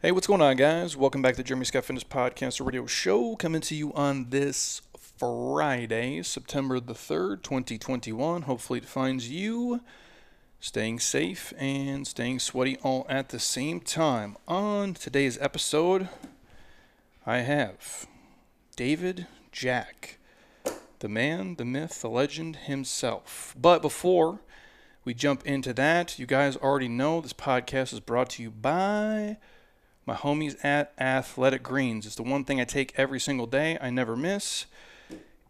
Hey, what's going on, guys? Welcome back to Jeremy Scott Fitness Podcast Radio Show, coming to you on this Friday, September the 3rd, 2021. Hopefully, it finds you staying safe and staying sweaty all at the same time. On today's episode, I have David Jack, the man, the myth, the legend himself. But before we jump into that, you guys already know this podcast is brought to you by my homies at Athletic Greens. It's the one thing I take every single day, I never miss.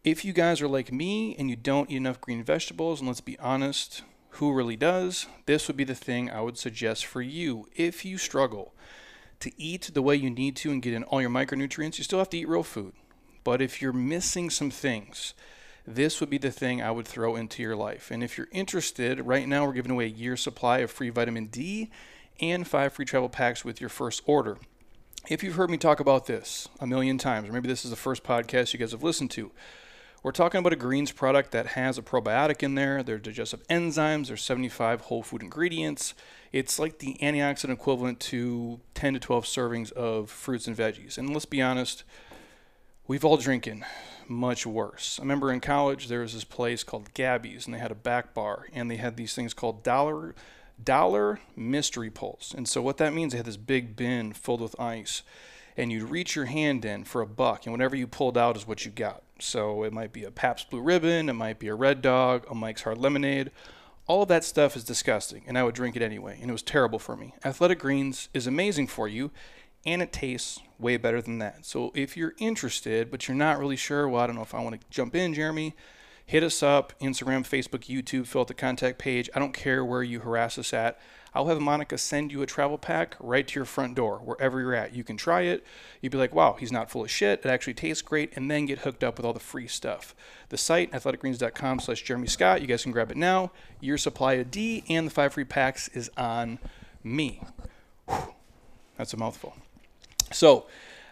If you guys are like me and you don't eat enough green vegetables, and let's be honest, who really does? This would be the thing I would suggest for you. If you struggle to eat the way you need to and get in all your micronutrients, you still have to eat real food. But if you're missing some things, this would be the thing I would throw into your life. And if you're interested, right now we're giving away a year's supply of free vitamin D and five free travel packs with your first order. If you've heard me talk about this a million times, or maybe this is the first podcast you guys have listened to, we're talking about a greens product that has a probiotic in there. There's digestive enzymes. There's 75 whole food ingredients. It's like the antioxidant equivalent to 10 to 12 servings of fruits and veggies. And let's be honest, we've all drinking much worse. I remember in college there was this place called Gabby's, and they had a back bar, and they had these things called dollar dollar mystery pulse. And so what that means, they had this big bin filled with ice, and you'd reach your hand in for a buck, and whatever you pulled out is what you got. So it might be a Pabst Blue Ribbon, it might be a Red Dog, a Mike's Hard Lemonade. All of that stuff is disgusting, and I would drink it anyway, and it was terrible for me. Athletic Greens is amazing for you, and it tastes way better than that. So if you're interested, but you're not really sure, well, I don't know if I want to jump in, Jeremy, hit us up Instagram, Facebook, YouTube, fill out the contact page. I don't care where you harass us at. I'll have Monica send you a travel pack right to your front door, wherever you're at. You can try it. You'd be like, wow, he's not full of shit. It actually tastes great, and then get hooked up with all the free stuff. The site, athleticgreens.com slash Jeremy Scott. You guys can grab it now. Your supply of D and the five free packs is on me. Whew. That's a mouthful. So,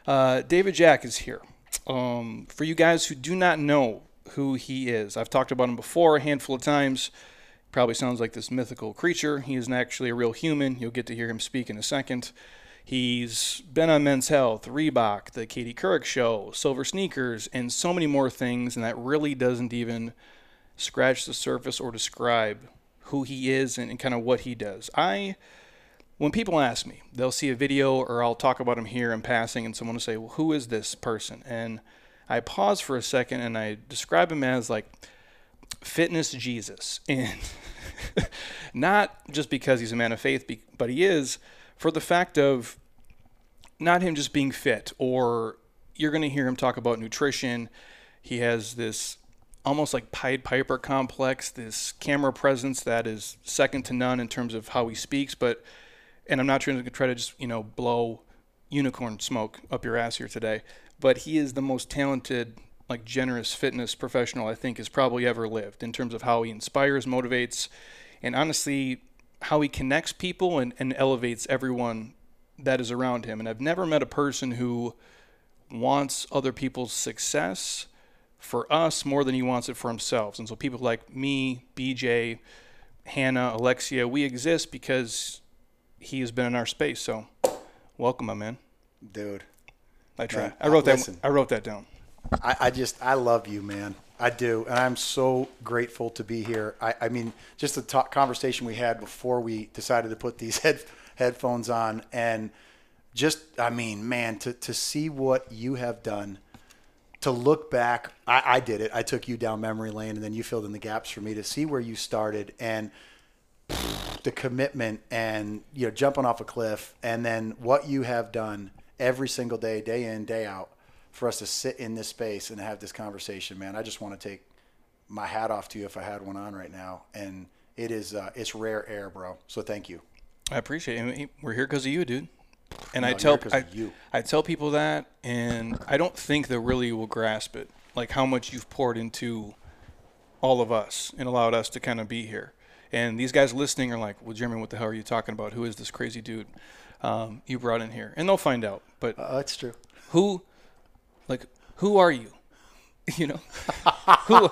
uh, David Jack is here. Um, for you guys who do not know who he is. I've talked about him before a handful of times. Probably sounds like this mythical creature. He isn't actually a real human. You'll get to hear him speak in a second. He's been on Men's Health, Reebok, the Katie Couric Show, Silver Sneakers, and so many more things, and that really doesn't even scratch the surface or describe who he is and, and kind of what he does. I, when people ask me, they'll see a video or I'll talk about him here in passing, and someone will say, "Well, who is this person?" and I pause for a second and I describe him as like fitness Jesus. And not just because he's a man of faith, but he is for the fact of not him just being fit, or you're going to hear him talk about nutrition. He has this almost like Pied Piper complex, this camera presence that is second to none in terms of how he speaks. But, and I'm not trying to try to just, you know, blow unicorn smoke up your ass here today but he is the most talented, like generous fitness professional I think has probably ever lived in terms of how he inspires, motivates, and honestly, how he connects people and, and elevates everyone that is around him. And I've never met a person who wants other people's success for us more than he wants it for himself. And so people like me, BJ, Hannah, Alexia, we exist because he has been in our space. So welcome, my man. Dude, I try. I wrote that. I wrote that down. I, I, just I love you, man. I do, and I'm so grateful to be here. I, I mean, just the talk, conversation we had before we decided to put these head, headphones on, and just I mean, man, to to see what you have done, to look back. I, I did it. I took you down memory lane, and then you filled in the gaps for me to see where you started and the commitment and you know jumping off a cliff and then what you have done every single day, day in, day out, for us to sit in this space and have this conversation, man. I just want to take my hat off to you if I had one on right now, and it is uh, it's rare air, bro. So thank you. I appreciate it. We're here because of you, dude. And no, I tell I, I tell people that, and I don't think they really will grasp it, like how much you've poured into all of us and allowed us to kind of be here. And these guys listening are like, "Well, Jeremy, what the hell are you talking about? Who is this crazy dude?" Um, you brought in here, and they'll find out. But uh, that's true. Who, like, who are you? You know, who?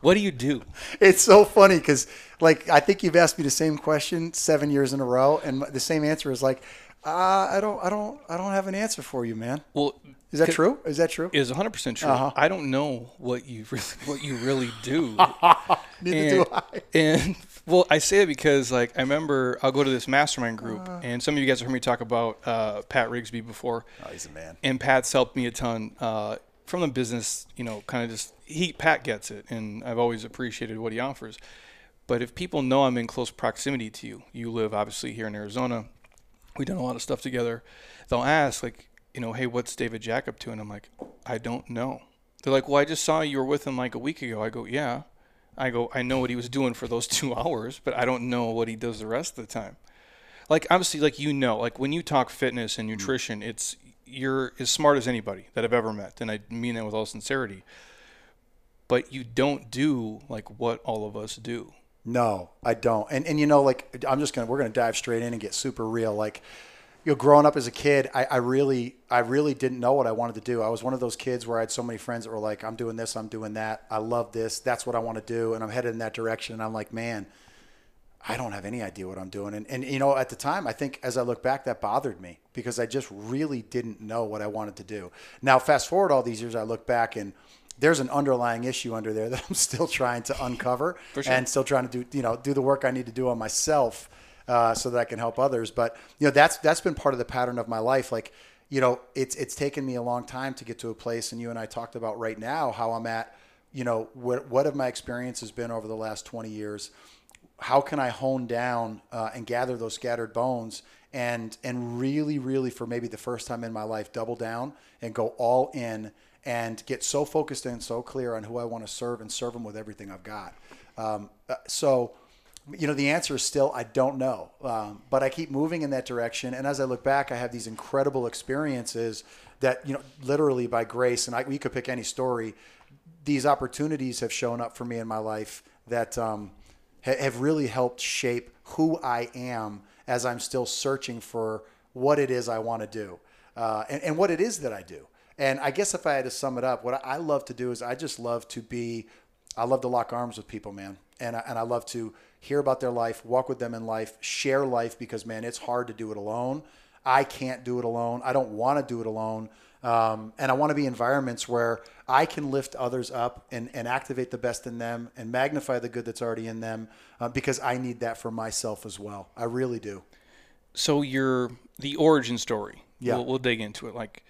What do you do? It's so funny because, like, I think you've asked me the same question seven years in a row, and the same answer is like, Uh, I don't, I don't, I don't have an answer for you, man. Well, Is that true? Is that true? Is 100 percent true. Uh-huh. I don't know what you really, what you really do. Neither and, do I. and well, I say it because like I remember I'll go to this mastermind group, Uh. and some of you guys have heard me talk about uh, Pat Rigsby before. Oh, he's a man. and Pat's helped me a ton uh, from the business. You know, kind of just he Pat gets it, and I've always appreciated what he offers. But if people know I'm in close proximity to you, you live obviously here in Arizona. We've done a lot of stuff together. They'll ask like, you know, hey, what's David Jack up to? And I'm like, I don't know. They're like, well, I just saw you were with him like a week ago. I go, yeah. I go, I know what he was doing for those two hours, but I don't know what he does the rest of the time like obviously like you know like when you talk fitness and mm. nutrition it's you're as smart as anybody that i've ever met and i mean that with all sincerity but you don't do like what all of us do No, I don't. And and you know, like I'm just gonna we're gonna dive straight in and get super real. Like, you know, growing up as a kid, I, I really I really didn't know what I wanted to do. I was one of those kids where I had so many friends that were like, I'm doing this, I'm doing that, I love this, that's what I want to do, and I'm headed in that direction. And I'm like, man, I don't have any idea what I'm doing. And, and you know, at the time, I think as I look back, that bothered me because I just really didn't know what I wanted to do. Now, fast forward all these years, I look back and there's an underlying issue under there that I'm still trying to uncover sure. and still trying to do, you know, do the work I need to do on myself uh, so that I can help others. But, you know, that's, that's been part of the pattern of my life. Like, you know, it's, it's taken me a long time to get to a place. And you and I talked about right now how I'm at, you know, what, what have my experiences been over the last 20 years? how can I hone down uh, and gather those scattered bones and and really really for maybe the first time in my life double down and go all in and get so focused and so clear on who I want to serve and serve them with everything I've got. Um, uh, so you know the answer is still I don't know, um, but I keep moving in that direction. And as I look back, I have these incredible experiences that you know literally by grace, and I, we could pick any story. These opportunities have shown up for me in my life that um, ha- have really helped shape who I am as I'm still searching for what it is I want to do uh, and, and what it is that I do. And I guess if I had to sum it up, what I love to do is I just love to be, I love to lock arms with people, man. And I, and I love to hear about their life, walk with them in life, share life because, man, it's hard to do it alone. I can't do it alone. I don't want to do it alone. Um, and I want to be environments where I can lift others up and, and activate the best in them and magnify the good that's already in them uh, because I need that for myself as well. I really do. so your the origin story Yeah. we'll, we'll dig into it like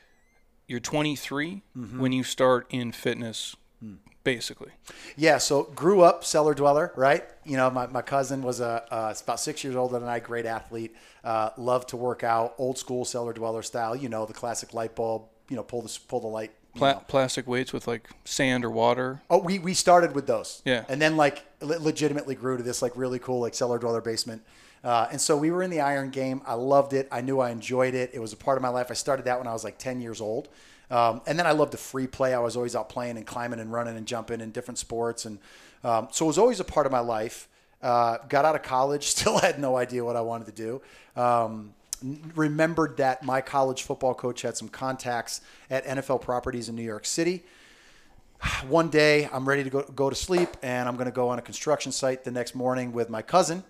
you're 23 Mm-hmm. when you start in fitness Hmm. basically Yeah, so grew up cellar dweller, right? You know, my, my cousin was a uh, about six years older than I, great athlete, uh, loved to work out, old school cellar dweller style. You know, the classic light bulb. You know, pull the pull the light. Pla- plastic weights with like sand or water Oh, we, we started with those. Yeah. And then like le- legitimately grew to this like really cool like cellar dweller basement. Uh, and so we were in the iron game. I loved it. I knew I enjoyed it. It was a part of my life. I started that when I was like 10 years old. Um, and then I loved the free play. I was always out playing and climbing and running and jumping in different sports. And um, so it was always a part of my life. Uh, got out of college, still had no idea what I wanted to do. Um, remembered that my college football coach had some contacts at NFL properties in New York City one day I'm ready to go, go to sleep and I'm going to go on a construction site the next morning with my cousin,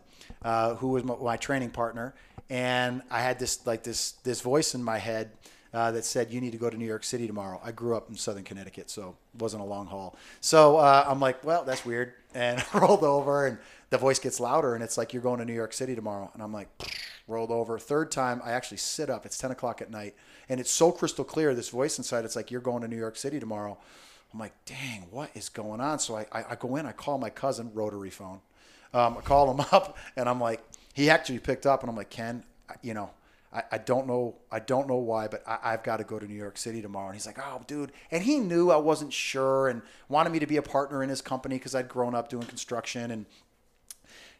uh, who was my, my training partner. And I had this like this this voice in my head uh, that said, "You need to go to New York City tomorrow." I grew up in Southern Connecticut, so it wasn't a long haul. So uh, I'm like, "Well, that's weird," and I rolled over, and the voice gets louder, and it's like, "You're going to New York City tomorrow," and I'm like, rolled over. Third time, I actually sit up. It's 10 o'clock at night, and it's so crystal clear. This voice inside, it's like, "You're going to New York City tomorrow." I'm like, dang, what is going on? So I, I, I go in, I call my cousin, rotary phone. Um, I call him up, and I'm like, he actually picked up, and I'm like, Ken, you know, I, I don't know, I don't know why, but I, I've got to go to New York City tomorrow. And he's like, oh, dude, and he knew I wasn't sure, and wanted me to be a partner in his company because I'd grown up doing construction, and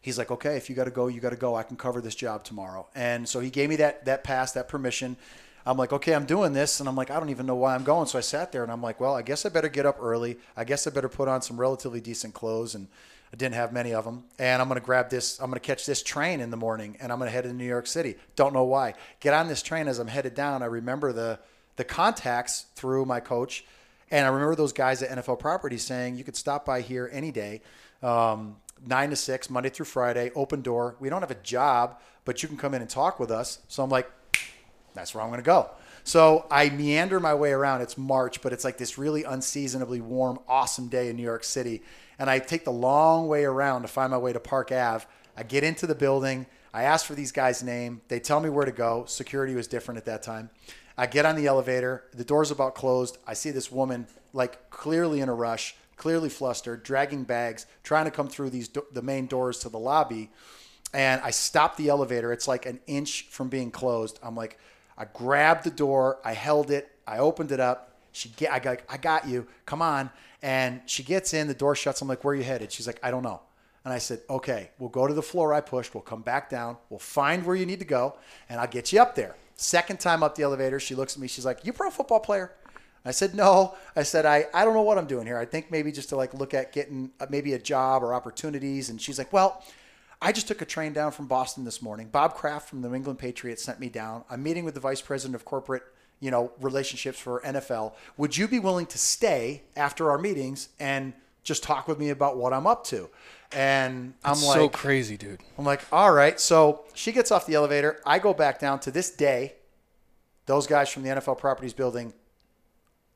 he's like, okay, if you got to go, you got to go. I can cover this job tomorrow. And so he gave me that that pass, that permission. I'm like, okay, I'm doing this, and I'm like, I don't even know why I'm going. So I sat there, and I'm like, well, I guess I better get up early. I guess I better put on some relatively decent clothes, and I didn't have many of them. And I'm gonna grab this. I'm gonna catch this train in the morning, and I'm gonna head to New York City. Don't know why. Get on this train as I'm headed down. I remember the the contacts through my coach, and I remember those guys at NFL Properties saying you could stop by here any day. Um, nine to six, Monday through Friday, open door. We don't have a job, but you can come in and talk with us. So I'm like, That's where I'm going to go. So I meander my way around. It's March, but it's like this really unseasonably warm, awesome day in New York City. And I take the long way around to find my way to Park Ave. I get into the building. I ask for these guys' name. They tell me where to go. Security was different at that time. I get on the elevator. The door's about closed. I see this woman, like clearly in a rush, clearly flustered, dragging bags, trying to come through these do- the main doors to the lobby. And I stop the elevator. It's like an inch from being closed. I'm like, I grabbed the door. I held it. I opened it up. She get. I got. I got you. Come on. And she gets in. The door shuts. I'm like, where are you headed? She's like, I don't know. And I said, okay, we'll go to the floor I pushed. We'll come back down. We'll find where you need to go, and I'll get you up there. Second time up the elevator, she looks at me. She's like, you pro football player? I said, no. I said, I, I don't know what I'm doing here. I think maybe just to like look at getting uh, maybe a job or opportunities. And she's like, well, I just took a train down from Boston this morning. Bob Kraft from the New England Patriots sent me down. I'm meeting with the vice president of corporate, you know, relationships for NFL. Would you be willing to stay after our meetings and just talk with me about what I'm up to? And I'm like, so crazy, dude. I'm like, all right. So she gets off the elevator. I go back down to this day. Those guys from the NFL Properties building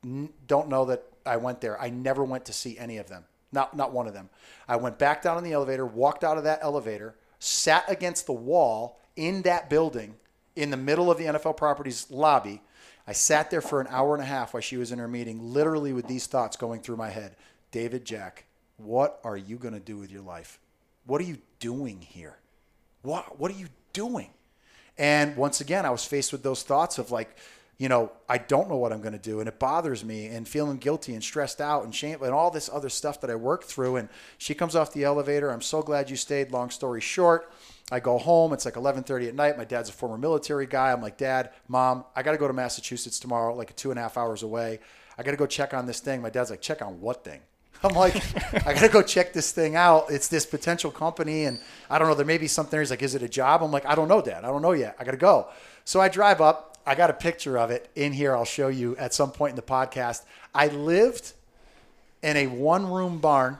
n- don't know that I went there. I never went to see any of them. Not not one of them. I went back down in the elevator, walked out of that elevator, sat against the wall in that building in the middle of the NFL Properties lobby. I sat there for an hour and a half while she was in her meeting, literally with these thoughts going through my head. David Jack, what are you going to do with your life? What are you doing here? What what are you doing? And once again, I was faced with those thoughts of like, you know, I don't know what I'm going to do, and it bothers me, and feeling guilty and stressed out and shame and all this other stuff that I worked through. And she comes off the elevator. I'm so glad you stayed. Long story short, I go home. It's like 11:30 at night. My dad's a former military guy. I'm like, Dad, Mom, I got to go to Massachusetts tomorrow, like two and a half hours away. I got to go check on this thing. My dad's like, check on what thing? I'm like, I gotta go check this thing out. It's this potential company, and I don't know. There may be something. There. He's like, is it a job? I'm like, I don't know, Dad. I don't know yet. I gotta go. So I drive up. I got a picture of it in here. I'll show you at some point in the podcast. I lived in a one-room barn,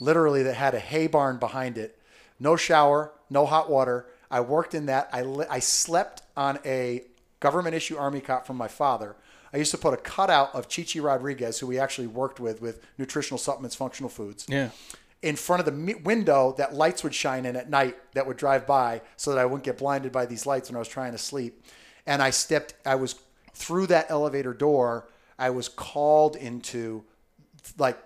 literally that had a hay barn behind it. No shower, no hot water. I worked in that. I li- I slept on a government issue army cot from my father. I used to put a cutout of Chichi Rodriguez, who we actually worked with with nutritional supplements, functional foods, Yeah. in front of the window that lights would shine in at night that would drive by so that I wouldn't get blinded by these lights when I was trying to sleep. And I stepped, I was through that elevator door, I was called into like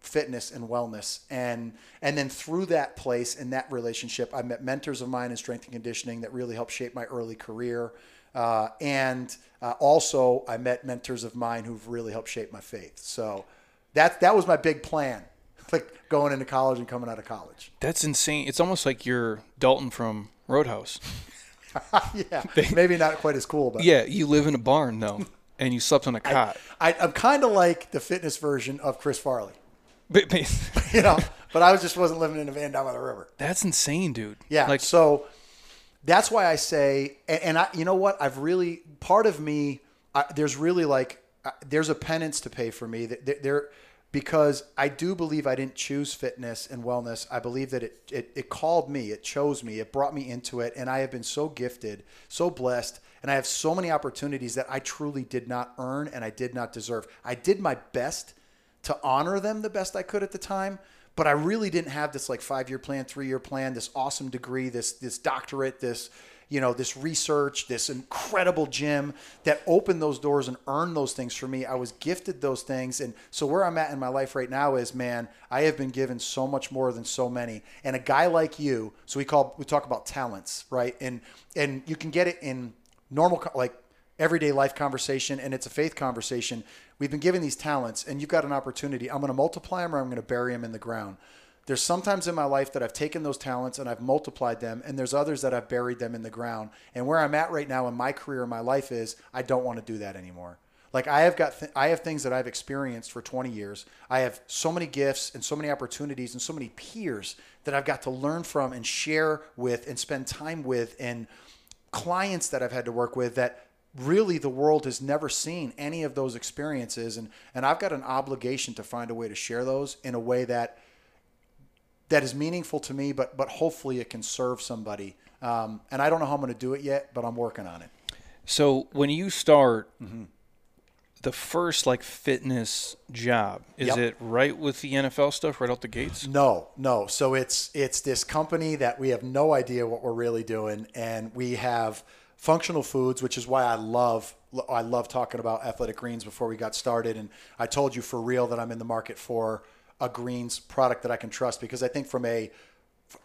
fitness and wellness and and then through that place and that relationship i met mentors of mine in strength and conditioning that really helped shape my early career uh, and uh, also i met mentors of mine who've really helped shape my faith so that that was my big plan like going into college and coming out of college That's insane. It's almost like you're Dalton from Roadhouse. yeah maybe not quite as cool but Yeah, you live in a barn though, and you slept on a cot. I, i'm kind of like the fitness version of chris farley But- you know but i was just wasn't living in a van down by the river that's insane, dude. Yeah. Like, so that's why I say, and, and I, you know what? I've really part of me. I, there's really like uh, there's a penance to pay for me. That that there, because I do believe I didn't choose fitness and wellness. I believe that it, it it called me. It chose me. It brought me into it, and I have been so gifted, so blessed. And I have so many opportunities that I truly did not earn and I did not deserve. I did my best to honor them the best I could at the time. But I really didn't have this like five year plan, three year plan, this awesome degree, this this doctorate, this you know this research, this incredible gym that opened those doors and earned those things for me. I was gifted those things, and so where I'm at in my life right now is, man, I have been given so much more than so many. And a guy like you, so we call we talk about talents, right? And and you can get it in normal like everyday life conversation and it's a faith conversation. We've been given these talents and you've got an opportunity. I'm going to multiply them or I'm going to bury them in the ground. There's sometimes in my life that I've taken those talents and I've multiplied them, and there's others that I've buried them in the ground. And where I'm at right now in my career, in my life is I don't want to do that anymore. Like I have got, th- I have things that I've experienced for 20 years. I have so many gifts and so many opportunities and so many peers that I've got to learn from and share with and spend time with, and clients that I've had to work with that really the world has never seen any of those experiences and and I've got an obligation to find a way to share those in a way that that is meaningful to me but but hopefully it can serve somebody um, and I don't know how I'm going to do it yet but I'm working on it So when you start Mm-hmm. the first like fitness job, is Yep. it right with the NFL stuff right out the gates? No, no. So it's it's this company that we have no idea what we're really doing, and we have functional foods, which is why I love I love talking about athletic greens before we got started. And I told you for real that I'm in the market for a greens product that I can trust because I think from a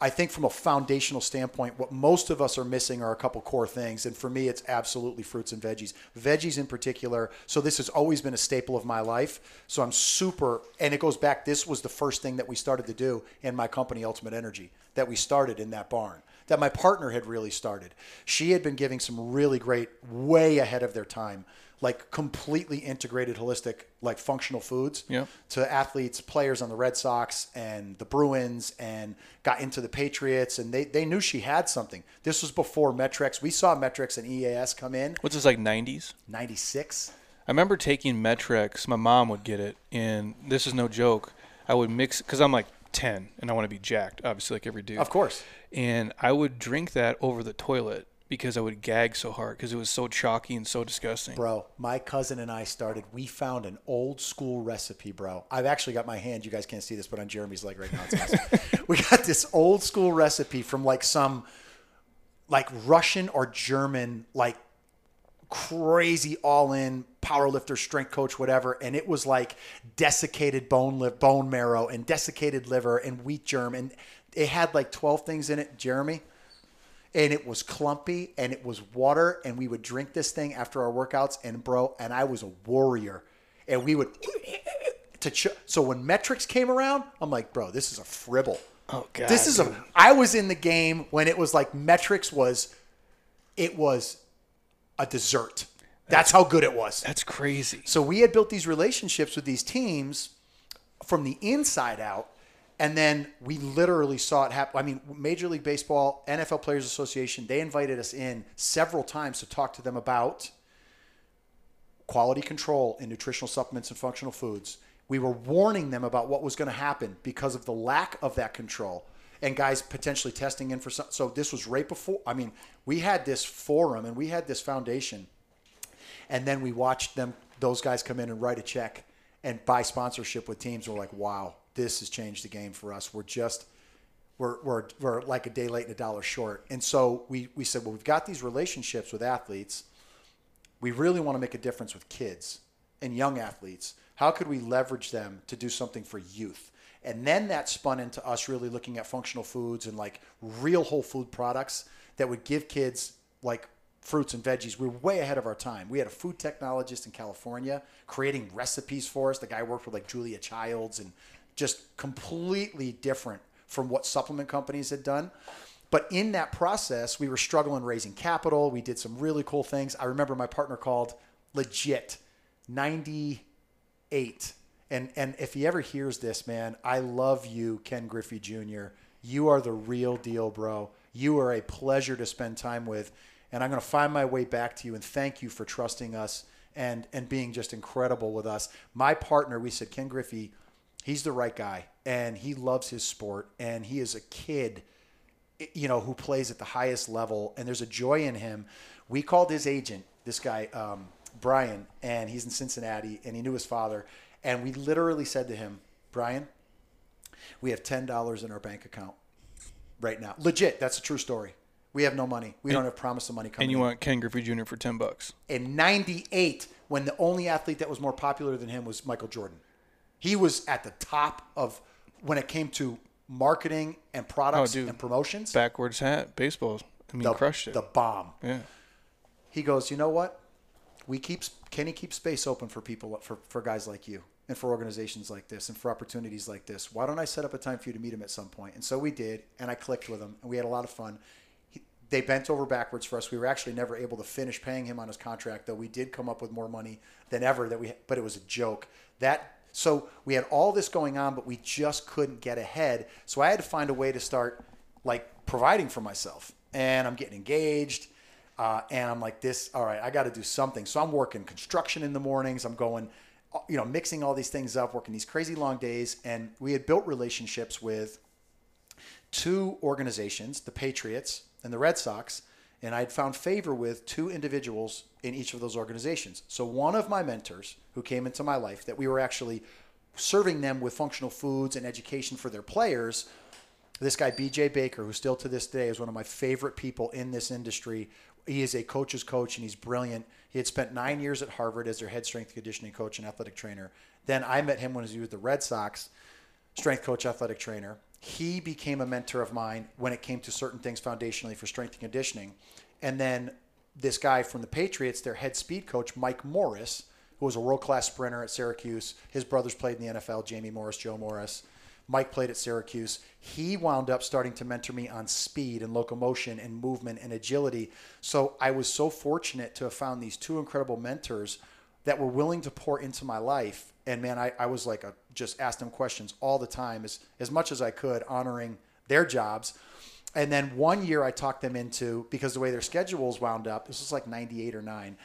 I think from a foundational standpoint, what most of us are missing are a couple core things. And for me, it's absolutely fruits and veggies, veggies in particular. So this has always been a staple of my life. So I'm super, and it goes back. This was the first thing that we started to do in my company, Ultimate Energy, that we started in that barn, that my partner had really started. She had been giving some really great, way ahead of their time, like completely integrated, holistic, like functional foods Yep. to athletes, players on the Red Sox and the Bruins, and got into the Patriots, and they, they knew she had something. This was before Met-Rx. We saw Met-Rx and EAS come in What's this like 90s? '96. I remember taking metrics. My mom would get it, and this is no joke. I would mix because I'm like 10 and I want to be jacked, obviously, like every dude. Of course. And I would drink that over the toilet because I would gag so hard because it was so chalky and so disgusting. Bro, my cousin and I started. We found an old school recipe, bro. I've actually got my hand. You guys can't see this, but on Jeremy's leg right now. It's awesome. we got this old school recipe from like some like Russian or German like crazy all in power lifter, strength coach, whatever. And it was like desiccated bone bone marrow and desiccated liver and wheat germ. And it had like 12 things in it, Jeremy. And it was clumpy and it was water. And we would drink this thing after our workouts. And bro, and I was a warrior. And we would to ch- so when Met-Rx came around, I'm like, bro, this is a fribble. Oh, God, This is dude. a. I was in the game when it was like Met-Rx was, it was a dessert. That's how good it was. That's crazy. So we had built these relationships with these teams from the inside out, and then we literally saw it happen. I mean, Major League Baseball, NFL Players Association, they invited us in several times to talk to them about quality control in nutritional supplements and functional foods. We were warning them about what was going to happen because of the lack of that control and guys potentially testing in for some. So this was right before. I mean, we had this forum and we had this foundation, and then we watched them. Those guys come in and write a check and buy sponsorship with teams. We're like, wow, this has changed the game for us. We're just we're, we're, we're like a day late and a dollar short. And so we, we said, well, we've got these relationships with athletes. We really want to make a difference with kids and young athletes. How could we leverage them to do something for youth? And then that spun into us really looking at functional foods and like real whole food products that would give kids like fruits and veggies. We were way ahead of our time. We had a food technologist in California creating recipes for us. The guy worked with like Julia Childs and just completely different from what supplement companies had done. But in that process, we were struggling raising capital. We did some really cool things. I remember my partner called legit 98. And and if he ever hears this, man, I love you, Ken Griffey Jr. You are the real deal, bro. You are a pleasure to spend time with. And I'm going to find my way back to you and thank you for trusting us and and being just incredible with us. My partner, we said Ken Griffey, he's the right guy and he loves his sport and he is a kid you know, who plays at the highest level, and there's a joy in him. We called his agent, this guy um, Brian, and he's in Cincinnati, and he knew his father, and we literally said to him, Brian, we have ten dollars in our bank account right now. Legit, that's a true story. We have no money. We don't have promise of money coming. And you in. want Ken Griffey Jr. for 10 bucks. in '98 when the only athlete that was more popular than him was Michael Jordan. He was at the top of when it came to marketing and products Oh, dude. and promotions. Backwards hat, baseball. I mean, the, crushed it. the bomb. yeah. He goes, you know what? We keep Kenny keeps space open for people uh, for, for guys like you and for organizations like this and for opportunities like this. Why don't I set up a time for you to meet him at some point? And so we did, and I clicked with him, and we had a lot of fun. He, they bent over backwards for us. We were actually never able to finish paying him on his contract, though we did come up with more money than ever. That we, but it was a joke. That so we had all this going on, but we just couldn't get ahead. So I had to find a way to start like providing for myself, and I'm getting engaged. Uh, and I'm like, this, all right, I got to do something. So I'm working construction in the mornings. I'm going, uh, you know, mixing all these things up, working these crazy long days. And we had built relationships with two organizations, the Patriots and the Red Sox. and I had found favor with two individuals in each of those organizations. So one of my mentors who came into my life that we were actually serving them with functional foods and education for their players. This guy, BJ Baker, who still to this day is one of my favorite people in this industry. He is a coach's coach and he's brilliant. He had spent nine years at Harvard as their head strength conditioning coach and athletic trainer. Then I met him when he was with the Red Sox, strength coach, athletic trainer. He became a mentor of mine when it came to certain things foundationally for strength and conditioning. And then this guy from the Patriots, their head speed coach, Mike Morris, who was a world class sprinter at Syracuse. His brothers played in the NFL, Jamie Morris, Joe Morris. Mike played at Syracuse. He wound up starting to mentor me on speed and locomotion and movement and agility. So I was so fortunate to have found these two incredible mentors that were willing to pour into my life. And man, I, I was like, a, just asked them questions all the time, as, as much as I could, honoring their jobs. And then one year I talked them into, because the way their schedules wound up, this was like 98 or 9,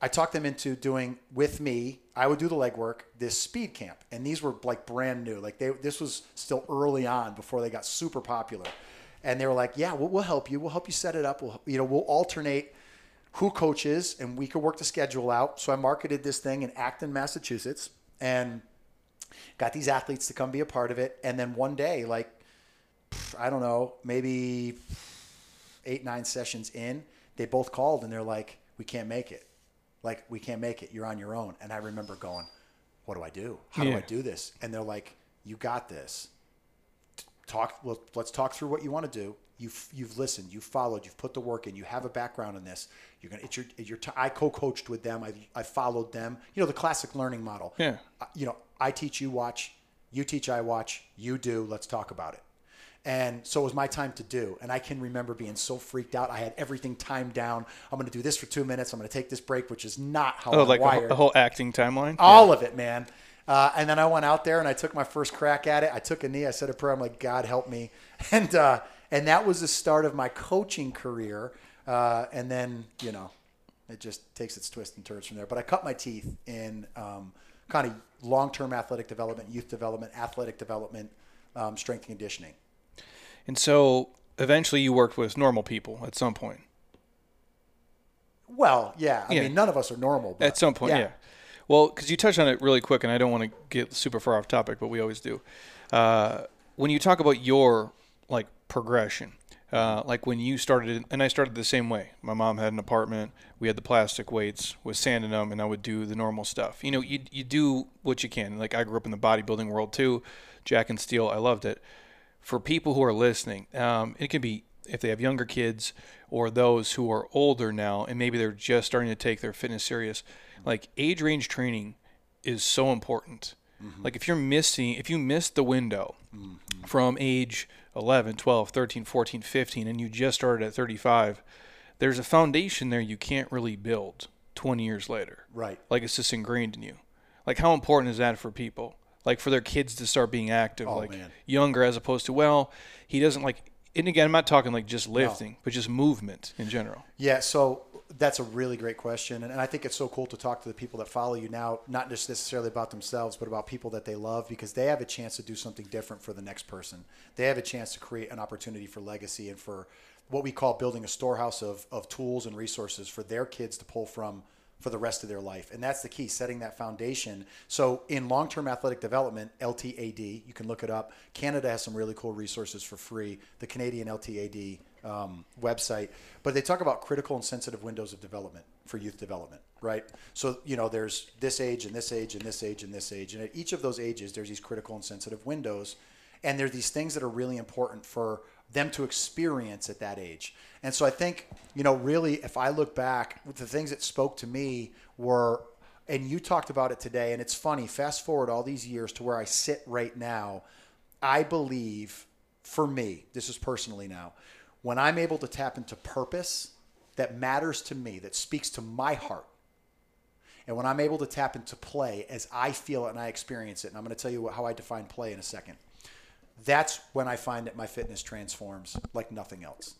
I talked them into doing with me. I would do the legwork. This speed camp, and these were like brand new. Like they, this was still early on before they got super popular, and they were like, "Yeah, we'll, we'll help you. We'll help you set it up. We'll, you know, we'll alternate who coaches, and we could work the schedule out." So I marketed this thing in Acton, Massachusetts, and got these athletes to come be a part of it. And then one day, like I don't know, maybe eight nine sessions in, they both called and they're like, "We can't make it." like we can't make it you're on your own and i remember going what do i do how yeah. do i do this and they're like you got this talk well, let's talk through what you want to do you've you've listened you've followed you've put the work in you have a background in this you're gonna it's your, your t- i co-coached with them I, I followed them you know the classic learning model yeah uh, you know i teach you watch you teach i watch you do let's talk about it and so it was my time to do. And I can remember being so freaked out. I had everything timed down. I'm going to do this for two minutes. I'm going to take this break, which is not how oh, I'm like wired. the whole acting timeline? All yeah. of it, man. Uh, and then I went out there and I took my first crack at it. I took a knee. I said a prayer. I'm like, God help me. And, uh, and that was the start of my coaching career. Uh, and then, you know, it just takes its twists and turns from there. But I cut my teeth in um, kind of long term athletic development, youth development, athletic development, um, strength and conditioning. And so eventually you worked with normal people at some point. Well, yeah. I yeah. mean, none of us are normal. But, at some point, yeah. yeah. Well, because you touched on it really quick, and I don't want to get super far off topic, but we always do. Uh, when you talk about your like progression, uh, like when you started, and I started the same way. My mom had an apartment. We had the plastic weights with sand in them, and I would do the normal stuff. You know, you you do what you can. Like I grew up in the bodybuilding world too, Jack and Steel. I loved it for people who are listening, um, it can be if they have younger kids or those who are older now and maybe they're just starting to take their fitness serious. Like age range training is so important. Mm-hmm. Like if you're missing, if you miss the window mm-hmm. from age 11, 12, 13, 14, 15, and you just started at 35, there's a foundation there you can't really build 20 years later. Right. Like it's just ingrained in you. Like how important is that for people? like for their kids to start being active, oh, like man. younger, as opposed to well, he doesn't like. And again, I'm not talking like just lifting, no. but just movement in general. Yeah, so that's a really great question, and I think it's so cool to talk to the people that follow you now, not just necessarily about themselves, but about people that they love, because they have a chance to do something different for the next person. They have a chance to create an opportunity for legacy and for what we call building a storehouse of, of tools and resources for their kids to pull from for the rest of their life. And that's the key, setting that foundation. So in long-term athletic development, LTAD, you can look it up. Canada has some really cool resources for free. The Canadian LTAD um, website, but they talk about critical and sensitive windows of development for youth development, right? So you know, there's this age and this age and this age and this age, and at each of those ages, there's these critical and sensitive windows, and there's these things that are really important for them to experience at that age. And so I think, you know, really, if I look back, the things that spoke to me were, and you talked about it today, and it's funny, fast forward all these years to where I sit right now, I believe, for me, this is personally now, when I'm able to tap into purpose that matters to me, that speaks to my heart, and when I'm able to tap into play as I feel it and I experience it, and I'm going to tell you how I define play in a second that's when I find that my fitness transforms like nothing else.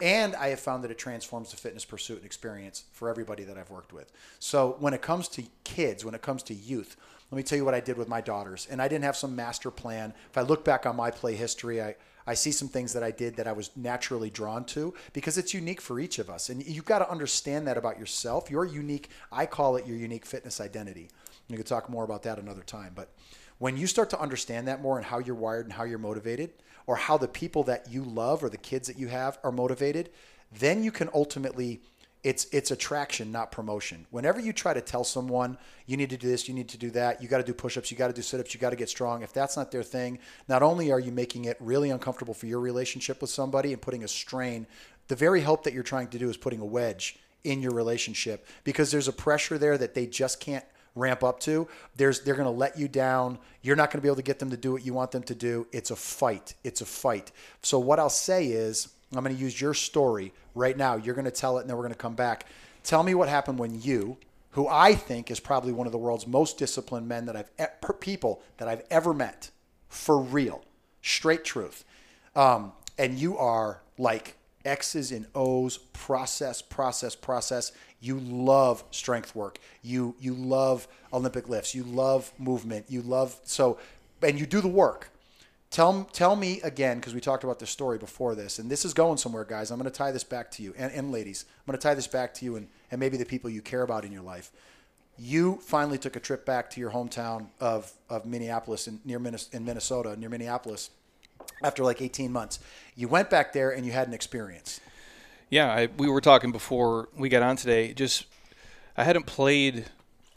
And I have found that it transforms the fitness pursuit and experience for everybody that I've worked with. So when it comes to kids, when it comes to youth, let me tell you what I did with my daughters. And I didn't have some master plan. If I look back on my play history, I, I see some things that I did that I was naturally drawn to because it's unique for each of us. And you've got to understand that about yourself. Your unique, I call it your unique fitness identity. We could talk more about that another time. But when you start to understand that more and how you're wired and how you're motivated, or how the people that you love or the kids that you have are motivated, then you can ultimately it's it's attraction not promotion. Whenever you try to tell someone you need to do this you need to do that you got to do push-ups you got to do sit-ups you got to get strong if that's not their thing not only are you making it really uncomfortable for your relationship with somebody and putting a strain the very help that you're trying to do is putting a wedge in your relationship because there's a pressure there that they just can't ramp up to. There's they're going to let you down. You're not going to be able to get them to do what you want them to do. It's a fight. It's a fight. So what i'll say is i'm going to use your story right now you're going to tell it and then we're going to come back tell me what happened when you who i think is probably one of the world's most disciplined men that i've people that i've ever met for real straight truth um, and you are like X's and O's, process, process, process. You love strength work. You you love Olympic lifts. You love movement. You love so, and you do the work. Tell tell me again because we talked about this story before this, and this is going somewhere, guys. I'm going to tie this back to you, and, and ladies, I'm going to tie this back to you, and and maybe the people you care about in your life. You finally took a trip back to your hometown of of Minneapolis in near in Minnesota, near Minneapolis after like 18 months. You went back there and you had an experience. Yeah, I, we were talking before we got on today. Just I hadn't played.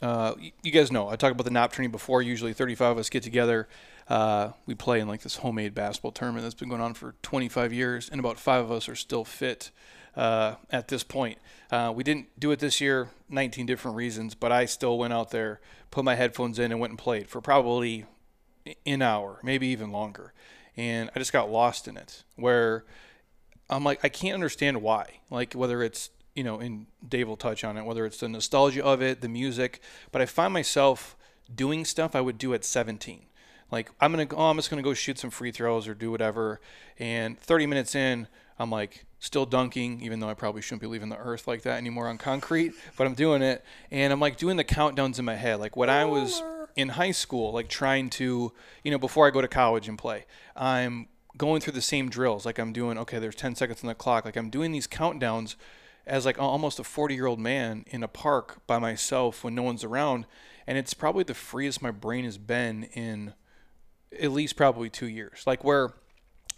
Uh, you guys know I talked about the NOP training before. Usually, 35 of us get together. Uh, we play in like this homemade basketball tournament that's been going on for 25 years, and about five of us are still fit uh, at this point. Uh, we didn't do it this year, 19 different reasons, but I still went out there, put my headphones in, and went and played for probably an hour, maybe even longer and I just got lost in it. Where I'm like, I can't understand why. Like whether it's you know, and Dave will touch on it, whether it's the nostalgia of it, the music, but I find myself doing stuff I would do at 17. Like I'm gonna, oh, I'm just gonna go shoot some free throws or do whatever, and 30 minutes in, I'm like still dunking, even though I probably shouldn't be leaving the earth like that anymore on concrete, but I'm doing it, and I'm like doing the countdowns in my head, like what I was in high school, like trying to, you know, before I go to college and play, I'm going through the same drills. Like I'm doing, okay, there's 10 seconds on the clock. Like I'm doing these countdowns as like almost a 40 year old man in a park by myself when no one's around. And it's probably the freest my brain has been in at least probably two years. Like where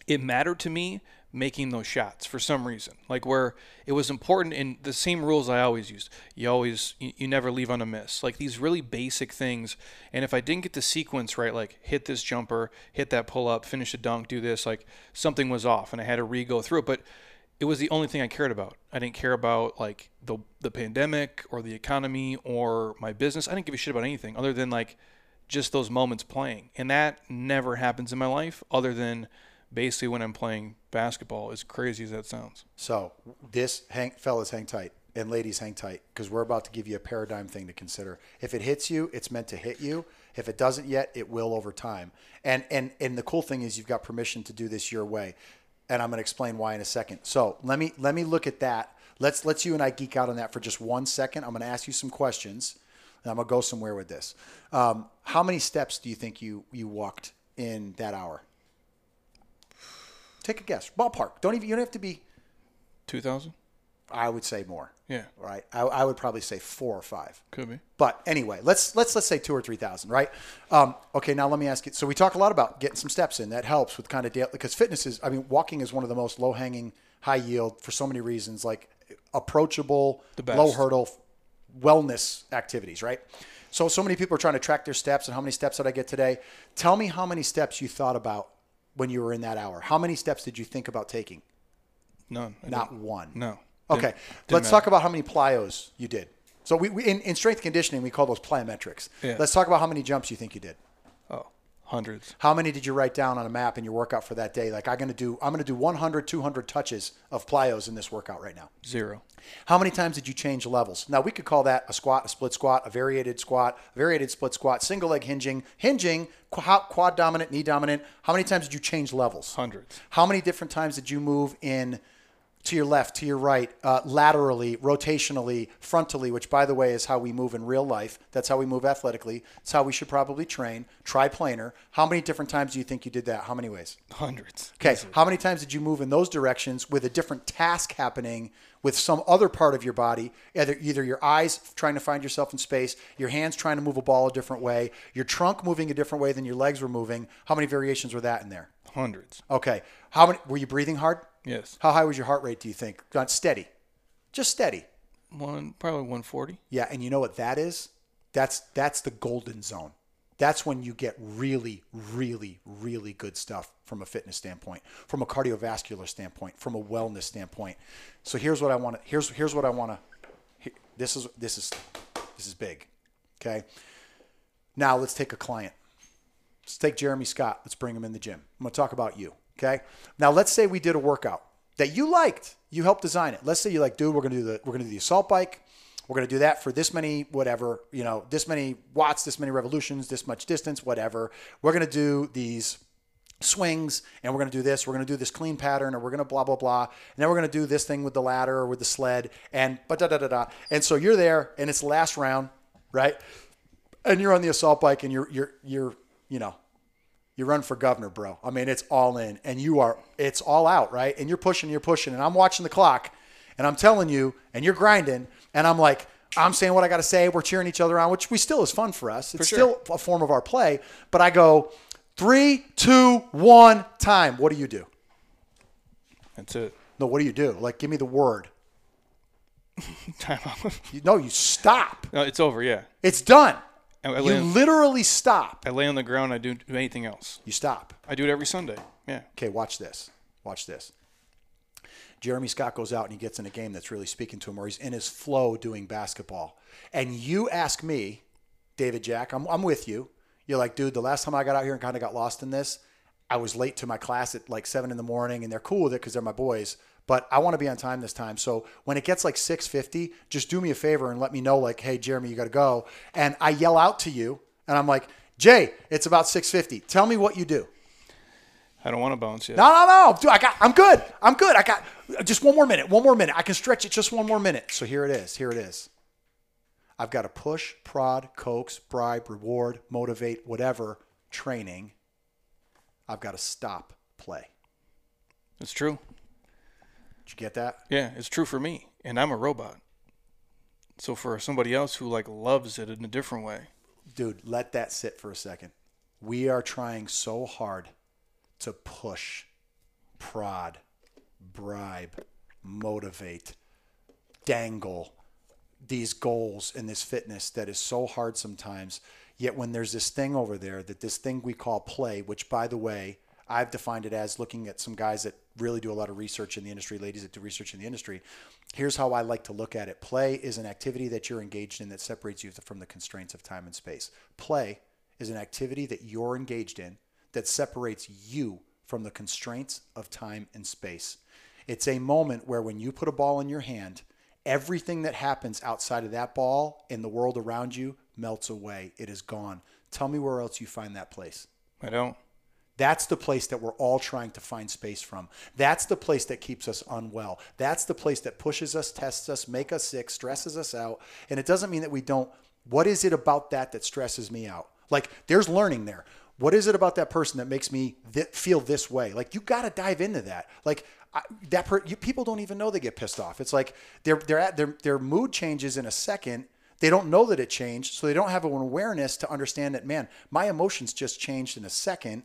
it mattered to me making those shots for some reason. Like where it was important in the same rules I always used. You always you, you, never leave on a miss. Like these really basic things. And if I didn't get the sequence right, like hit this jumper, hit that pull up, finish a dunk, do this, like something was off and I had to re-go through it. But it was the only thing I cared about. I didn't care about like the the pandemic or the economy or my business. I didn't give a shit about anything other than like just those moments playing. And that never happens in my life other than basically when I'm playing basketball, as crazy as that sounds. So this, hang, fellas, hang tight, and ladies, hang tight, because we're about to give you a paradigm thing to consider. If it hits you, it's meant to hit you. If it doesn't yet, it will over time. And and and the cool thing is you've got permission to do this your way, and I'm going to explain why in a second. So let me let me look at that. Let's let's you and I geek out on that for just one second. I'm going to ask you some questions. And I'm gonna go somewhere with this. Um, how many steps do you think you you walked in that hour? Take a guess. Ballpark. Don't even. You don't have to be. Two thousand. I would say more. Yeah. Right. I, I, would probably say four or five. Could be. But anyway, let's let's let's say two or three thousand. Right. Um, okay. Now let me ask you. So we talk a lot about getting some steps in. That helps with kind of daily because fitness is. I mean, walking is one of the most low hanging, high yield for so many reasons. Like approachable, the low hurdle, wellness activities. Right. So so many people are trying to track their steps and how many steps did I get today? Tell me how many steps you thought about when you were in that hour? How many steps did you think about taking? None. I Not didn't. one. No. Okay. Didn't, didn't Let's matter. talk about how many plyos you did. So we, we in, in, strength conditioning we call those plyometrics. Yeah. Let's talk about how many jumps you think you did. Hundreds. How many did you write down on a map in your workout for that day? Like I'm going to do I'm going to do 100 200 touches of plyos in this workout right now. Zero. How many times did you change levels? Now we could call that a squat, a split squat, a variated squat, variated split squat, single leg hinging, hinging, quad dominant, knee dominant. How many times did you change levels? Hundreds. How many different times did you move in to your left, to your right, uh, laterally, rotationally, frontally, which, by the way, is how we move in real life. That's how we move athletically. It's how we should probably train. Triplanar. How many different times do you think you did that? How many ways? Hundreds. Okay. How many times did you move in those directions with a different task happening with some other part of your body? Either, either your eyes trying to find yourself in space, your hands trying to move a ball a different way, your trunk moving a different way than your legs were moving. How many variations were that in there? Hundreds. Okay. How many were you breathing hard? Yes. How high was your heart rate, do you think? Not steady. Just steady. One probably 140. Yeah, and you know what that is? That's that's the golden zone. That's when you get really, really, really good stuff from a fitness standpoint, from a cardiovascular standpoint, from a wellness standpoint. So here's what I want to here's here's what I want to this is this is this is big. Okay? Now let's take a client. Let's take Jeremy Scott. Let's bring him in the gym. I'm going to talk about you. Okay. Now let's say we did a workout that you liked. You helped design it. Let's say you like, dude, we're gonna do the we're gonna do the assault bike. We're gonna do that for this many whatever, you know, this many watts, this many revolutions, this much distance, whatever. We're gonna do these swings and we're going to do this we're going to do this clean pattern or we're going to blah blah blah and then we're going to do this thing with the ladder or with the sled and but da da da da and so you're there and it's the last round right and you're on the assault bike and you're you're you're you know you run for governor, bro. I mean, it's all in and you are, it's all out, right? And you're pushing, you're pushing. And I'm watching the clock and I'm telling you, and you're grinding. And I'm like, I'm saying what I got to say. We're cheering each other on, which we still is fun for us. It's For sure. still a form of our play. But I go, three, two, one, time. What do you do? That's it. No, what do you do? Like, give me the word. Time out. You, no, you stop. no, it's over. Yeah. It's done. I, You on, literally stop. I lay on the ground. I don't do anything else. You stop. I do it every Sunday. Yeah. Okay, watch this. Watch this. Jeremy Scott goes out and he gets in a game that's really speaking to him, or he's in his flow doing basketball. And you ask me, David Jack, I'm, I'm with you. You're like, dude, the last time I got out here and kind of got lost in this, I was late to my class at like seven in the morning, and they're cool with it because they're my boys. But I want to be on time this time. So when it gets like 6:50, just do me a favor and let me know, like, hey, Jeremy, you got to go. And I yell out to you, and I'm like, Jay, it's about 6:50. Tell me what you do. I don't want to bounce yet. No, no, no. Dude, I got I'm good. I'm good. I got just one more minute. One more minute. I can stretch it just one more minute. So here it is. Here it is. I've got a push, prod, coax, bribe, reward, motivate, whatever training. I've got to stop play. It's true. Did you get that? Yeah, it's true for me, and I'm a robot. So for somebody else who like loves it in a different way, Dude, let that sit for a second. We are trying so hard to push, prod, bribe, motivate, dangle these goals and this fitness that is so hard sometimes. Yet when there's this thing over there, that this thing we call play, which by the way, I've defined it as looking at some guys that really do a lot of research in the industry, ladies that do research in the industry. Here's how I like to look at it play is an activity that you're engaged in that separates you from the constraints of time and space. Play is an activity that you're engaged in that separates you from the constraints of time and space. It's a moment where when you put a ball in your hand, everything that happens outside of that ball in the world around you melts away. It is gone. Tell me where else you find that place. I don't. That's the place that we're all trying to find space from. That's the place that keeps us unwell. That's the place that pushes us, tests us, make us sick, stresses us out. And it doesn't mean that we don't. What is it about that that stresses me out? Like there's learning there. What is it about that person that makes me th- feel this way? Like you got to dive into that. Like I, that per- you, people don't even know they get pissed off. It's like they're they're at their their mood changes in a second. They don't know that it changed, so they don't have an awareness to understand that. Man, my emotions just changed in a second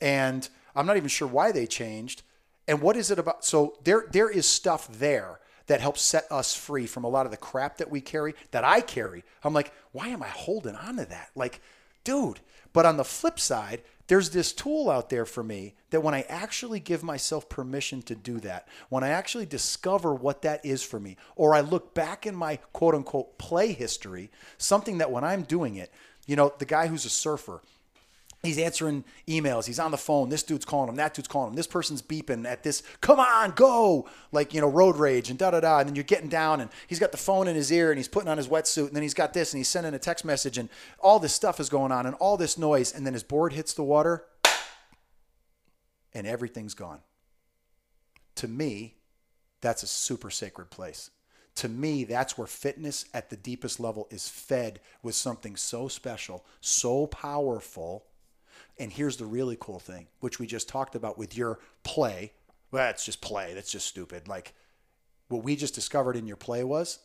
and I'm not even sure why they changed. And what is it about? So there there is stuff there that helps set us free from a lot of the crap that we carry, that I carry. I'm like, why am I holding on to that? Like, dude. But on the flip side, there's this tool out there for me that when I actually give myself permission to do that, when I actually discover what that is for me, or I look back in my quote unquote play history, something that when I'm doing it, you know, the guy who's a surfer, He's answering emails. He's on the phone. This dude's calling him. That dude's calling him. This person's beeping at this. Come on, go! Like you know, road rage and da da da. And then you're getting down, and he's got the phone in his ear, and he's putting on his wetsuit, and then he's got this, and he's sending a text message, and all this stuff is going on, and all this noise, and then his board hits the water, and everything's gone. To me, that's a super sacred place. To me, that's where fitness at the deepest level is fed with something so special, so powerful. And here's the really cool thing, which we just talked about with your play. Well, that's just play. That's just stupid. Like what we just discovered in your play was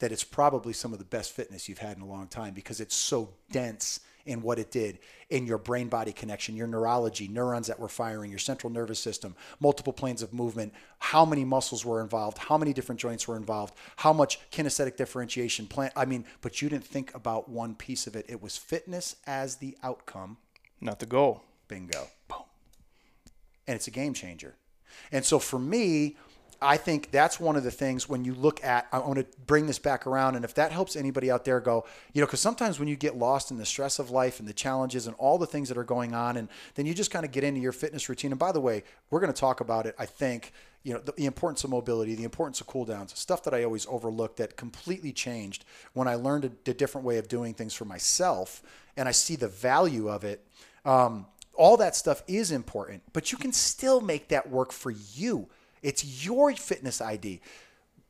that it's probably some of the best fitness you've had in a long time because it's so dense in what it did in your brain body connection, your neurology, neurons that were firing, your central nervous system, multiple planes of movement, how many muscles were involved, how many different joints were involved, how much kinesthetic differentiation plan. I mean, but you didn't think about one piece of it. It was fitness as the outcome. Not the goal. Bingo. Boom. And it's a game changer. And so for me, I think that's one of the things when you look at, I want to bring this back around. And if that helps anybody out there go, you know, because sometimes when you get lost in the stress of life and the challenges and all the things that are going on, and then you just kind of get into your fitness routine. And by the way, we're going to talk about it, I think, you know, the, the, importance of mobility, the importance of cool downs, stuff that I always overlooked that completely changed when I learned a, a different way of doing things for myself and I see the value of it. Um, all that stuff is important, but you can still make that work for you. It's your fitness ID.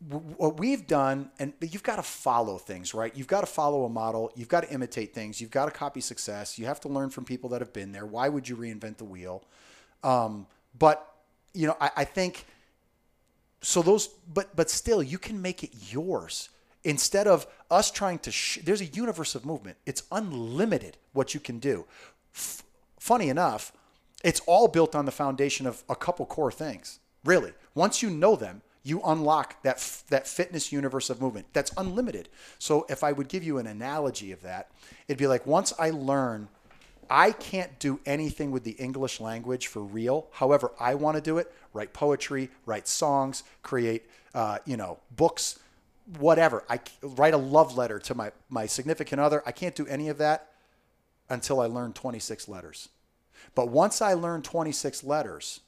What we've done, and you've got to follow things, right? You've got to follow a model. You've got to imitate things. You've got to copy success. You have to learn from people that have been there. Why would you reinvent the wheel? Um, but you know, I, I think so. Those, but but still, you can make it yours instead of us trying to. Sh- there's a universe of movement. It's unlimited what you can do. F- funny enough, it's all built on the foundation of a couple core things. Really, once you know them, you unlock that that fitness universe of movement that's unlimited. So if I would give you an analogy of that, it'd be like once I learn I can't do anything with the English language for real. However, I want to do it, write poetry, write songs, create uh, you know, books, whatever. I write a love letter to my my significant other. I can't do any of that until I learn 26 letters. But once I learn 26 letters,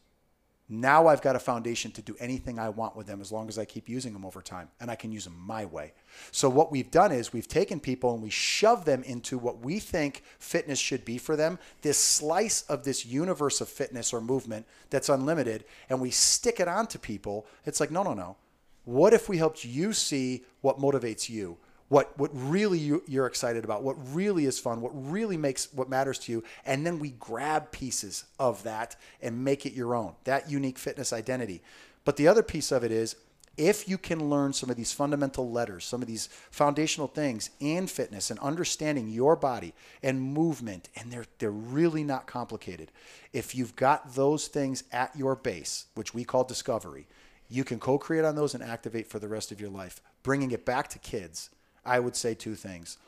now I've got a foundation to do anything I want with them as long as I keep using them over time and I can use them my way. So, what we've done is we've taken people and we shove them into what we think fitness should be for them this slice of this universe of fitness or movement that's unlimited, and we stick it onto people. It's like, no, no, no. What if we helped you see what motivates you? What what really you, you're excited about, what really is fun, what really makes what matters to you, and then we grab pieces of that and make it your own, that unique fitness identity. But the other piece of it is if you can learn some of these fundamental letters, some of these foundational things in fitness and understanding your body and movement, and they're they're really not complicated. If you've got those things at your base, which we call discovery, you can co-create on those and activate for the rest of your life. Bringing it back to kids I would say two things.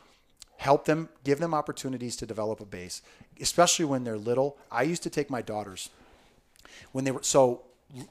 Help them, give them opportunities to develop a base, especially when they're little. I used to take my daughters when they were so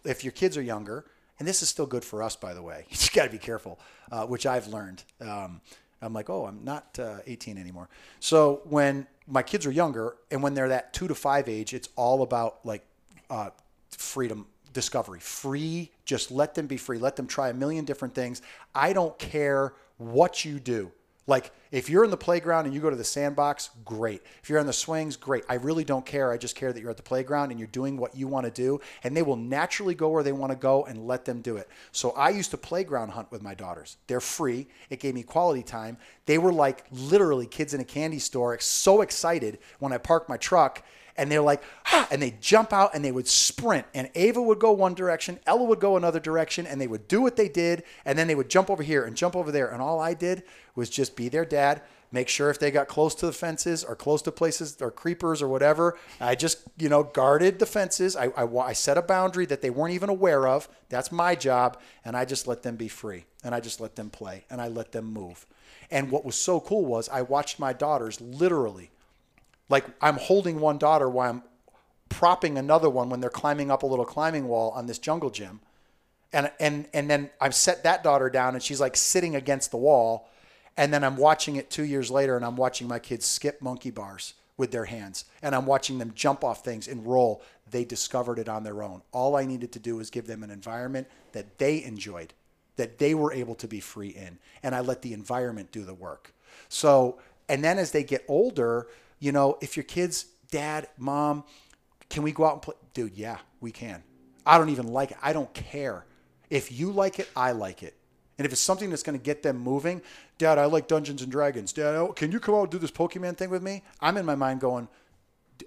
if your kids are younger, and this is still good for us, by the way. You just got to be careful, uh, which I've learned. Um, I'm like, oh, I'm not uh, 18 anymore. So when my kids are younger, and when they're that two to five age, it's all about like uh, freedom, discovery, free. Just let them be free. Let them try a million different things. I don't care what you do. Like if you're in the playground and you go to the sandbox, great. If you're on the swings, great. I really don't care. I just care that you're at the playground and you're doing what you want to do. And they will naturally go where they want to go and let them do it. So I used to playground hunt with my daughters. They're free. It gave me quality time. They were like literally kids in a candy store, so excited when I parked my truck and they're like, ah, and they jump out and they would sprint. And Ava would go one direction, Ella would go another direction, and they would do what they did, and then they would jump over here and jump over there. And all I did was just be their dad, make sure if they got close to the fences or close to places or creepers or whatever, I just, you know, guarded the fences. I, I, I set a boundary that they weren't even aware of. That's my job. And I just let them be free and I just let them play and I let them move. And what was so cool was I watched my daughters literally like I'm holding one daughter while I'm propping another one when they're climbing up a little climbing wall on this jungle gym. And and and then I've set that daughter down and she's like sitting against the wall. And then I'm watching it two years later and I'm watching my kids skip monkey bars with their hands. And I'm watching them jump off things and roll. They discovered it on their own. All I needed to do was give them an environment that they enjoyed, that they were able to be free in. And I let the environment do the work. So, and then as they get older, you know, if your kids, dad, mom, can we go out and play? Dude, yeah, we can. I don't even like it. I don't care. If you like it, I like it. And if it's something that's going to get them moving, Dad, I like Dungeons and Dragons. Dad, oh, can you come out and do this Pokemon thing with me? I'm in my mind going,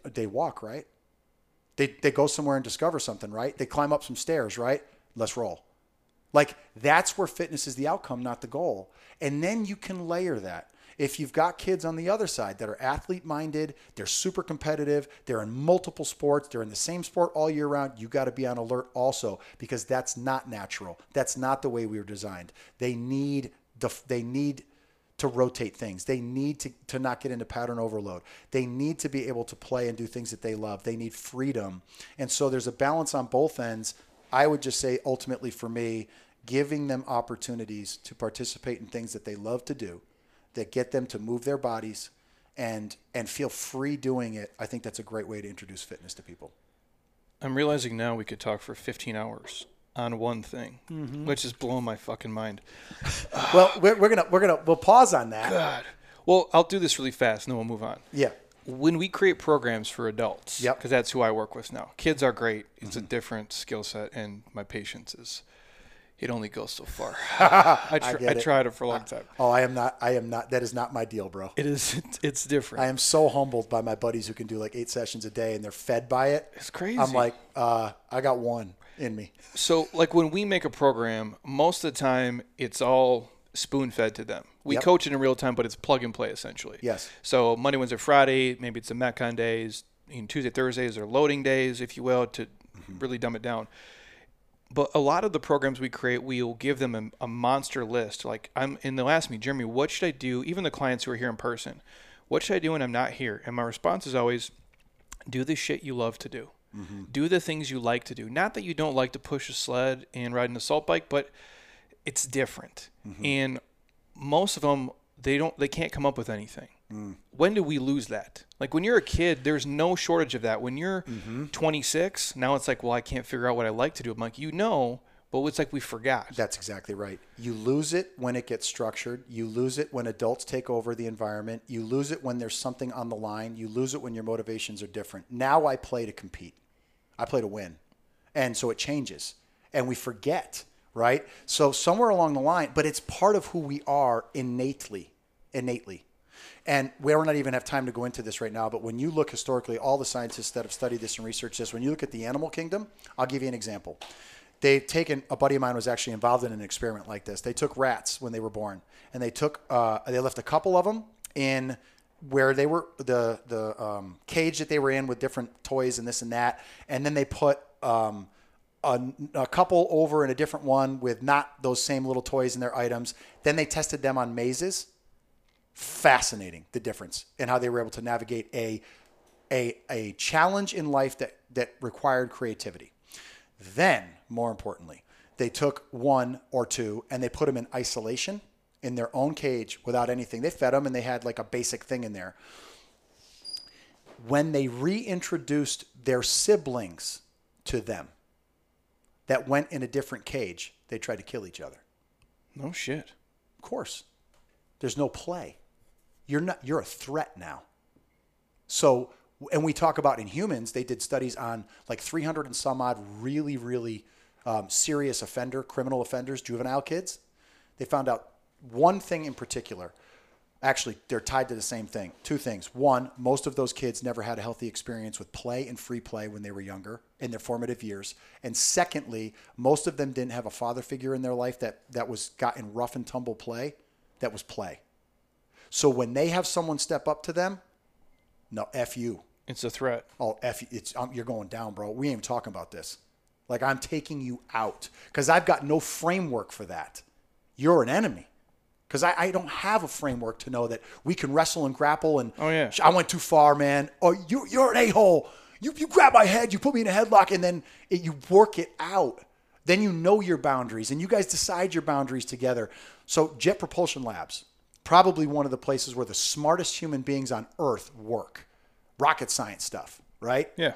they walk, right? They, they go somewhere and discover something, right? They climb up some stairs, right? Let's roll. Like that's where fitness is the outcome, not the goal. And then you can layer that. If you've got kids on the other side that are athlete minded, they're super competitive, they're in multiple sports, they're in the same sport all year round, you got to be on alert also because that's not natural. That's not the way we were designed. They need the they need to rotate things. They need to, to not get into pattern overload. They need to be able to play and do things that they love. They need freedom. And so there's a balance on both ends. I would just say ultimately for me, giving them opportunities to participate in things that they love to do, that get them to move their bodies and and feel free doing it. I think that's a great way to introduce fitness to people. I'm realizing now we could talk for 15 hours on one thing, Mm-hmm. which is blowing my fucking mind. Well, we're, we're gonna we're gonna we'll pause on that. God. Well, I'll do this really fast, and then we'll move on. Yeah. When we create programs for adults, Yep. because that's who I work with now. Kids are great. It's a different skill set, and my patience is. It only goes so far. I, tr- I, get it. tried it for a long time. Oh, I am not. I am not. That is not my deal, bro. It is. It's, it's different. I am so humbled by my buddies who can do like eight sessions a day and they're fed by it. It's crazy. I'm like, uh, I got one in me. So, like when we make a program, most of the time it's all spoon fed to them. We Yep. coach it in real time, but it's plug and play essentially. Yes. So Monday, Wednesday, Friday, maybe it's the Metcon days. You know, Tuesday, Thursdays are loading days, if you will, to Mm-hmm. really dumb it down. But a lot of the programs we create, we'll give them a, a monster list. Like I'm, and they'll ask me, Jeremy, what should I do? Even the clients who are here in person, what should I do when I'm not here? And my response is always, do the shit you love to do. Mm-hmm. Do the things you like to do. Not that you don't like to push a sled and ride an assault bike, but it's different. Mm-hmm. And most of them, they don't, they can't come up with anything. When do we lose that? Like when you're a kid, there's no shortage of that. When you're mm-hmm. 26, now it's like, well, I can't figure out what I like to do. I'm like, you know, but it's like we forgot. That's exactly right. You lose it when it gets structured. You lose it when adults take over the environment. You lose it when there's something on the line. You lose it when your motivations are different. Now I play to compete. I play to win. And so it changes. And we forget, right? So somewhere along the line, but it's part of who we are innately. Innately. And we don't even have time to go into this right now, but when you look historically, all the scientists that have studied this and researched this, when you look at the animal kingdom, I'll give you an example. They've taken a buddy of mine was actually involved in an experiment like this. They took rats when they were born, and they took uh, they left a couple of them in where they were the the um, cage that they were in with different toys and this and that, and then they put um, a, a couple over in a different one with not those same little toys and their items. Then they tested them on mazes. Fascinating the difference and how they were able to navigate a a, a challenge in life that, that required creativity. Then, more importantly, they took one or two and they put them in isolation in their own cage without anything. They fed them and they had like a basic thing in there. When they reintroduced their siblings to them that went in a different cage, they tried to kill each other. no shit. Of course. There's no play. You're not you're a threat now. So and we talk about in humans, they did studies on like 300 and some odd really, really um, serious offender, criminal offenders, juvenile kids. They found out one thing in particular. Actually, they're tied to the same thing. Two things. One, most of those kids never had a healthy experience with play and free play when they were younger in their formative years. And secondly, most of them didn't have a father figure in their life that, that was got in rough and tumble play that was play. So when they have someone step up to them, no, F you. It's a threat. Oh, F, it's um, you're going down, bro. We ain't even talking about this. Like I'm taking you out because I've got no framework for that. You're an enemy because I, I don't have a framework to know that we can wrestle and grapple. And Oh, yeah. I went too far, man. Oh, you you're an a hole. You you grab my head, you put me in a headlock, and then it, you work it out. Then you know your boundaries, and you guys decide your boundaries together. So Jet Propulsion Labs, probably one of the places where the smartest human beings on Earth work. Rocket science stuff, right? Yeah.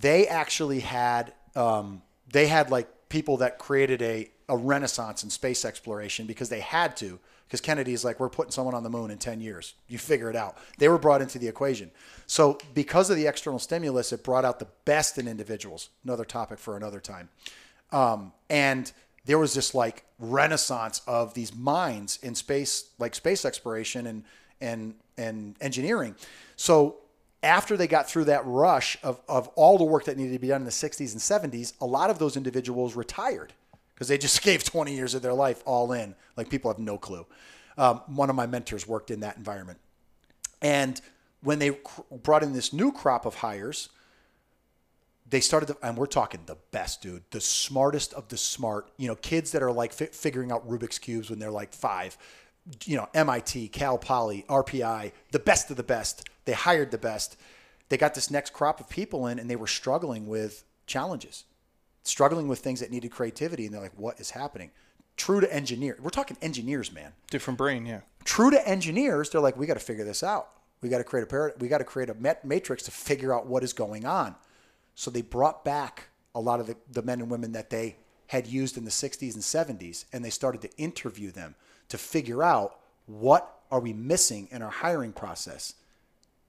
they actually had um, they had like people that created a, a renaissance in space exploration because they had to because kennedy's like we're putting someone on the moon in 10 years you figure it out they were brought into the equation so because of the external stimulus it brought out the best in individuals another topic for another time Um, and there was this like renaissance of these minds in space, like space exploration and and and engineering. So after they got through that rush of, of all the work that needed to be done in the 60s and 70s, a lot of those individuals retired because they just gave 20 years of their life all in. Like people have no clue. Um, one of my mentors worked in that environment. And when they cr- brought in this new crop of hires, they started, to, and we're talking the best, dude, the smartest of the smart, you know, kids that are like fi- figuring out Rubik's Cubes when they're like five, you know, MIT, Cal Poly, RPI, the best of the best. They hired the best. They got this next crop of people in and they were struggling with challenges, struggling with things that needed creativity. And they're like, what is happening? True to engineer. We're talking engineers, man Different brain, yeah. true to engineers, they're like, we got to figure this out. We got to create a parad- we got to create a met- matrix to figure out what is going on. So they brought back a lot of the, the men and women that they had used in the 60s and 70s, and they started to interview them to figure out what are we missing in our hiring process.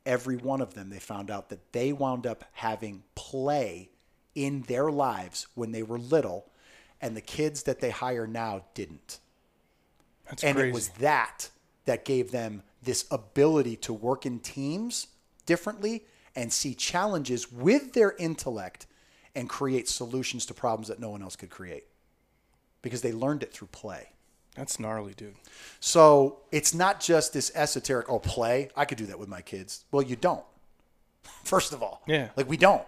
Every one of them, they found out that they wound up having play in their lives when they were little, and the kids that they hire now didn't That's and crazy. it was that that gave them this ability to work in teams differently and see challenges with their intellect and create solutions to problems that no one else could create because they learned it through play. That's gnarly, dude. So it's not just this esoteric, oh, play. I could do that with my kids. Well, you don't. First of all, Yeah. like we don't.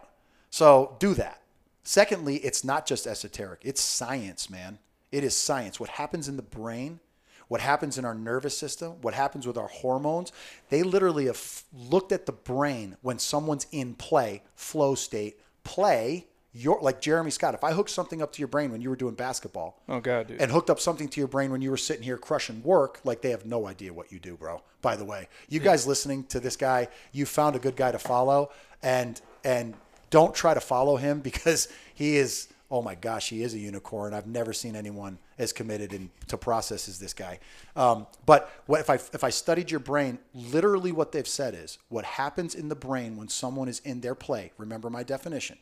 So do that. Secondly, it's not just esoteric, it's science, man. It is science. What happens in the brain, what happens in our nervous system, what happens with our hormones, they literally have looked at the brain when someone's in play, flow state, play. Your, like Jeremy Scott, if I hooked something up to your brain when you were doing basketball, Oh god, dude. and hooked up something to your brain when you were sitting here crushing work, like they have no idea what you do, bro. By the way, you guys listening to this guy, you found a good guy to follow, and and don't try to follow him because he is. Oh my gosh, he is a unicorn. I've never seen anyone as committed and to process as this guy. Um, but what if I if I studied your brain? Literally, what they've said is what happens in the brain when someone is in their play. Remember my definition.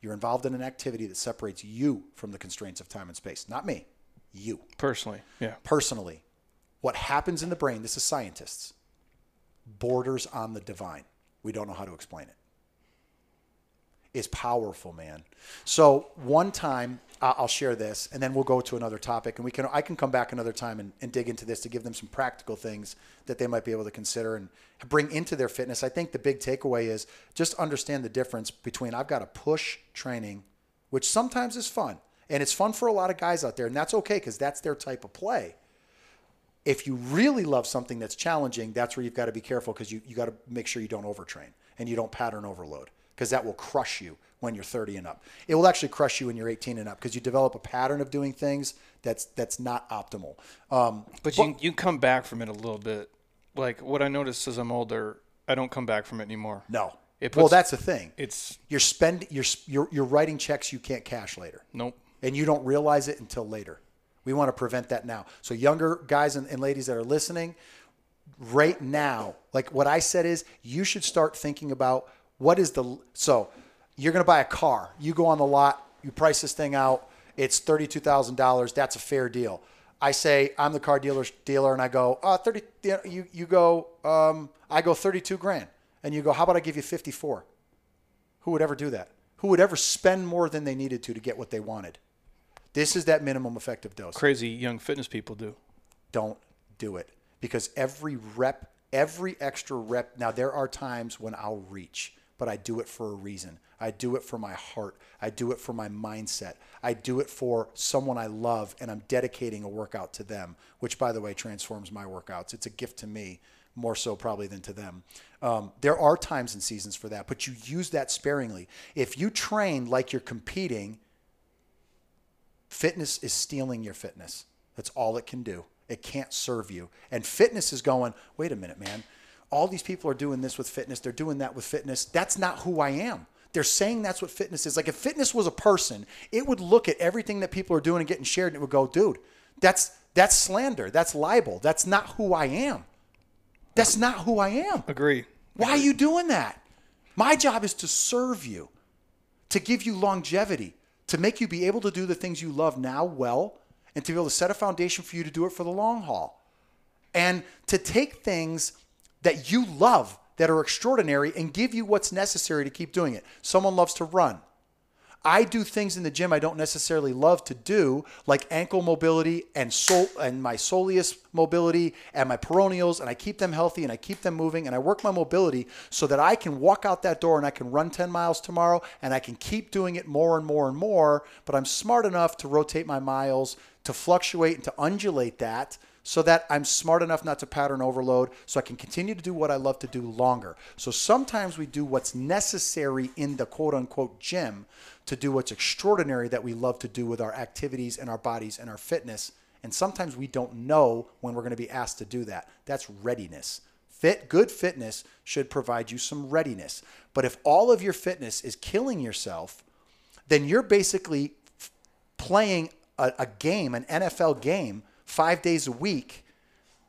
You're involved in an activity that separates you from the constraints of time and space, not me, you Personally, yeah. personally. What happens in the brain, this is scientists, borders on the divine. We don't know how to explain it. It's powerful, man. So one time, I'll share this, and then we'll go to another topic, and we can I can come back another time and, and dig into this to give them some practical things that they might be able to consider and bring into their fitness. I think the big takeaway is just understand the difference between I've got a push training, which sometimes is fun, and it's fun for a lot of guys out there, and that's okay because that's their type of play if you really love something that's challenging, that's where you've got to be careful because you, you got to make sure you don't overtrain and you don't pattern overload because that will crush you when you're 30 and up. It will actually crush you when you're 18 and up because you develop a pattern of doing things that's that's not optimal. Um, But you you come back from it a little bit. Like what I noticed as I'm older, I don't come back from it anymore. no. It well, that's the thing. It's You're spend you're you're you're writing checks you can't cash later. nope. and you don't realize it until later. We want to prevent that now. So, younger guys and, and ladies that are listening, right now, like what I said is, you should start thinking about what is the. So, you're going to buy a car. You go on the lot, you price this thing out, it's $32,000. That's a fair deal. I say, I'm the car dealer, dealer and I go, uh, 30, you, you go, um, I go 32 grand. And you go, how about I give you 54? Who would ever do that? Who would ever spend more than they needed to to get what they wanted? This is that minimum effective dose. Crazy young fitness people do. Don't do it because every rep, every extra rep. Now, there are times when I'll reach, but I do it for a reason. I do it for my heart. I do it for my mindset. I do it for someone I love, and I'm dedicating a workout to them, which, by the way, transforms my workouts. It's a gift to me, more so probably than to them. Um, there are times and seasons for that, but you use that sparingly. If you train like you're competing, fitness is stealing your fitness. That's all it can do. It can't serve you. And fitness is going, wait a minute, man. All these people are doing this with fitness. They're doing that with fitness. That's not who I am. They're saying that's what fitness is. Like if fitness was a person, it would look at everything that people are doing and getting shared and it would go, dude, that's that's slander. That's libel. That's not who I am. That's not who I am. Agree. Why are you doing that? My job is to serve you, to give you longevity, to make you be able to do the things you love now well and to be able to set a foundation for you to do it for the long haul. And to take things that you love that are extraordinary and give you what's necessary to keep doing it. Someone loves to run. I do things in the gym I don't necessarily love to do, like ankle mobility and sol- and my soleus mobility and my peroneals, and I keep them healthy and I keep them moving and I work my mobility so that I can walk out that door and I can run 10 miles tomorrow and I can keep doing it more and more and more. But I'm smart enough to rotate my miles, to fluctuate and to undulate that so that I'm smart enough not to pattern overload so I can continue to do what I love to do longer. So sometimes we do what's necessary in the quote unquote gym to do what's extraordinary that we love to do with our activities and our bodies and our fitness. And sometimes we don't know when we're going to be asked to do that. That's readiness. Fit, good fitness should provide you some readiness. But if all of your fitness is killing yourself, then you're basically playing a, a game, an NFL game, five days a week.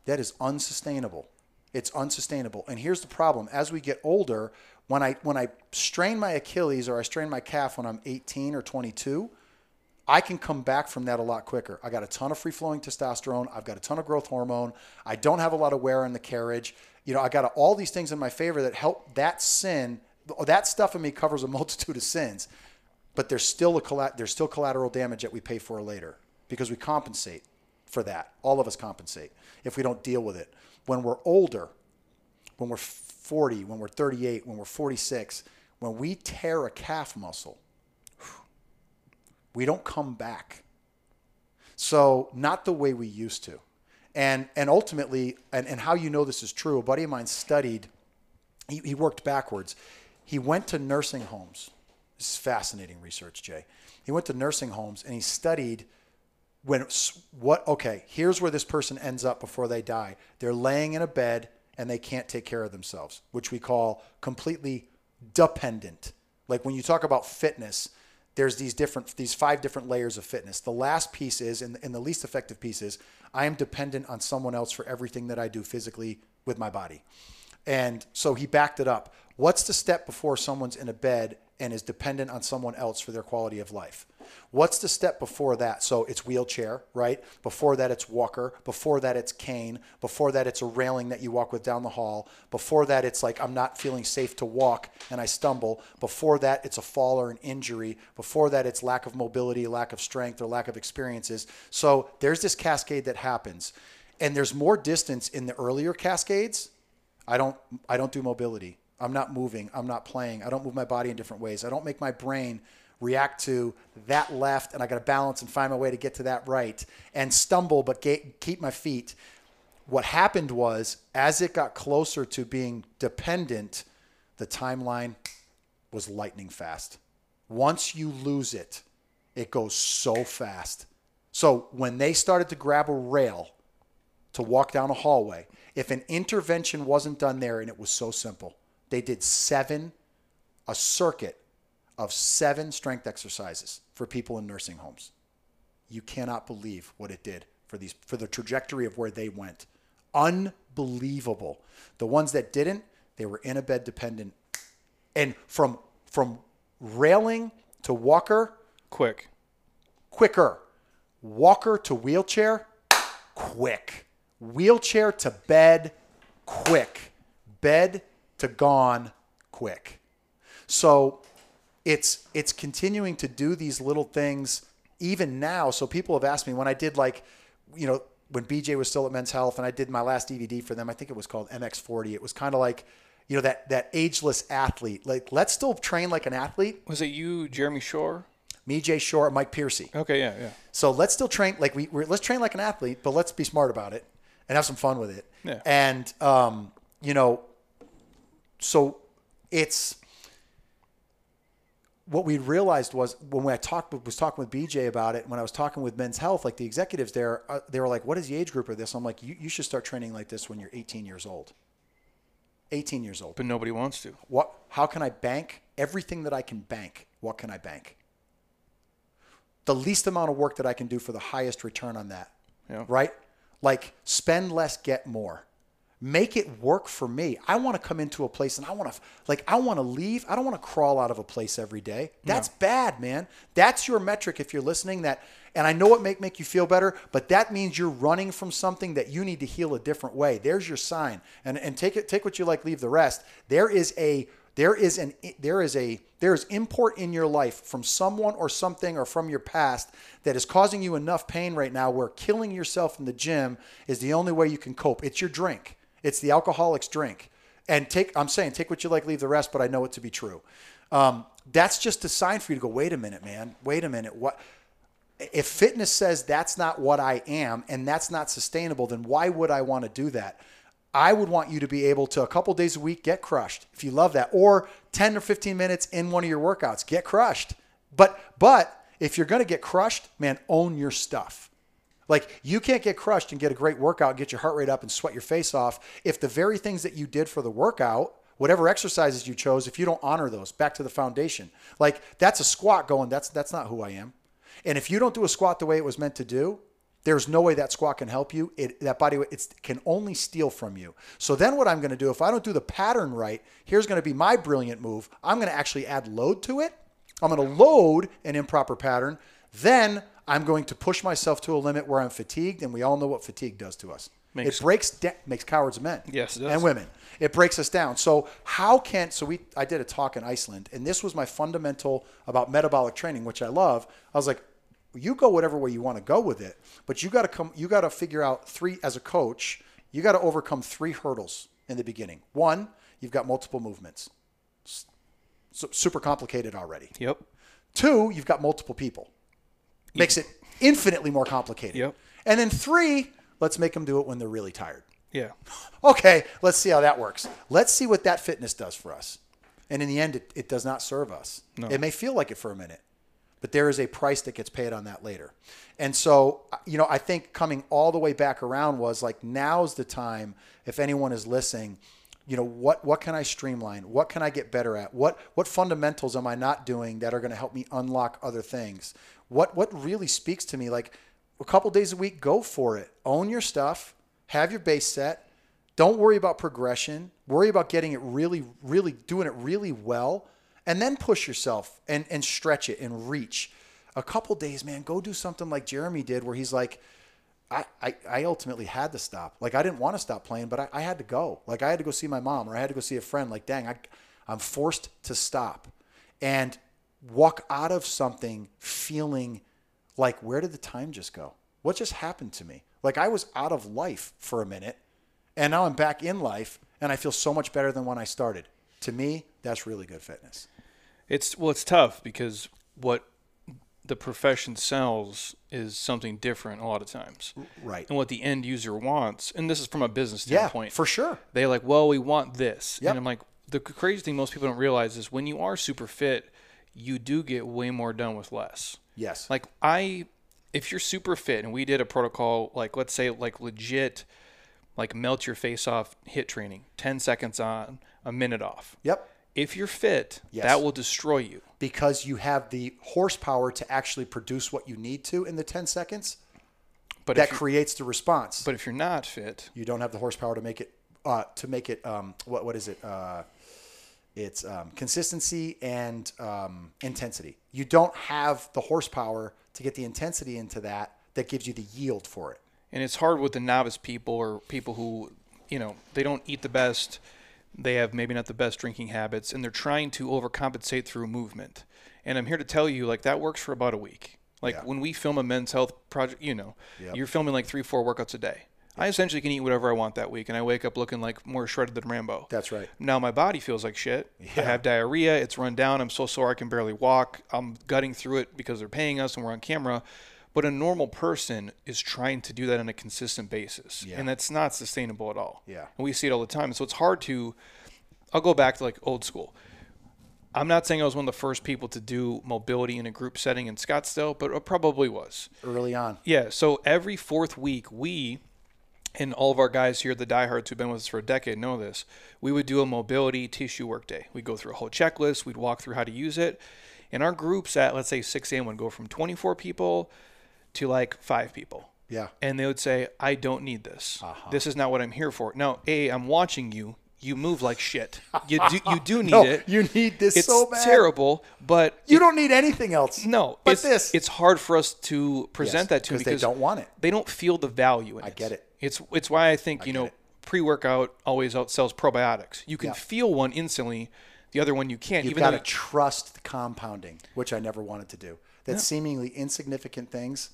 That is unsustainable. It's unsustainable. And here's the problem: as we get older, when I when I strain my Achilles or I strain my calf when I'm 18 or 22, I can come back from that a lot quicker. I got a ton of free flowing testosterone. I've got a ton of growth hormone. I don't have a lot of wear in the carriage. You know, I got all these things in my favor that help that sin. That stuff in me covers a multitude of sins, but there's still a there's still collateral damage that we pay for later because we compensate for that. All of us compensate if we don't deal with it. When we're older, when we're 40, when we're 38, when we're 46, when we tear a calf muscle, we don't come back. So, not the way we used to. And, and ultimately, and, and how you know this is true, a buddy of mine studied, he, he worked backwards. He went to nursing homes. This is fascinating research, Jay. He went to nursing homes and he studied when what okay here's where this person ends up before they die they're laying in a bed and they can't take care of themselves, which we call completely dependent. Like when you talk about fitness, there's these different these five different layers of fitness. The last piece is and, the least effective piece is I am dependent on someone else for everything that I do physically with my body. And so he backed it up. What's the step before someone's in a bed and is dependent on someone else for their quality of life? What's the step before that? So it's wheelchair, right? Before that, it's walker. Before that, it's cane. Before that, it's a railing that you walk with down the hall. Before that, it's like I'm not feeling safe to walk and I stumble. Before that, it's a fall or an injury. Before that, it's lack of mobility, lack of strength, or lack of experiences. So there's this cascade that happens. And there's more distance in the earlier cascades. I don't I don't do mobility. I'm not moving. I'm not playing. I don't move my body in different ways. I don't make my brain react to that left, and I got to balance and find my way to get to that right, and stumble but get, keep my feet. What happened was, as it got closer to being dependent, the timeline was lightning fast. Once you lose it, it goes so fast. So when they started to grab a rail to walk down a hallway, if an intervention wasn't done there, and it was so simple, they did seven, a circuit of seven strength exercises for people in nursing homes. You cannot believe what it did for these for the trajectory of where they went. Unbelievable. The ones that didn't, they were in a bed dependent. And from from railing to walker, quick. Quicker. Walker to wheelchair, quick. Wheelchair to bed, quick. Bed to gone, quick. So it's it's continuing to do these little things even now. So people have asked me when I did like, you know, when BJ was still at Men's Health and I did my last DVD for them, I think it was called MX40. It was kind of like, you know, that that ageless athlete. Like, let's still train like an athlete. Was it you, Jeremy Shore? Me, Jay Shore, Mike Piercy. Okay, yeah, yeah. So let's still train like we let's train like an athlete, but let's be smart about it and have some fun with it. Yeah. And um, you know, so it's what we realized was when I talked was talking with BJ about it, when I was talking with Men's Health, like the executives there, uh, they were like, "What is the age group of this?" I'm like, "You, you should start training like this when you're 18 years old." 18 years old. But nobody wants to. What? How can I bank everything that I can bank? What can I bank? The least amount of work that I can do for the highest return on that. Yeah. Right? Like spend less, get more. Make it work for me. I want to come into a place and I want to like I want to leave. I don't want to crawl out of a place every day. That's bad, man. That's your metric if you're listening that and I know it make make you feel better, but that means you're running from something that you need to heal a different way. There's your sign. And and take it take what you like, leave the rest. There is a there is an there is a there is import in your life from someone or something or from your past that is causing you enough pain right now where killing yourself in the gym is the only way you can cope. It's your drink. It's the alcoholic's drink. And take I'm saying take what you like, leave the rest, but I know it to be true. Um, that's just a sign for you to go, wait a minute, man. Wait a minute. What if fitness says that's not what I am and that's not sustainable, then why would I want to do that? I would want you to be able to a couple days a week get crushed if you love that, or 10 or 15 minutes in one of your workouts, get crushed. But but if you're gonna get crushed, man, own your stuff. Like you can't get crushed and get a great workout, get your heart rate up and sweat your face off if the very things that you did for the workout, whatever exercises you chose, if you don't honor those, back to the foundation. Like that's a squat going, that's that's not who I am. And if you don't do a squat the way it was meant to do, there's no way that squat can help you. It, that body weight it can only steal from you. So then what I'm going to do if I don't do the pattern right, here's going to be my brilliant move. I'm going to actually add load to it. I'm going to load an improper pattern. Then I'm going to push myself to a limit where I'm fatigued, and we all know what fatigue does to us. Makes- it breaks da- makes cowards of men. Yes, it does. and women. It breaks us down. So how can so we I did a talk in Iceland, and this was my fundamental about metabolic training, which I love. I was like, you go whatever way you want to go with it, but you got to come. You got to figure out three as a coach. You got to overcome three hurdles in the beginning. One, you've got multiple movements. So super complicated already. Yep. Two, you've got multiple people. Makes it infinitely more complicated. Yep. And then three, let's make them do it when they're really tired. Yeah. Okay, let's see how that works. Let's see what that fitness does for us. And in the end, it, it does not serve us. No. It may feel like it for a minute, but there is a price that gets paid on that later. And so, uh, you know, I think coming all the way back around was like, now's the time, if anyone is listening, you know, what, what can I streamline? What can I get better at? What, what fundamentals am I not doing that are going to help me unlock other things? What, what really speaks to me? Like a couple days a week, go for it. Own your stuff, have your base set. Don't worry about progression. Worry about getting it really, really doing it really well, and then push yourself and and stretch it and reach. A couple days, man, go do something like Jeremy did, where he's like, I, I, ultimately had to stop. Like I didn't want to stop playing, but I, I had to go. Like I had to go see my mom or I had to go see a friend. Like, dang, I, I'm forced to stop and walk out of something feeling like, where did the time just go? What just happened to me? Like I was out of life for a minute and now I'm back in life and I feel so much better than when I started. To me, that's really good fitness. It's well, it's tough because what the profession sells is something different a lot of times. Right. And what the end user wants, and this is from a business Yeah, standpoint. for sure. They like, well, we want this. Yep. And I'm like, the crazy thing most people don't realize is when you are super fit, you do get way more done with less. Yes. Like I, if you're super fit and we did a protocol, like let's say like legit, like melt your face off HIIT training, 10 seconds on, a minute off. Yep. If you're fit, Yes. that will destroy you. Because you have the horsepower to actually produce what you need to in the 10 seconds, But that you, creates the response. but if you're not fit, you don't have the horsepower to make it uh, to make it um, what what is it uh, it's um, consistency and um, intensity you don't have the horsepower to get the intensity into that that gives you the yield for it and it's hard with the novice people or people who, you know, they don't eat the best, they have maybe not the best drinking habits, and they're trying to overcompensate through movement. And I'm here to tell you, like that works for about a week. Like Yeah. when we film a men's health project, you know, Yep. you're filming like three, four workouts a day. I essentially can eat whatever I want that week, and I wake up looking like more shredded than Rambo. that's right Now my body feels like shit. I have diarrhea. It's run down. I'm so sore I can barely walk. I'm gutting through it because they're paying us and we're on camera. But a normal person is trying to do that on a consistent basis, Yeah. and that's not sustainable at all. Yeah. and we see it all the time. So it's hard to. I'll go back to like old school. I'm not saying I was one of the first people to do mobility in a group setting in Scottsdale, but it probably was. early on Yeah. So every fourth week, we and all of our guys here, the diehards who've been with us for a decade, know this. We would do a mobility tissue work day. We'd go through a whole checklist. We'd walk through how to use it. And our groups at let's say 6 a.m. would go from 24 people to like five people. Yeah. and they would say, "I don't need this. Uh-huh. This is not what I'm here for." No, a, I'm watching you. You move like shit. You do. You do need No, it. you need this it's so bad. terrible, but You don't need anything else. no, but it's, this. It's hard for us to present Yes, that to them 'cause they don't want it. They don't feel the value in it. I get it. It's it's why I think you know pre-workout always outsells probiotics. You can Yeah. feel one instantly, the other one you can't. You've got to trust the compounding, which I never wanted to do. That seemingly insignificant things,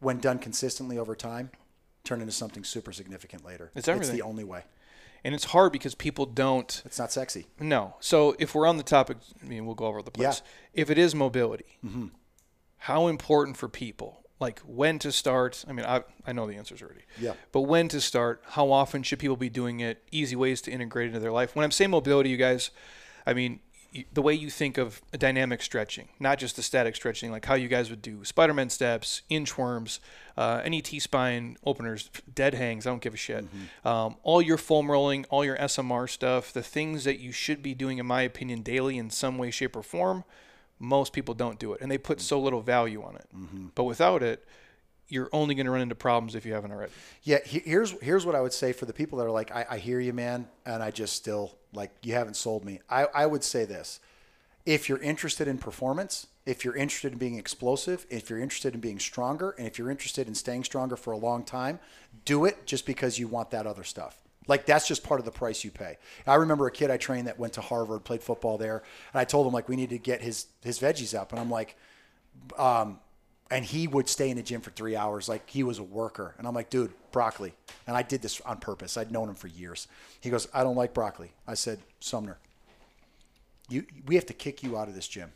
when done consistently over time, turn into something super significant later. It's everything. the only way. and it's hard because people don't It's not sexy. No. So if we're on the topic, I mean, we'll go over the place. Yeah. If it is mobility, Mm-hmm. how important for people? Like when to start? I mean, I, I know the answers already. Yeah. But when to start? How often should people be doing it? Easy ways to integrate into their life. When I'm saying mobility, you guys, I mean the way you think of dynamic stretching, not just the static stretching, like how you guys would do Spider-Man steps, inchworms, uh, any T-spine openers, dead hangs. I don't give a shit. Um, all your foam rolling, all your SMR stuff, the things that you should be doing, in my opinion, daily in some way, shape, or form. Most people don't do it, and they put so little value on it. But without it, you're only going to run into problems if you haven't already. Yeah, here's here's what I would say for the people that are like, I, I hear you, man, and I just still like you haven't sold me. I, I would say this: if you're interested in performance, if you're interested in being explosive, if you're interested in being stronger, and if you're interested in staying stronger for a long time, do it just because you want that other stuff. Like that's just part of the price you pay. I remember a kid I trained that went to Harvard, played football there, and I told him like we need to get his his veggies up, and I'm like, um, and he would stay in the gym for three hours like he was a worker. And I'm like, dude, broccoli. And I did this on purpose. I'd known him for years. He goes, I don't like broccoli. I said, Sumner, you we have to kick you out of this gym.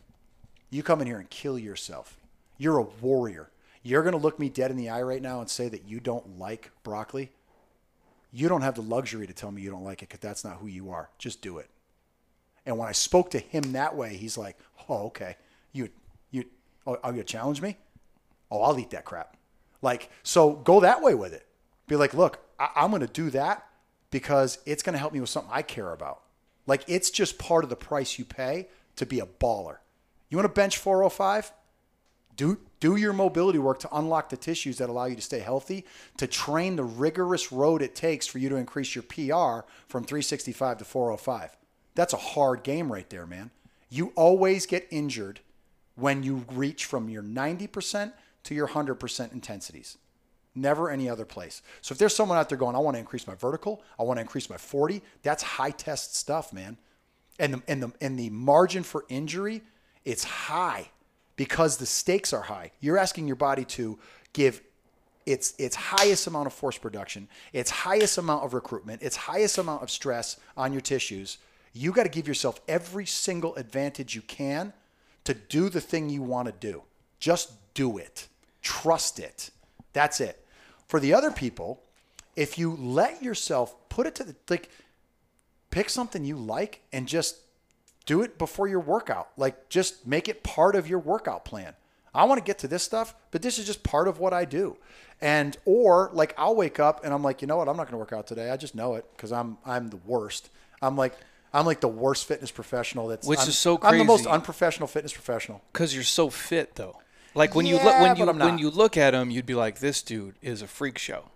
You come in here and kill yourself. You're a warrior. You're gonna look me dead in the eye right now and say that you don't like broccoli. You don't have the luxury to tell me you don't like it because that's not who you are. Just do it. And when I spoke to him that way, he's like, "Oh, okay. You, you, oh, are you gonna challenge me? Oh, I'll eat that crap." Like, so go that way with it. Be like, "Look, I, I'm gonna do that because it's gonna help me with something I care about." Like, it's just part of the price you pay to be a baller. You want to bench 405? do do your mobility work to unlock the tissues that allow you to stay healthy to train the rigorous road it takes for you to increase your PR from 365 to 405 that's a hard game right there man you always get injured when you reach from your 90% to your 100% intensities never any other place so if there's someone out there going i want to increase my vertical i want to increase my 40 that's high test stuff man and the, and the and the margin for injury it's high because the stakes are high. You're asking your body to give its its highest amount of force production, its highest amount of recruitment, its highest amount of stress on your tissues. You got to give yourself every single advantage you can to do the thing you want to do. Just do it. Trust it. That's it. For the other people, if you let yourself put it to the like pick something you like and just do it before your workout. Like just make it part of your workout plan. I want to get to this stuff, but this is just part of what I do. And or like I'll wake up and I'm like, you know what? I'm not going to work out today. I just know it because I'm I'm the worst. I'm like I'm like the worst fitness professional. That's Which I'm- is so crazy. I'm the most unprofessional fitness professional. Because you're so fit, though. Like when you look Yeah, when you but I'm when you look at him, you'd be like, "This dude is a freak show."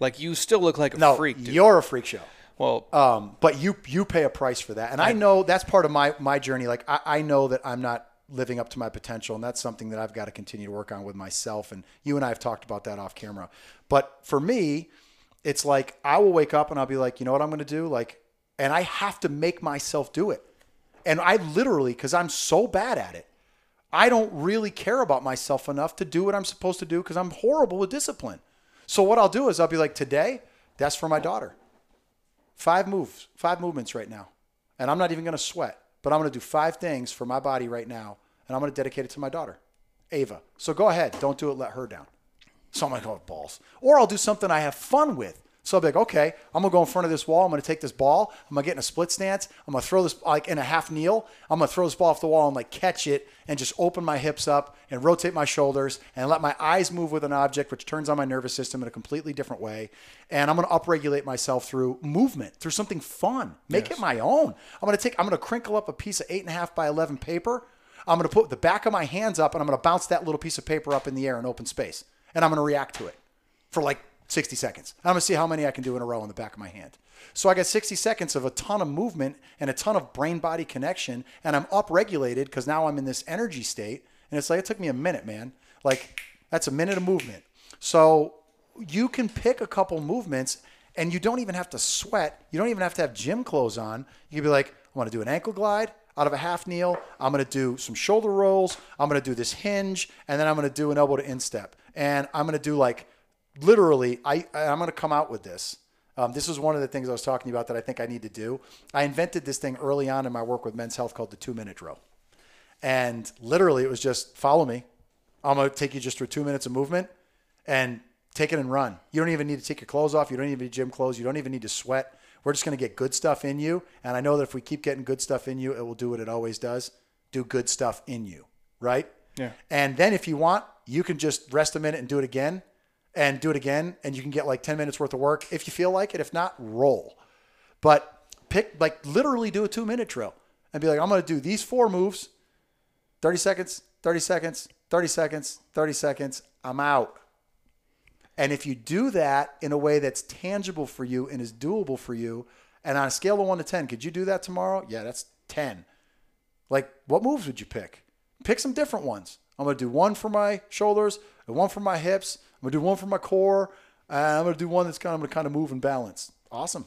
Like you still look like a No, freak, dude. you're a freak show. well, Um, but you you pay a price for that, and I know that's part of my my journey. Like I, I know that I'm not living up to my potential, and that's something that I've got to continue to work on with myself. And you and I have talked about that off camera. But for me, it's like I will wake up and I'll be like, you know what I'm going to do, like, and I have to make myself do it. And I literally, because I'm so bad at it, I don't really care about myself enough to do what I'm supposed to do because I'm horrible with discipline. So what I'll do is I'll be like, today, that's for my daughter five moves, five movements right now. And I'm not even going to sweat, but I'm going to do five things for my body right now. And I'm going to dedicate it to my daughter, Ava. So go ahead. Don't do it. Let her down. So I'm like, oh, balls. Or I'll do something I have fun with. So I'll be like, okay, I'm gonna go in front of this wall. I'm gonna take this ball. I'm gonna get in a split stance. I'm gonna throw this like in a half kneel. I'm gonna throw this ball off the wall and like catch it and just open my hips up and rotate my shoulders and let my eyes move with an object, which turns on my nervous system in a completely different way. And I'm gonna upregulate myself through movement, through something fun. Make it my own. I'm gonna take. I'm gonna crinkle up a piece of eight and a half by eleven paper. I'm gonna put the back of my hands up and I'm gonna bounce that little piece of paper up in the air in open space. and I'm going to react to it for like 60 seconds. I'm going to see how many I can do in a row in the back of my hand. So I got 60 seconds of a ton of movement and a ton of brain body connection, and I'm upregulated because now I'm in this energy state. And it's like, it took me a minute, man. Like, that's a minute of movement. So you can pick a couple movements and you don't even have to sweat. You don't even have to have gym clothes on. You can be like, I want to do an ankle glide out of a half kneel. I'm going to do some shoulder rolls. I'm going to do this hinge, and then I'm going to do an elbow to instep. And I'm going to do like literally, I, I'm going to come out with this. Um, this is one of the things I was talking about that I think I need to do. I invented this thing early on in my work with Men's Health called the two minute drill. And literally, it was just follow me. I'm going to take you just through two minutes of movement and take it and run. You don't even need to take your clothes off. You don't even need gym clothes. You don't even need to sweat. We're just going to get good stuff in you. And I know that if we keep getting good stuff in you, it will do what it always does do good stuff in you. Right? Yeah. And then if you want, you can just rest a minute and do it again and do it again. And you can get like 10 minutes worth of work if you feel like it. If not, roll. But pick, like, literally do a two minute drill and be like, I'm going to do these four moves 30 seconds, 30 seconds, 30 seconds, 30 seconds. I'm out. And if you do that in a way that's tangible for you and is doable for you, and on a scale of one to 10, could you do that tomorrow? Yeah, that's 10. Like, what moves would you pick? Pick some different ones. I'm going to do one for my shoulders, and one for my hips. To do one for my core. And I'm going to do one that's kind of going to kind of move and balance. Awesome.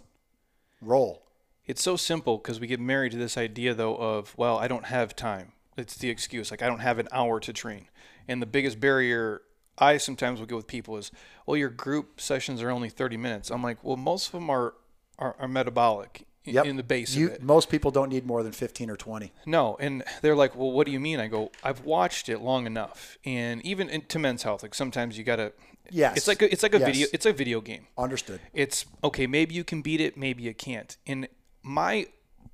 Roll. It's so simple because we get married to this idea, though, of, well, I don't have time. It's the excuse. Like, I don't have an hour to train. And the biggest barrier I sometimes will get with people is, well, your group sessions are only 30 minutes. I'm like, well, most of them are, are, are metabolic in, Yep. in the base You, of it. most people don't need more than 15 or 20. No, and they're like, well, what do you mean? I go, I've watched it long enough, and even in, to men's health, like sometimes you gotta. Yes. It's like a, it's like a Yes. video. It's a video game. Understood. It's okay. Maybe you can beat it. Maybe you can't. And my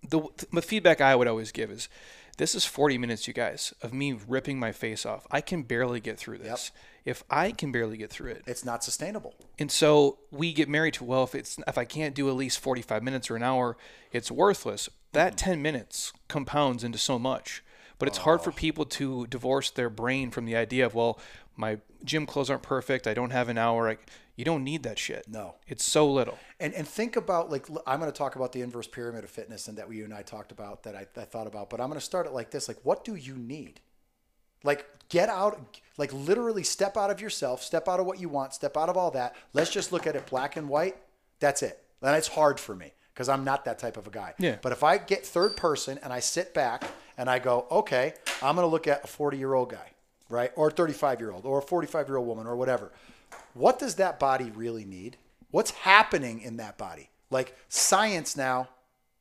the the feedback I would always give is, this is 40 minutes, you guys, of me ripping my face off. I can barely get through this. If I can barely get through it, It's not sustainable. and so we get married to well, if it's if I can't do at least 45 minutes or an hour, it's worthless. That mm-hmm. 10 minutes compounds into so much. But it's hard for people to divorce their brain from the idea of well, my gym clothes aren't perfect. I don't have an hour. I, you don't need that shit. No. It's so little. And and think about like I'm going to talk about the inverse pyramid of fitness and that we you and I talked about that I, I thought about, but I'm going to start it like this: like, what do you need? Like, get out, like literally step out of yourself, step out of what you want, step out of all that. Let's just look at it black and white. That's it. And it's hard for me because I'm not that type of a guy. Yeah. But if I get third person and I sit back and I go, okay, I'm going to look at a 40 year old guy, right, or a 35 year old, or a 45 year old woman, or whatever. What does that body really need? What's happening in that body? Like science now,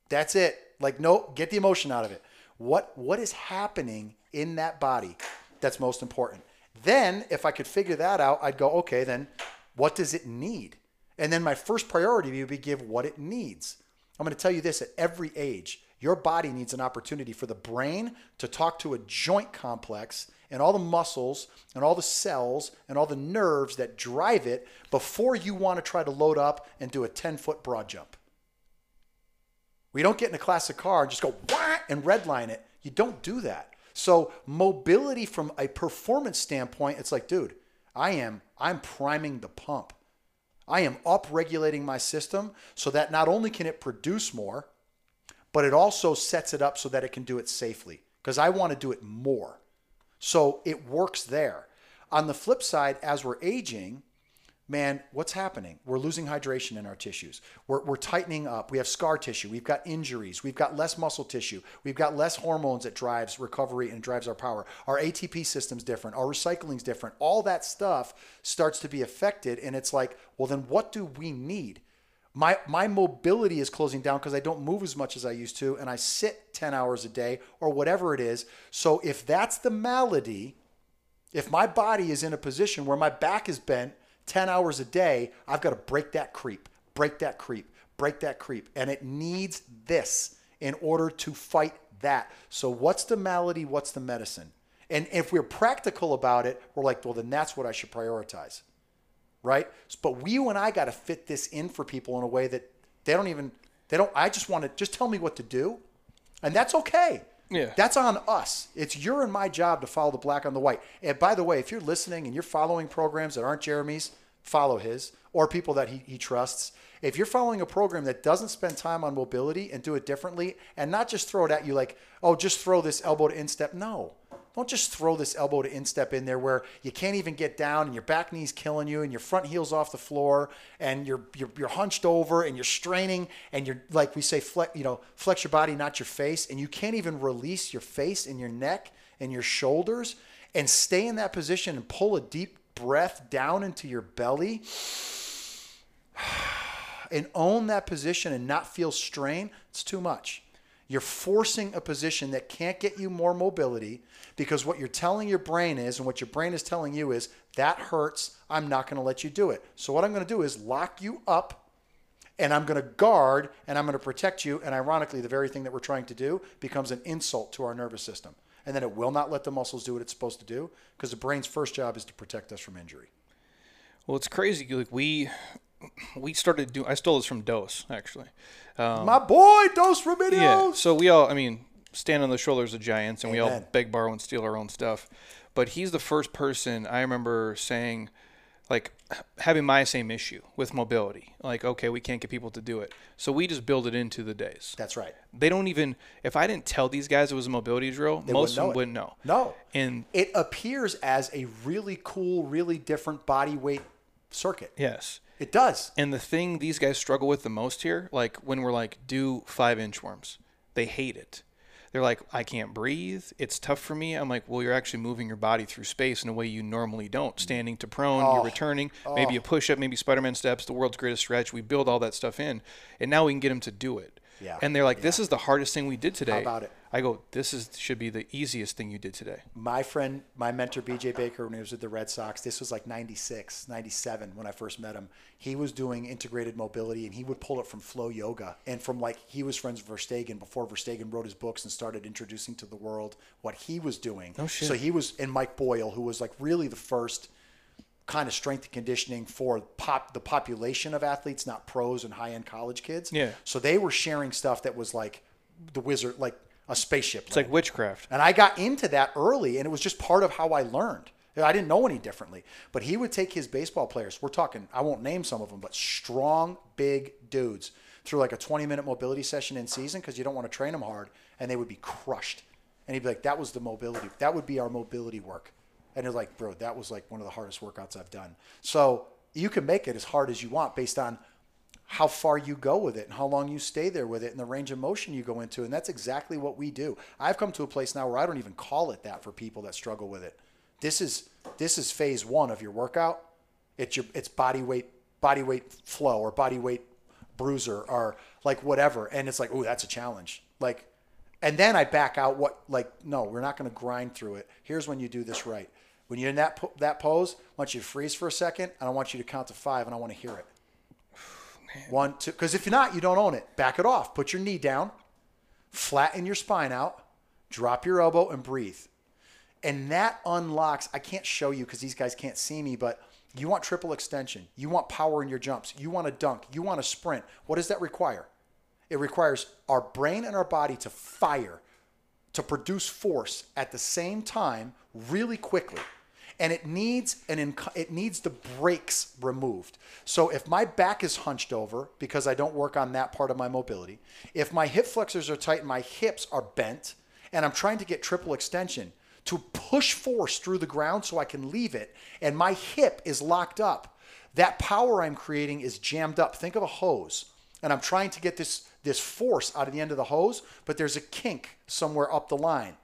that's it. Like no, get the emotion out of it. What what is happening in that body that's most important? Then if I could figure that out, I'd go, okay, then what does it need? And then my first priority would be give what it needs. I'm going to tell you this at every age, your body needs an opportunity for the brain to talk to a joint complex and all the muscles and all the cells and all the nerves that drive it before you want to try to load up and do a 10 foot broad jump. We don't get in a classic car and just go wah and redline it. You don't do that. So mobility from a performance standpoint, it's like, dude, I am I'm priming the pump. I am up regulating my system so that not only can it produce more, but it also sets it up so that it can do it safely because I want to do it more. So it works there. On the flip side, as we're aging, man, what's happening? We're losing hydration in our tissues. We're, we're tightening up. We have scar tissue. We've got injuries. We've got less muscle tissue. We've got less hormones that drives recovery and drives our power. Our ATP system's different. Our recycling's different. All that stuff starts to be affected. And it's like, well, then what do we need? My, my mobility is closing down because I don't move as much as I used to, and I sit 10 hours a day or whatever it is. So if that's the malady, if my body is in a position where my back is bent 10 hours a day, I've got to break that creep, break that creep, break that creep. And it needs this in order to fight that. So, what's the malady? What's the medicine? And if we're practical about it, we're like, well, then that's what I should prioritize. Right? But we, you and I got to fit this in for people in a way that they don't even, they don't, I just want to, just tell me what to do. And that's okay. Yeah. That's on us. It's your and my job to follow the black on the white. And by the way, if you're listening and you're following programs that aren't Jeremy's, follow his or people that he, he trusts. If you're following a program that doesn't spend time on mobility and do it differently and not just throw it at you like, oh, just throw this elbow to instep. No. Don't just throw this elbow to instep in there where you can't even get down and your back knee's killing you and your front heel's off the floor and you're you're, you're hunched over and you're straining and you're like we say flex you know flex your body not your face and you can't even release your face and your neck and your shoulders and stay in that position and pull a deep breath down into your belly and own that position and not feel strain, it's too much. You're forcing a position that can't get you more mobility because what you're telling your brain is, and what your brain is telling you is, that hurts. I'm not going to let you do it. So, what I'm going to do is lock you up and I'm going to guard and I'm going to protect you. And ironically, the very thing that we're trying to do becomes an insult to our nervous system. And then it will not let the muscles do what it's supposed to do because the brain's first job is to protect us from injury. Well, it's crazy. Like we we started doing. I stole this from Dos actually. Um, My boy, Dos Remedios. Yeah. So we all. I mean, stand on the shoulders of giants, and Amen. we all beg, borrow, and steal our own stuff. But he's the first person I remember saying, like, having my same issue with mobility. Like, okay, we can't get people to do it, so we just build it into the days. That's right. They don't even. If I didn't tell these guys it was a mobility drill, they most of them wouldn't know. No. And it appears as a really cool, really different body weight circuit. Yes. It does. And the thing these guys struggle with the most here, like when we're like, do five inchworms, they hate it. They're like, I can't breathe. It's tough for me. I'm like, well, you're actually moving your body through space in a way you normally don't. Standing to prone, oh. you're returning, oh. maybe a push up, maybe Spider Man steps, the world's greatest stretch. We build all that stuff in. And now we can get them to do it. Yeah. And they're like, this is the hardest thing we did today. How about it? I go, this is should be the easiest thing you did today. My friend, my mentor, BJ Baker, when he was with the Red Sox, this was like 96, 97 when I first met him. He was doing integrated mobility and he would pull it from flow yoga and from like, he was friends with Verstegen before Verstegen wrote his books and started introducing to the world what he was doing. Oh, shit. So he was, and Mike Boyle, who was like really the first kind of strength and conditioning for pop the population of athletes, not pros and high end college kids. Yeah. So they were sharing stuff that was like the wizard, like a spaceship. It's like witchcraft. And I got into that early, and it was just part of how I learned. I didn't know any differently. But he would take his baseball players. We're talking, I won't name some of them, but strong, big dudes through like a 20 minute mobility session in season because you don't want to train them hard, and they would be crushed. And he'd be like, that was the mobility. That would be our mobility work. And it's like, bro, that was like one of the hardest workouts I've done. So you can make it as hard as you want based on how far you go with it and how long you stay there with it and the range of motion you go into. And that's exactly what we do. I've come to a place now where I don't even call it that for people that struggle with it. This is this is phase one of your workout. It's your it's body weight body weight flow or body weight bruiser or like whatever. And it's like, oh, that's a challenge. Like and then I back out what like no, we're not going to grind through it. Here's when you do this right. When you're in that that pose, I want you to freeze for a second and I want you to count to 5 and I want to hear it. One, two, because if you're not, you don't own it. Back it off. Put your knee down, flatten your spine out, drop your elbow, and breathe. And that unlocks, I can't show you because these guys can't see me, but you want triple extension. You want power in your jumps. You want to dunk. You want to sprint. What does that require? It requires our brain and our body to fire, to produce force at the same time really quickly and it needs an inc- it needs the brakes removed. So if my back is hunched over because I don't work on that part of my mobility, if my hip flexors are tight and my hips are bent, and I'm trying to get triple extension to push force through the ground so I can leave it, and my hip is locked up, that power I'm creating is jammed up. Think of a hose, and I'm trying to get this this force out of the end of the hose, but there's a kink somewhere up the line.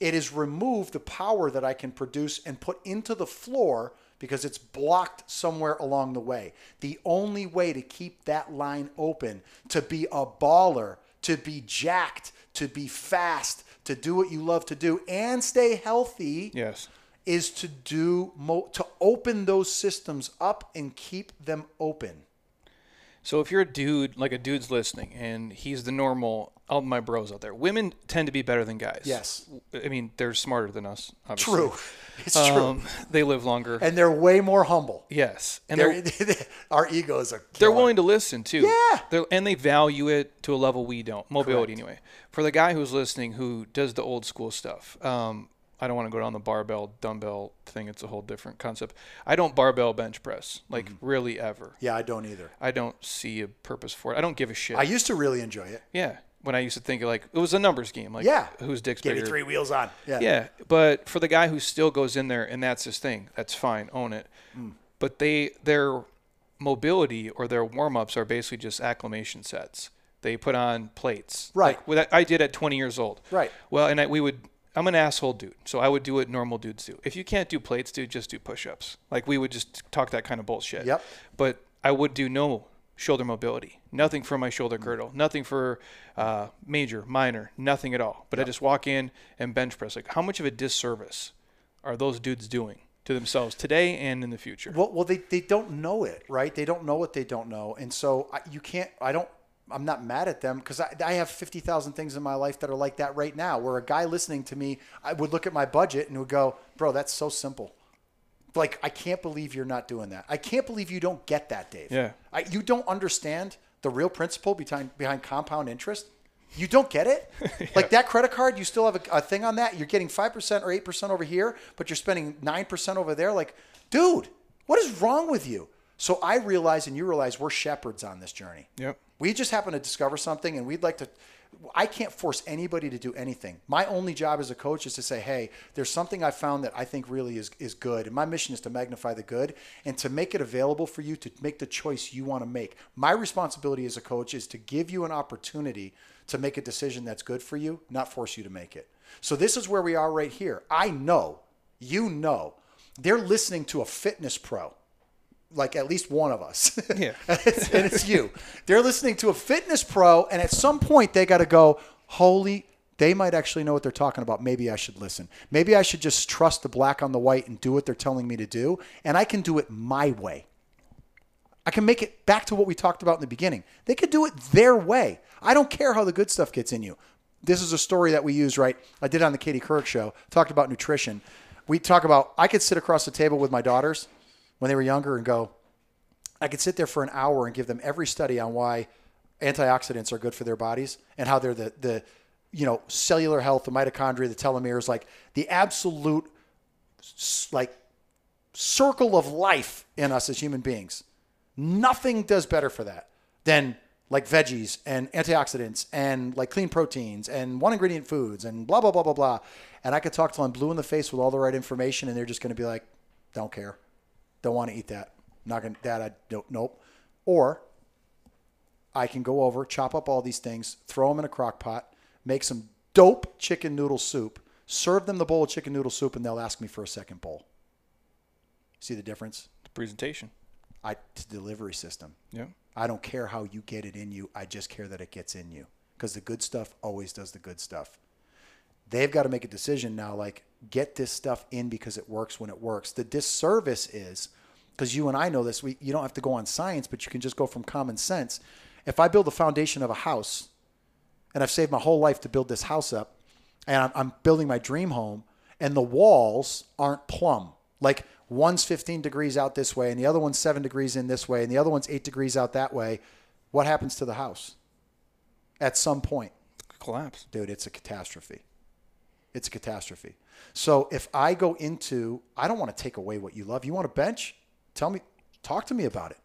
It has removed the power that I can produce and put into the floor because it's blocked somewhere along the way. The only way to keep that line open, to be a baller, to be jacked, to be fast, to do what you love to do and stay healthy. Yes. Is to do mo- to open those systems up and keep them open. So if you're a dude, like a dude's listening, and he's the normal, all my bros out there, women tend to be better than guys. Yes. I mean, they're smarter than us. Obviously. True. It's true. Um, they live longer. And they're way more humble. yes, and they're They're, our egos are. they're willing to listen too. Yeah. They're, and they value it to a level we don't. Mobility anyway. For the guy who's listening who does the old school stuff, um, I don't want to go down the barbell dumbbell thing. It's a whole different concept. I don't barbell bench press like Mm-hmm. really ever. Yeah, I don't either. I don't see a purpose for it. I don't give a shit. I used to really enjoy it. yeah. When I used to think like it was a numbers game. Like Yeah. who's dick's Give bigger. three wheels on. Yeah. Yeah, but for the guy who still goes in there and that's his thing, that's fine, own it. Mm. But they their mobility or their warm ups are basically just acclimation sets. They put on plates, Right. Like what I did at 20 years old, Right. Well, and I, we would. I'm an asshole dude, so I would do what normal dudes do. If you can't do plates, dude, just do push-ups. Like we would just talk that kind of bullshit. Yep. But I would do no shoulder mobility, nothing for my shoulder girdle, nothing for uh, major, minor, nothing at all. But I just walk in and bench press. Like, how much of a disservice are those dudes doing to themselves today and in the future? Well, well, they, they don't know it, right? They don't know what they don't know, and so I, you can't. I don't. I'm not mad at them because I, I have fifty thousand things in my life that are like that right now. Where a guy listening to me, I would look at my budget and would go, "Bro, that's so simple." Like I can't believe you're not doing that. I can't believe you don't get that, Dave. Yeah. I, you don't understand the real principle behind behind compound interest. You don't get it. Like that credit card, you still have a, a thing on that. You're getting five percent or eight percent over here, but you're spending nine percent over there. Like, dude, what is wrong with you? So I realize, and you realize, we're shepherds on this journey. Yep. We just happen to discover something, and we'd like to. I can't force anybody to do anything. My only job as a coach is to say, "Hey, there's something I found that I think really is is good, and my mission is to magnify the good and to make it available for you to make the choice you want to make." My responsibility as a coach is to give you an opportunity to make a decision that's good for you, not force you to make it. So this is where we are right here. I know, you know, they're listening to a fitness pro like at least one of us. Yeah. and, it's, and it's you. They're listening to a fitness pro, and at some point they got to go, holy, they might actually know what they're talking about. Maybe I should listen. Maybe I should just trust the black on the white and do what they're telling me to do, and I can do it my way. I can make it back to what we talked about in the beginning. They could do it their way. I don't care how the good stuff gets in you. This is a story that we use, right? I did on the Katie Couric show, talked about nutrition. We talk about, I could sit across the table with my daughters when they were younger and go, I could sit there for an hour and give them every study on why antioxidants are good for their bodies and how they're the, the you know, cellular health, the mitochondria, the telomeres, like the absolute like circle of life in us as human beings. Nothing does better for that than like veggies and antioxidants and like clean proteins and one ingredient foods and blah blah blah blah blah. And I could talk till I'm blue in the face with all the right information, and they're just going to be like, "Don't care, don't want to eat that, not gonna that I don't nope." Or I can go over, chop up all these things, throw them in a crock pot, make some dope chicken noodle soup, serve them the bowl of chicken noodle soup, and they'll ask me for a second bowl. See the difference? The presentation. I it's a delivery system. Yeah. I don't care how you get it in you. I just care that it gets in you because the good stuff always does the good stuff. They've got to make a decision now like get this stuff in because it works when it works. The disservice is because you and I know this, we you don't have to go on science, but you can just go from common sense. If I build the foundation of a house and I've saved my whole life to build this house up and I'm, I'm building my dream home and the walls aren't plumb. Like one's 15 degrees out this way and the other one's 7 degrees in this way and the other one's 8 degrees out that way. What happens to the house? At some point, Collapse. dude, it's a catastrophe. It's a catastrophe. So if I go into, I don't want to take away what you love. You want to bench? Tell me, talk to me about it.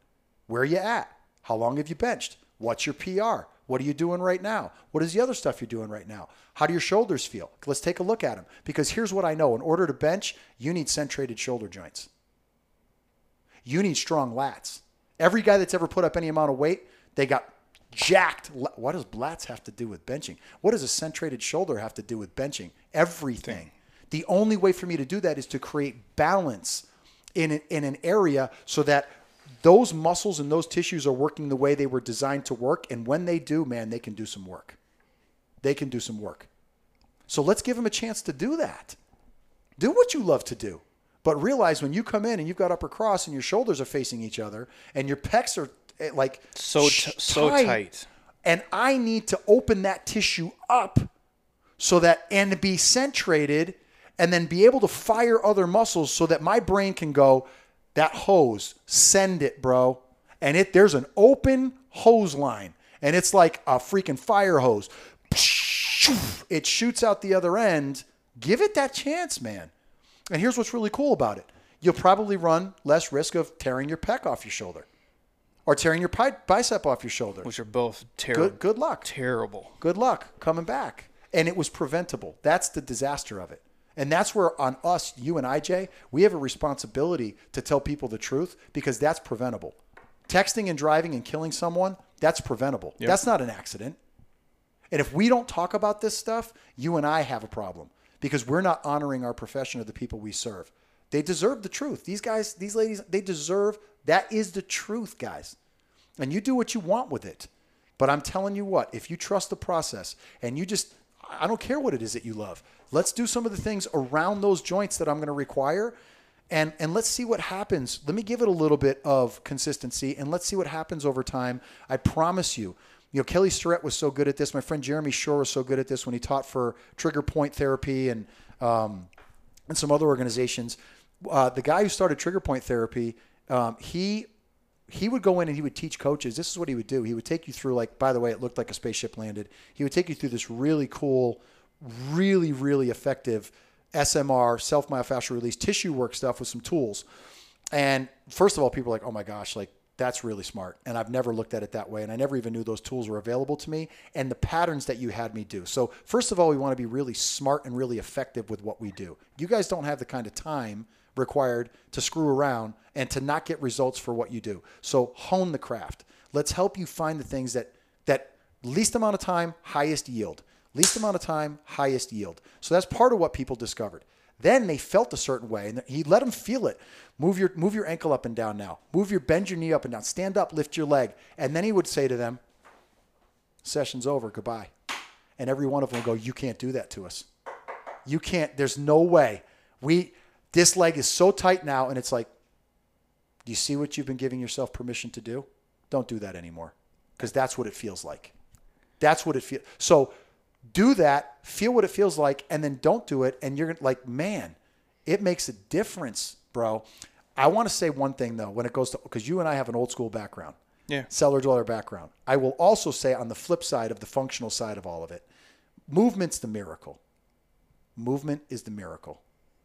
Where are you at? How long have you benched? What's your PR? What are you doing right now? What is the other stuff you're doing right now? How do your shoulders feel? Let's take a look at them. Because here's what I know in order to bench, you need centrated shoulder joints. You need strong lats. Every guy that's ever put up any amount of weight, they got jacked. What does lats have to do with benching? What does a centrated shoulder have to do with benching? Everything. The only way for me to do that is to create balance in an, in an area so that those muscles and those tissues are working the way they were designed to work. And when they do, man, they can do some work. They can do some work. So let's give them a chance to do that. Do what you love to do. But realize when you come in and you've got upper cross and your shoulders are facing each other and your pecs are Eh, like So t- so tight. and I need to open that tissue up so that and be centrated and then be able to fire other muscles so that my brain can go that hose send it bro. And it there's an open hose line. And it's like a freaking fire hose. It shoots out the other end. Give it that chance man. And here's what's really cool about it. You'll probably run less risk of tearing your pec off your shoulder or tearing your pi- bicep off your shoulder which are both terrible. good good luck Terrible. good luck coming back. And it was preventable. That's the disaster of it. And that's where on us, you and IJ, we have a responsibility to tell people the truth because that's preventable. Texting and driving and killing someone, that's preventable. That's not an accident. And if we don't talk about this stuff, you and I have a problem because we're not honoring our profession or the people we serve. They deserve the truth. These guys, these ladies, they deserve that is the truth, guys. And you do what you want with it. But I'm telling you what, if you trust the process and you just, I don't care what it is that you love, let's do some of the things around those joints that I'm going to require. And, and let's see what happens. Let me give it a little bit of consistency and let's see what happens over time. I promise you, you know, Kelly Starrett was so good at this. My friend Jeremy Shore was so good at this when he taught for Trigger Point Therapy and um, and some other organizations. Uh, the guy who started Trigger Point Therapy, um, he he would go in and he would teach coaches. This is what he would do. He would take you through, like, by the way, it looked like a spaceship landed. He would take you through this really cool, really, really effective SMR, self myofascial release tissue work stuff with some tools. And first of all, people are like, oh my gosh, like that's really smart. And I've never looked at it that way. And I never even knew those tools were available to me and the patterns that you had me do. So, first of all, we want to be really smart and really effective with what we do. You guys don't have the kind of time required to screw around and to not get results for what you do. So, hone the craft. Let's help you find the things that, that least amount of time, highest yield. Least amount of time, highest yield. So, that's part of what people discovered. Then they felt a certain way, and he let them feel it. Move your move your ankle up and down now. Move your bend your knee up and down. Stand up, lift your leg, and then he would say to them, "Session's over. Goodbye." And every one of them would go, "You can't do that to us. You can't. There's no way. We this leg is so tight now, and it's like, do you see what you've been giving yourself permission to do? Don't do that anymore, because that's what it feels like. That's what it feels. So do that, feel what it feels like, and then don't do it. And you're like, man, it makes a difference, bro. I want to say one thing though, when it goes to because you and I have an old school background, Yeah. cellar dweller background. I will also say on the flip side of the functional side of all of it, movement's the miracle. Movement is the miracle.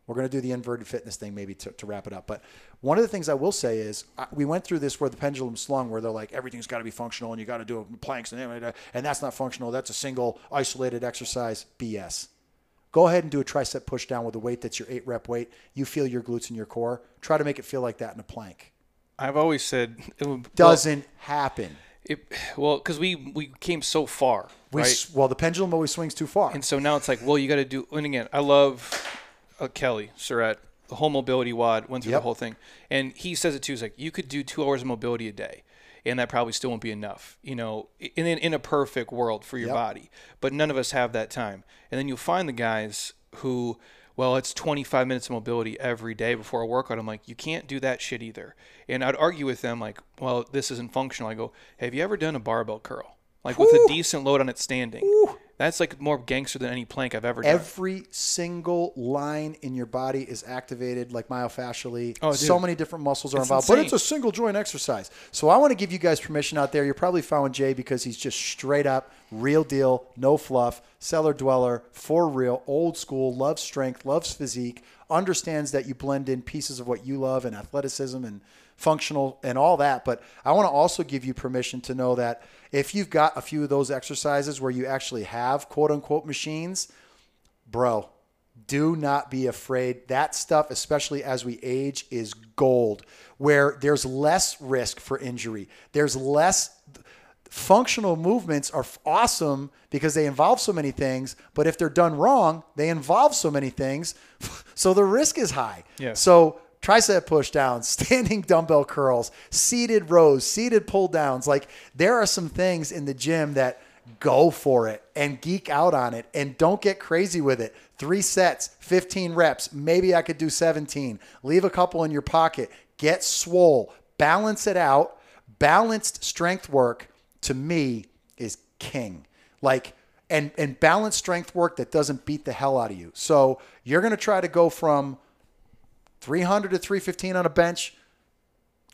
We're going to do the inverted fitness thing maybe to, to wrap it up. But one of the things I will say is I, we went through this where the pendulum slung, where they're like, everything's got to be functional and you got to do planks and, and that's not functional. That's a single isolated exercise. BS. Go ahead and do a tricep push down with a weight that's your eight rep weight. You feel your glutes and your core. Try to make it feel like that in a plank. I've always said it would, Doesn't happen. Well, it, well, because we we came so far, We, right? Well, the pendulum always swings too far. And so now it's like, well, you got to do. And again, I love uh, Kelly Starrett, the whole MobilityWOD, went through Yep. the whole thing, and he says it too. He's like, you could do two hours of mobility a day, and that probably still won't be enough, you know, in in, in a perfect world for your Yep. body. But none of us have that time. And then you'll find the guys who. Well, it's 25 minutes of mobility every day before a workout. I'm like, you can't do that shit either. And I'd argue with them, like, well, this isn't functional. I go, have you ever done a barbell curl? Like with a decent load on it standing. That's like more gangster than any plank I've ever done. Every single line in your body is activated like myofascially. Oh, dude. so many different muscles are It's involved, but it's a single joint exercise. So I want to give you guys permission out there. You're probably following Jay because he's just straight up, real deal, no fluff, cellar dweller, for real, old school, loves strength, loves physique, understands that you blend in pieces of what you love and athleticism and functional and all that. But I want to also give you permission to know that if you've got a few of those exercises where you actually have quote unquote machines, bro, do not be afraid. That stuff, especially as we age, is gold. Where there's less risk for injury, there's less functional movements are awesome because they involve so many things, but if they're done wrong, they involve so many things. So the risk is high. Yes. So tricep push downs, standing dumbbell curls, seated rows, seated pull downs. Like there are some things in the gym that go for it and geek out on it and don't get crazy with it. Three sets, 15 reps. Maybe I could do 17. Leave a couple in your pocket. Get swole. Balance it out. balanced strength work to me is king. Like and and balanced strength work that doesn't beat the hell out of you. So you're going to try to go from 300 to 315 on a bench.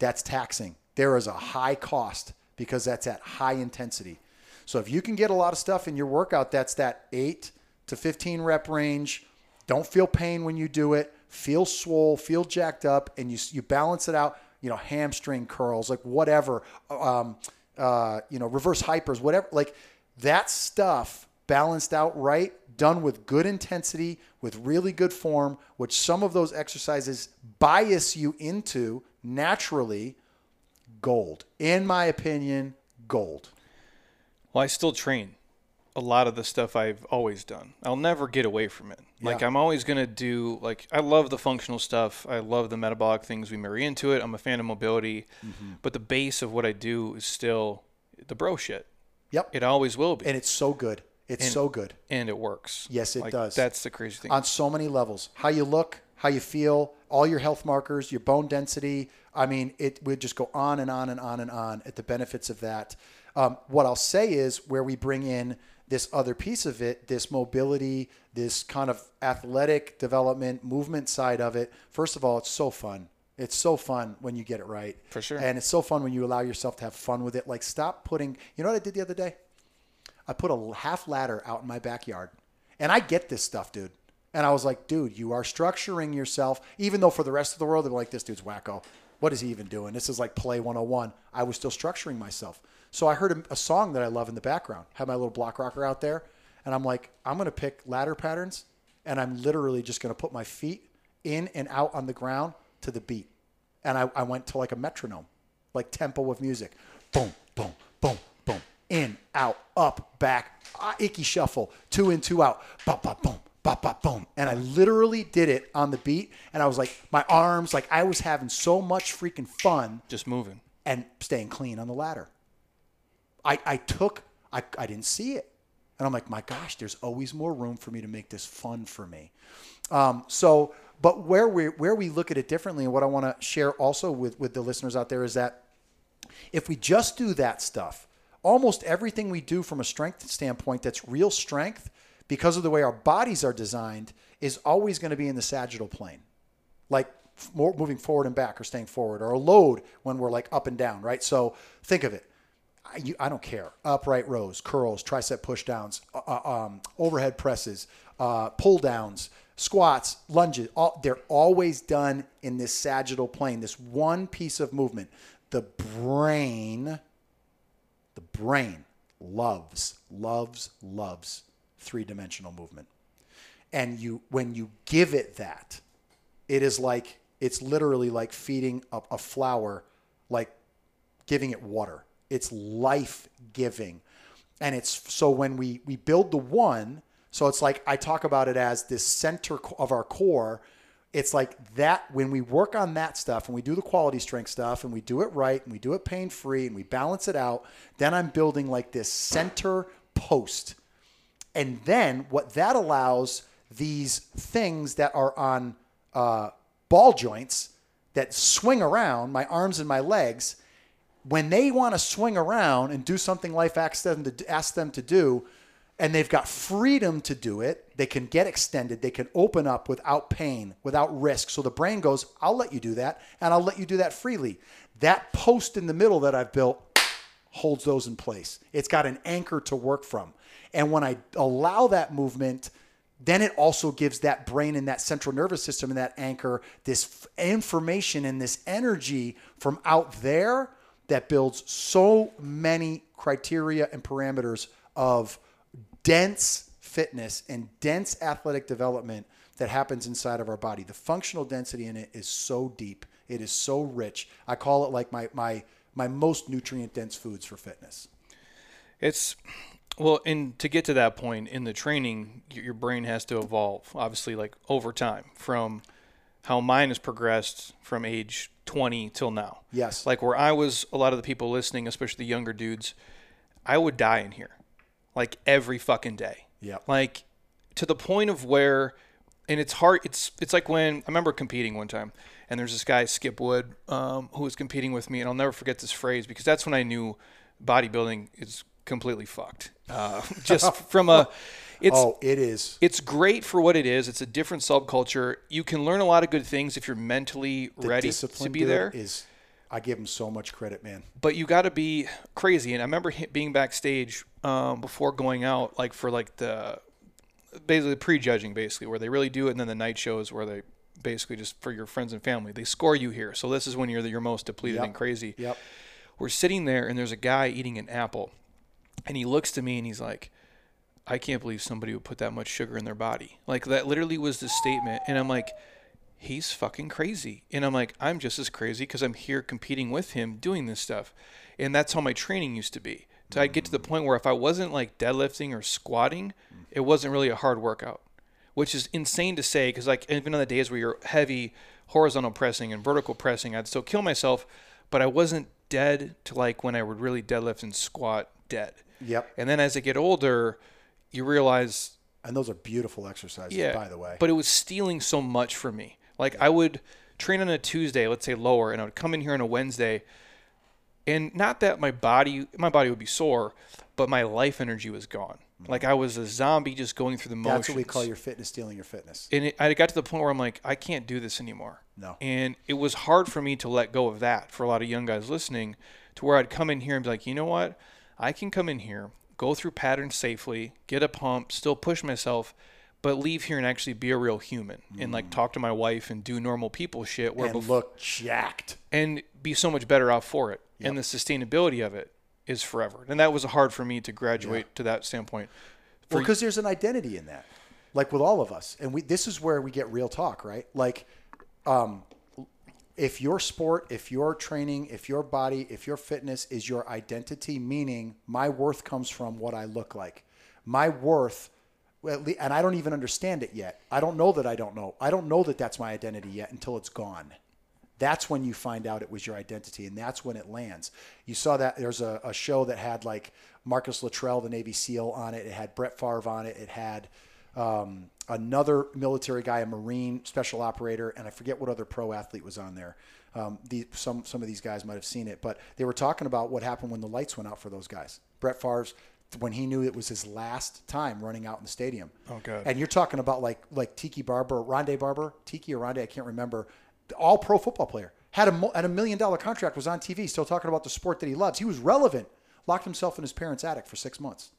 That's taxing. There is a high cost because that's at high intensity. So if you can get a lot of stuff in your workout that's that 8 to 15 rep range, don't feel pain when you do it, feel swole, feel jacked up and you you balance it out, you know, hamstring curls, like whatever, um, uh, you know, reverse hypers, whatever, like that stuff balanced out right, done with good intensity, with really good form, which some of those exercises bias you into naturally, gold. In my opinion, gold. Well, I still train a lot of the stuff I've always done. I'll never get away from it. Like I'm always gonna do like I love the functional stuff. I love the metabolic things we marry into it. I'm a fan of mobility, Mm-hmm. but the base of what I do is still the bro shit. Yep. It always will be, and it's so good. It's so good and it works. Yes, it Like, does. That's the crazy thing. on so many levels. How you look, how you feel, all your health markers, your bone density. I mean, it would just go on and on and on and on at the benefits of that. Um, what I'll say is where we bring in this other piece of it, this mobility, this kind of athletic development, movement side of it. First of all, it's so fun. It's so fun when you get it right. For sure. And it's so fun when you allow yourself to have fun with it. Like, stop putting, you know what I did the other day? I put a half ladder out in my backyard. And I get this stuff, dude. And I was like, dude, you are structuring yourself, even though for the rest of the world, they're like, this dude's wacko. What is he even doing? This is like play 101. I was still structuring myself. So I heard a, a song that I love in the background, had my little block rocker out there. And I'm like, I'm going to pick ladder patterns. And I'm literally just going to put my feet in and out on the ground to the beat. And I, I went to like a metronome, like tempo of music. Boom, boom, boom, boom. In, out, up, back, ah, Ickey shuffle, two in, two out, bop, bop, boom, bop, bop, boom. And I literally did it on the beat. And I was like, my arms, like I was having so much freaking fun Just moving. and staying clean on the ladder. I, I took, I, I didn't see it. And I'm like, my gosh, there's always more room for me to make this fun for me. Um, so, but where we where we look at it differently, and what I want to share also with with the listeners out there is that if we just do that stuff, almost everything we do from a strength standpoint that's real strength, because of the way our bodies are designed, is always going to be in the sagittal plane like more moving forward and back or staying forward or a load when we're like up and down, right? So think of it. I, you, I don't care. Upright rows, curls, tricep push downs, uh, uh, um, overhead presses, uh, pull downs, squats, lunges. All, they're always done in this sagittal plane, this one piece of movement. The brain, the brain loves, loves, loves three dimensional movement. And you, when you give it that, it is like it's literally like feeding a, a flower like giving it water it's life giving and it's so when we we build the one so it's like i talk about it as this center of our core it's like that when we work on that stuff and we do the quality strength stuff and we do it right and we do it pain free and we balance it out then i'm building like this center post. And then what that allows these things that are on uh, ball joints that swing around my arms and my legs, when they want to swing around and do something life asks them to ask them to do, and they've got freedom to do it, they can get extended, they can open up without pain, without risk. So the brain goes, "I'll let you do that, and I'll let you do that freely." That post in the middle that I've built holds those in place. It's got an anchor to work from. And when I allow that movement, then it also gives that brain and that central nervous system and that anchor this information and this energy from out there that builds so many criteria and parameters of dense fitness and dense athletic development that happens inside of our body. The functional density in it is so deep. It is so rich. I call it like my my my most nutrient dense foods for fitness. It's well, and to get to that point in the training, your, your brain has to evolve, obviously, like over time from how mine has progressed from age 20 till now. Yes. Like where I was, a lot of the people listening, especially the younger dudes, I would die in here like every fucking day. Yeah. Like to the point of where, and it's hard. It's it's like when I remember competing one time, and there's this guy Skip Wood um, who was competing with me, and I'll never forget this phrase because that's when I knew bodybuilding is completely fucked. Uh, just from a, it's oh, it is. it's great for what it is. It's a different subculture. You can learn a lot of good things if you're mentally The ready to be there. Is I give him so much credit, man. but you got to be crazy. And I remember being backstage um, before going out, like for like the basically prejudging, basically where they really do it, and then the night shows where they basically just for your friends and family they score you here. So this is when you're the, your most depleted Yep. and crazy. Yep. We're sitting there, and there's a guy eating an apple, and he looks to me and he's like. I can't believe somebody would put that much sugar in their body. Like that literally was the statement. And I'm like, he's fucking crazy. And I'm like, I'm just as crazy because I'm here competing with him doing this stuff. And that's how my training used to be. So I'd get to the point where if I wasn't like deadlifting or squatting, it wasn't really a hard workout, which is insane to say because like even on the days where you're heavy horizontal pressing and vertical pressing, I'd still kill myself, but I wasn't dead to like when I would really deadlift and squat dead. Yep. And then as I get older, you realize And those are beautiful exercises, yeah. by the way. But it was stealing so much from me. Like I would train on a Tuesday, let's say lower, and I would come in here on a Wednesday, and not that my body my body would be sore, but my life energy was gone. Like I was a zombie just going through the motions. Mm-hmm. That's what we call your fitness stealing your fitness. and it, I got to the point where I'm like, I can't do this anymore. No. And it was hard for me to let go of that for a lot of young guys listening, to where I'd come in here and be like, you know what? I can come in here, go through patterns safely, get a pump, still push myself, but leave here and actually be a real human and like talk to my wife and do normal people shit where Mm. and bef- look jacked. and be so much better off for it. And the sustainability of it is forever. And that was hard for me to graduate to that standpoint. Well, because there's an identity in that, like with all of us, and we. This is where we get real talk, right? Like, um, if your sport, if your training, if your body, if your fitness is your identity, meaning my worth comes from what I look like, my worth. And I don't even understand it yet. I don't know that I don't know. I don't know that that's my identity yet until it's gone. That's when you find out it was your identity, and that's when it lands. You saw that there's a, a show that had like Marcus Luttrell, the Navy SEAL, on it. It had Brett Favre on it. It had um, another military guy, a Marine special operator, and I forget what other pro athlete was on there. Um, the, some some of these guys might have seen it, but they were talking about what happened when the lights went out for those guys. Brett Favre's when he knew it was his last time running out in the stadium. Oh, God. And you're talking about like like Tiki Barber, Ronde Barber, Tiki or Ronde, I can't remember. All pro football player had a had a million dollar contract, was on TV, still talking about the sport that he loves. He was relevant. Locked himself in his parents' attic for six months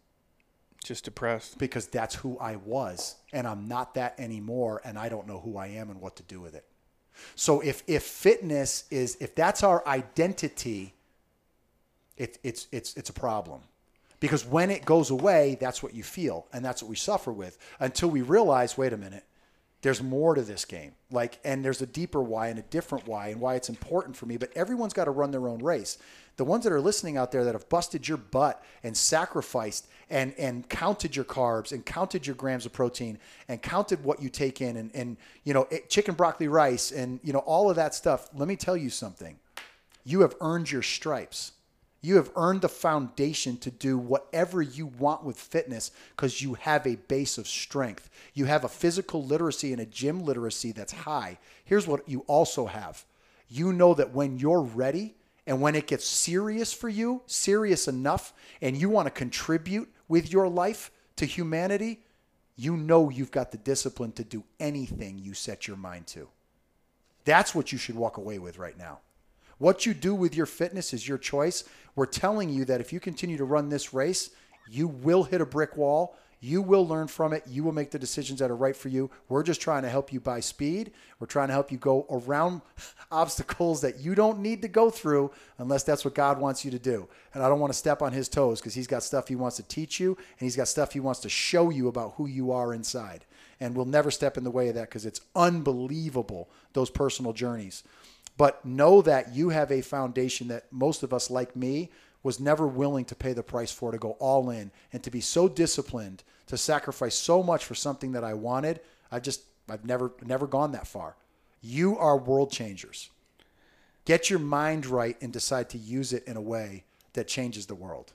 Just depressed. because that's who I was, and I'm not that anymore, and I don't know who I am and what to do with it. So if if fitness is if that's our identity, it, it's it's it's a problem. Because when it goes away, that's what you feel, and that's what we suffer with until we realize, wait a minute, there's more to this game. Like, and there's a deeper why and a different why, and why it's important for me. But everyone's got to run their own race. The ones that are listening out there that have busted your butt and sacrificed and and counted your carbs and counted your grams of protein and counted what you take in and and you know it- chicken broccoli rice and you know all of that stuff. Let me tell you something. You have earned your stripes. You have earned the foundation to do whatever you want with fitness because you have a base of strength. You have a physical literacy and a gym literacy that's high. Here's what you also have you know that when you're ready and when it gets serious for you, serious enough, and you want to contribute with your life to humanity, you know you've got the discipline to do anything you set your mind to. That's what you should walk away with right now. What you do with your fitness is your choice. We're telling you that if you continue to run this race, you will hit a brick wall. You will learn from it. You will make the decisions that are right for you. We're just trying to help you buy speed. We're trying to help you go around obstacles that you don't need to go through unless that's what God wants you to do. And I don't want to step on his toes because he's got stuff he wants to teach you and he's got stuff he wants to show you about who you are inside. And we'll never step in the way of that because it's unbelievable, those personal journeys. But know that you have a foundation that most of us, like me, was never willing to pay the price for to go all in and to be so disciplined to sacrifice so much for something that I wanted. I just I've never never gone that far. You are world changers. Get your mind right and decide to use it in a way that changes the world.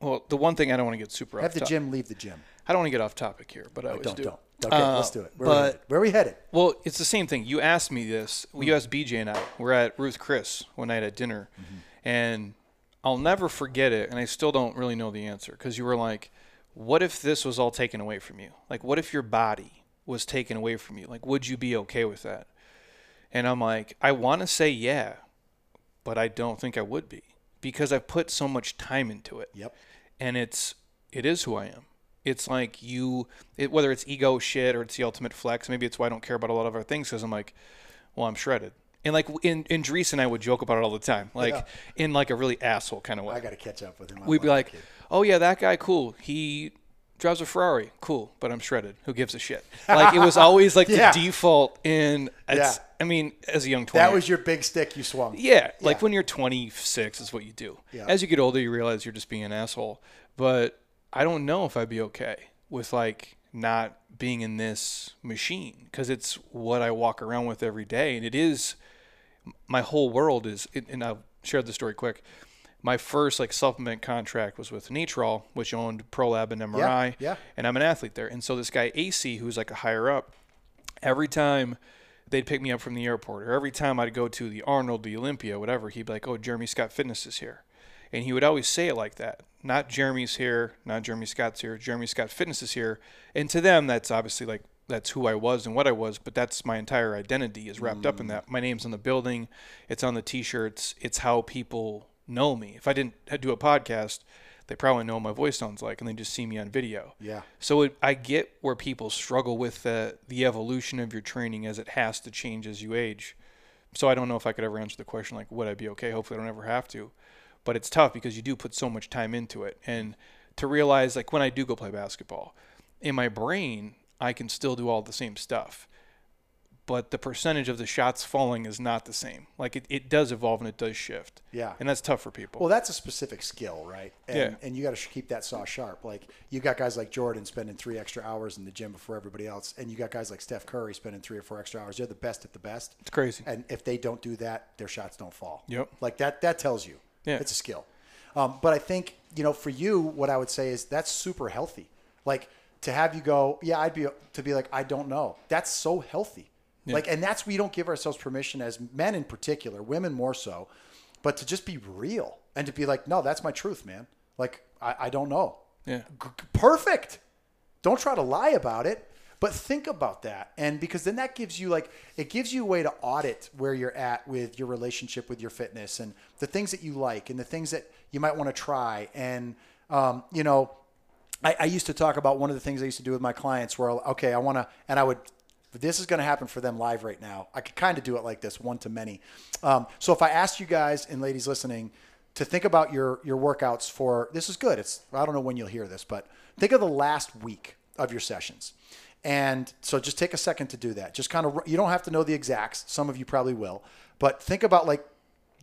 well, the one thing I don't want to get super Have off the top- gym leave the gym. I don't want to get off topic here, but I always Don't, do. don't. Okay, Uh, let's do it. Where, but headed? Where we headed? Well, it's the same thing. You asked me this. Hmm. You asked BJ and I. We're at Ruth Chris one night at dinner, Mm-hmm. and I'll never forget it. And I still don't really know the answer because you were like, "What if this was all taken away from you? Like, what if your body was taken away from you? Like, would you be okay with that?" And I'm like, I want to say yeah, but I don't think I would be because I've put so much time into it Yep. and it's it is who I am. It's like you, it, whether it's ego shit or it's the ultimate flex. Maybe it's why I don't care about a lot of other things because I'm like, well, I'm shredded. And like in in Dries and I would joke about it all the time, like Yeah. in like a really asshole kind of way. I got to catch up with him. I We'd be like, oh yeah, that guy, cool. He drives a Ferrari, cool, but I'm shredded. Who gives a shit? Like it was always like Yeah. the default. In it's, Yeah. I mean, as a young twenty, that was your big stick you swung. yeah, like Yeah. when you're 26 is what you do. Yeah. As you get older, you realize you're just being an asshole. But I don't know if I'd be okay with like not being in this machine because it's what I walk around with every day, and it is my whole world is. And I'll share the story quick. My first like supplement contract was with Natrol, which owned ProLab and MRI. yeah. And I'm an athlete there, and so this guy AC, who's like a higher up, every time they'd pick me up from the airport or every time I'd go to the Arnold, the Olympia, whatever, he'd be like, "Oh, Jeremy Scott Fitness is here," and he would always say it like that. Not Jeremy's here, not Jeremy Scott's here. Jeremy Scott Fitness is here, and to them, that's obviously like that's who I was and what I was. But that's my entire identity is wrapped up in mm. that. My name's on the building, it's on the T-shirts, it's how people know me. If I didn't do a podcast, they probably know what my voice sounds like, and they just see me on video. Yeah. So it, I get where people struggle with the the evolution of your training as it has to change as you age. So I don't know if I could ever answer the question like would I be okay? Hopefully I don't ever have to. But it's tough because you do put so much time into it and to realize like when I do go play basketball, in my brain I can still do all the same stuff. But the percentage of the shots falling is not the same. Like it, it does evolve and it does shift. Yeah. And that's tough for people. Well, that's a specific skill, right? And, Yeah. And you got to keep that saw sharp. Like you got guys like Jordan spending three extra hours in the gym before everybody else, and you got guys like Steph Curry spending three or four extra hours. They're the best at the best. it's crazy. And if they don't do that, their shots don't fall. Yep. Like that. That tells you. Yeah. It's a skill. Um, but I think you know, for you, what I would say is that's super healthy. Like to have you go, yeah, I'd be to be like, I don't know. That's so healthy. Like, and that's we don't give ourselves permission as men in particular, women more so, but to just be real and to be like, no, that's my truth, man. Like, I, I don't know. Yeah. G- perfect. Don't try to lie about it, but think about that. And because then that gives you like it gives you a way to audit where you're at with your relationship with your fitness and the things that you like and the things that you might want to try. And um, you know, I, I used to talk about one of the things I used to do with my clients where okay, I want to, and I would. This is going to happen for them live right now. I could kind of do it like this, one to many. Um, so if I asked you guys and ladies listening to think about your your workouts for this is good. It's I don't know when you'll hear this, but think of the last week of your sessions. And so just take a second to do that. Just kind of you don't have to know the exacts. Some of you probably will, but think about like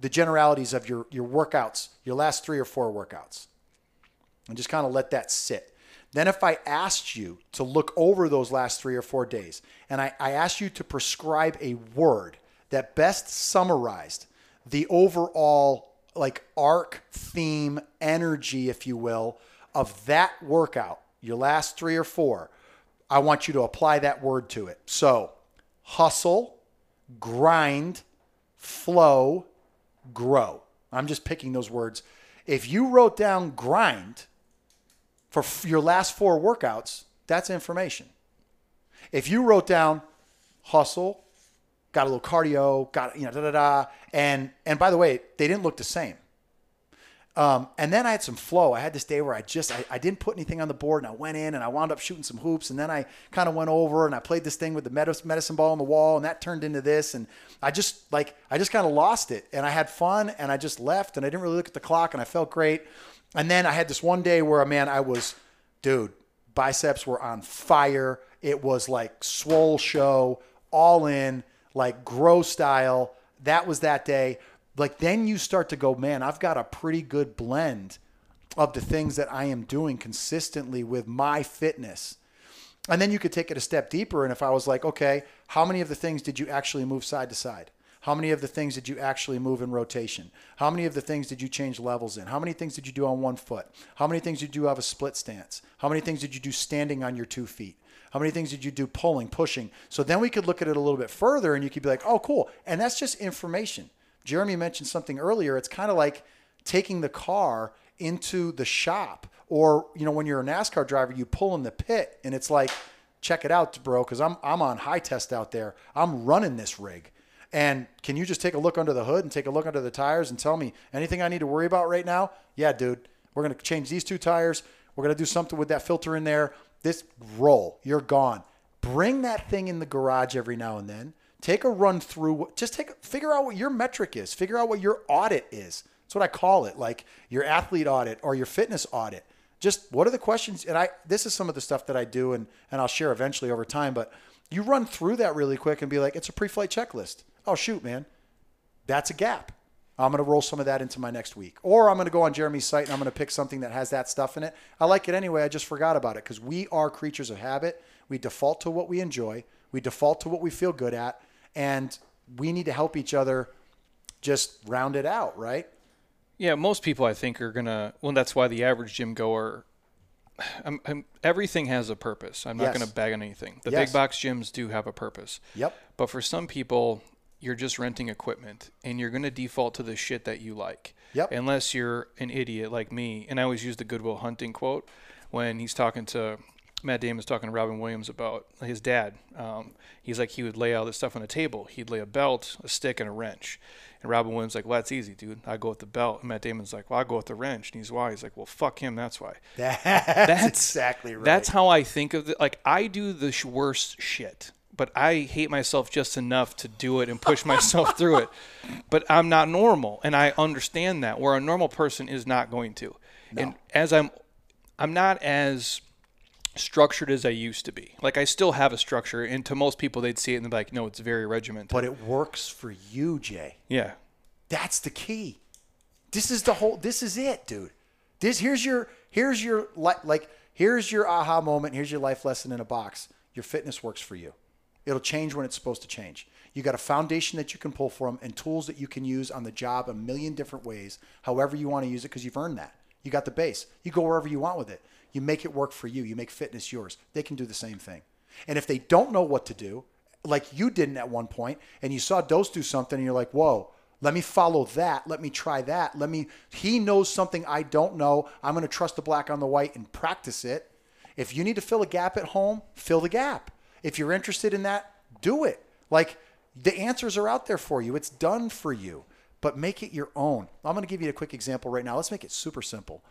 the generalities of your your workouts, your last 3 or 4 workouts. And just kind of let that sit. Then if I asked you to look over those last 3 or 4 days and I, I asked you to prescribe a word that best summarized the overall like arc, theme, energy, if you will, of that workout, your last three or four, I want you to apply that word to it. So, hustle, grind, flow, grow. I'm just picking those words. If you wrote down grind for your last four workouts, that's information. If you wrote down hustle, got a little cardio, got you know da da da, and and by the way, they didn't look the same. Um, and then I had some flow. I had this day where I just I, I didn't put anything on the board, and I went in and I wound up shooting some hoops, and then I kind of went over and I played this thing with the medicine, ball on the wall, and that turned into this, and I just like I just kind of lost it, and I had fun, and I just left, and I didn't really look at the clock, and I felt great. And then I had this one day where man, I was, dude, biceps were on fire. It was like swole show, all in, like grow style. That was that day. Like then you start to go, man, I've got a pretty good blend of the things that I am doing consistently with my fitness. And then you could take it a step deeper. And if I was like, okay, how many of the things did you actually move side to side? How many of the things did you actually move in rotation? How many of the things did you change levels in? How many things did you do on one foot? How many things did you have a split stance? How many things did you do standing on your two feet? How many things did you do pulling, pushing? So then we could look at it a little bit further and you could be like, oh, cool. And that's just information. Jeremy mentioned something earlier. It's kind of like taking the car into the shop or, you know, when you're a NASCAR driver, you pull in the pit and it's like, check it out, bro, because I'm, I'm on high test out there. I'm running this rig. And can you just take a look under the hood and take a look under the tires and tell me anything I need to worry about right now? Yeah, dude. We're going to change these two tires. We're going to do something with that filter in there. This roll, you're gone. Bring that thing in the garage every now and then. Take a run through. Just take figure out what your metric is. Figure out what your audit is. That's what I call it, like your athlete audit or your fitness audit. Just what are the questions? And I this is some of the stuff that I do, and and I'll share eventually over time. But you run through that really quick and be like, it's a pre-flight checklist oh, shoot, man, that's a gap. I'm going to roll some of that into my next week. Or I'm going to go on Jeremy's site and I'm going to pick something that has that stuff in it. I like it anyway. I just forgot about it because we are creatures of habit. We default to what we enjoy, we default to what we feel good at, and we need to help each other just round it out, right? Yeah, most people I think are going to, well, that's why the average gym goer I'm, I'm, everything has a purpose. I'm not Yes. going to bag on anything. The Yes. big box gyms do have a purpose. Yep. But for some people, you're just renting equipment and you're going to default to the shit that you like. Yep. Unless you're an idiot like me. And I always use the Goodwill Hunting quote when he's talking to Matt Damon's talking to Robin Williams about his dad. Um, he's like, he would lay all this stuff on the table. He'd lay a belt, a stick, and a wrench. And Robin Williams like, well, that's easy, dude. I go with the belt. And Matt Damon's like, well, I go with the wrench. And he's why? He's like, well, fuck him. That's why. That's, That's exactly right. That's how I think of it. Like I do the sh- worst shit, but I hate myself just enough to do it and push myself through it. But I'm not normal, and I understand that. Where a normal person is not going to. And as I'm, I'm not as structured as I used to be. Like I still have a structure, and to most people, they'd see it and they'd be like, "No, it's very regimented." but it works for you, Jay. yeah, That's the key. This is the whole. This is it, dude. This here's your here's your li- like here's your aha moment. Here's your life lesson in a box. Your fitness works for you. It'll change when it's supposed to change. You got a foundation that you can pull from and tools that you can use on the job a million different ways, however you want to use it, because you've earned that. You got the base. You go wherever you want with it. You make it work for you. You make fitness yours. They can do the same thing. And if they don't know what to do, like you didn't at one point, and you saw Dos do something, and you're like, whoa, let me follow that. Let me try that. Let me, he knows something I don't know. I'm going to trust the black on the white and practice it. If you need to fill a gap at home, fill the gap. If you're interested in that, do it. Like the answers are out there for you. It's done for you, but make it your own. I'm going to give you a quick example right now. Let's make it super simple.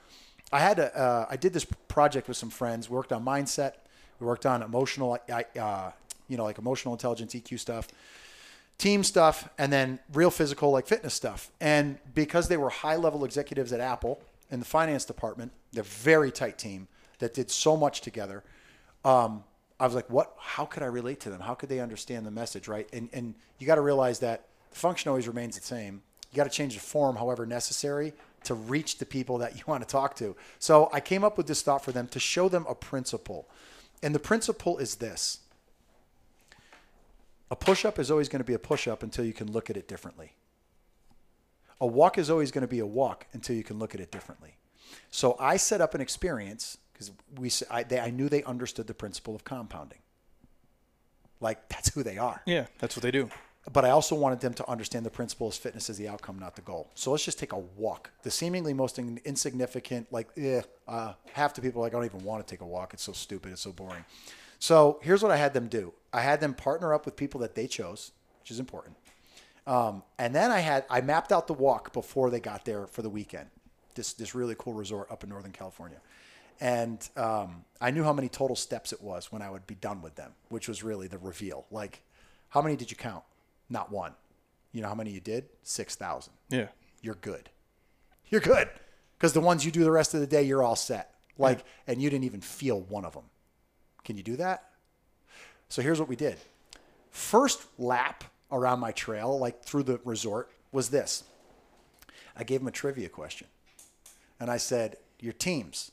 I had a, uh, I did this project with some friends. We worked on mindset. We worked on emotional, uh, you know, like emotional intelligence, EQ stuff, team stuff, and then real physical, like fitness stuff. And because they were high level executives at Apple in the finance department, they're very tight team that did so much together. Um, I was like, what? How could I relate to them? How could they understand the message, right? And and you got to realize that the function always remains the same. You got to change the form, however necessary, to reach the people that you want to talk to. So I came up with this thought for them to show them a principle, and the principle is this: a push-up is always going to be a push-up until you can look at it differently. A walk is always going to be a walk until you can look at it differently. So I set up an experience because we I, they, I knew they understood the principle of compounding. Like that's who they are. yeah, that's what they do. But I also wanted them to understand the principle is fitness is the outcome, not the goal. So let's just take a walk. The seemingly most in- insignificant, like, eh, uh, half the people like I don't even want to take a walk. It's so stupid. It's so boring. So here's what I had them do. I had them partner up with people that they chose, which is important. Um, and then I had I mapped out the walk before they got there for the weekend. This this really cool resort up in Northern California, and um, I knew how many total steps it was when I would be done with them, which was really the reveal. Like, how many did you count? Not one. You know how many you did? Six thousand. Yeah, You're good. You're good because the ones you do the rest of the day, you're all set. Like, and you didn't even feel one of them. Can you do that? So here's what we did. First lap around my trail, like through the resort, was this. I gave them a trivia question. And I said, Your teams,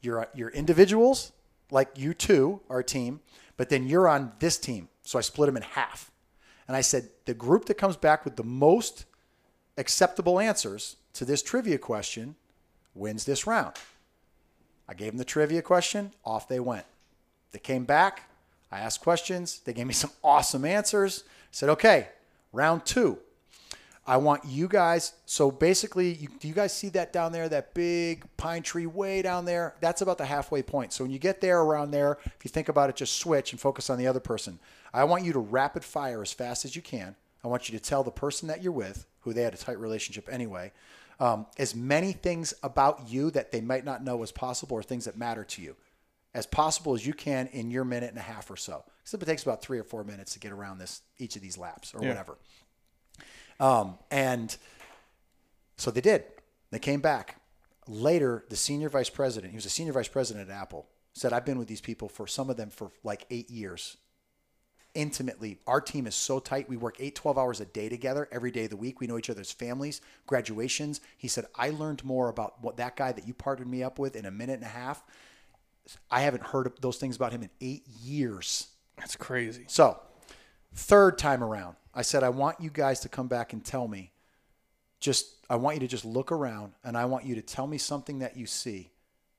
your, your individuals, like you two are a team, but then you're on this team. So I split them in half. And I said, the group that comes back with the most acceptable answers to this trivia question wins this round. I gave them the trivia question, off they went. They came back, I asked questions, they gave me some awesome answers. I said, okay, round two. I want you guys. So basically, you, do you guys see that down there? That big pine tree way down there? That's about the halfway point. So when you get there around there, if you think about it, just switch and focus on the other person. I want you to rapid fire as fast as you can. I want you to tell the person that you're with, who they had a tight relationship anyway, um, as many things about you that they might not know as possible or things that matter to you as possible as you can in your minute and a half or so. Because it takes about three or four minutes to get around this each of these laps or Yeah. whatever. Um, and so they did. They came back. Later, the senior vice president, he was a senior vice president at Apple, said, I've been with these people for some of them for like eight years. Intimately, our team is so tight. We work eight, 12 hours a day together every day of the week. We know each other's families, graduations. He said, I learned more about what that guy that you partnered me up with in a minute and a half. I haven't heard those things about him in eight years. That's crazy. So, third time around, I said, I want you guys to come back and tell me. Just, I want you to just look around and I want you to tell me something that you see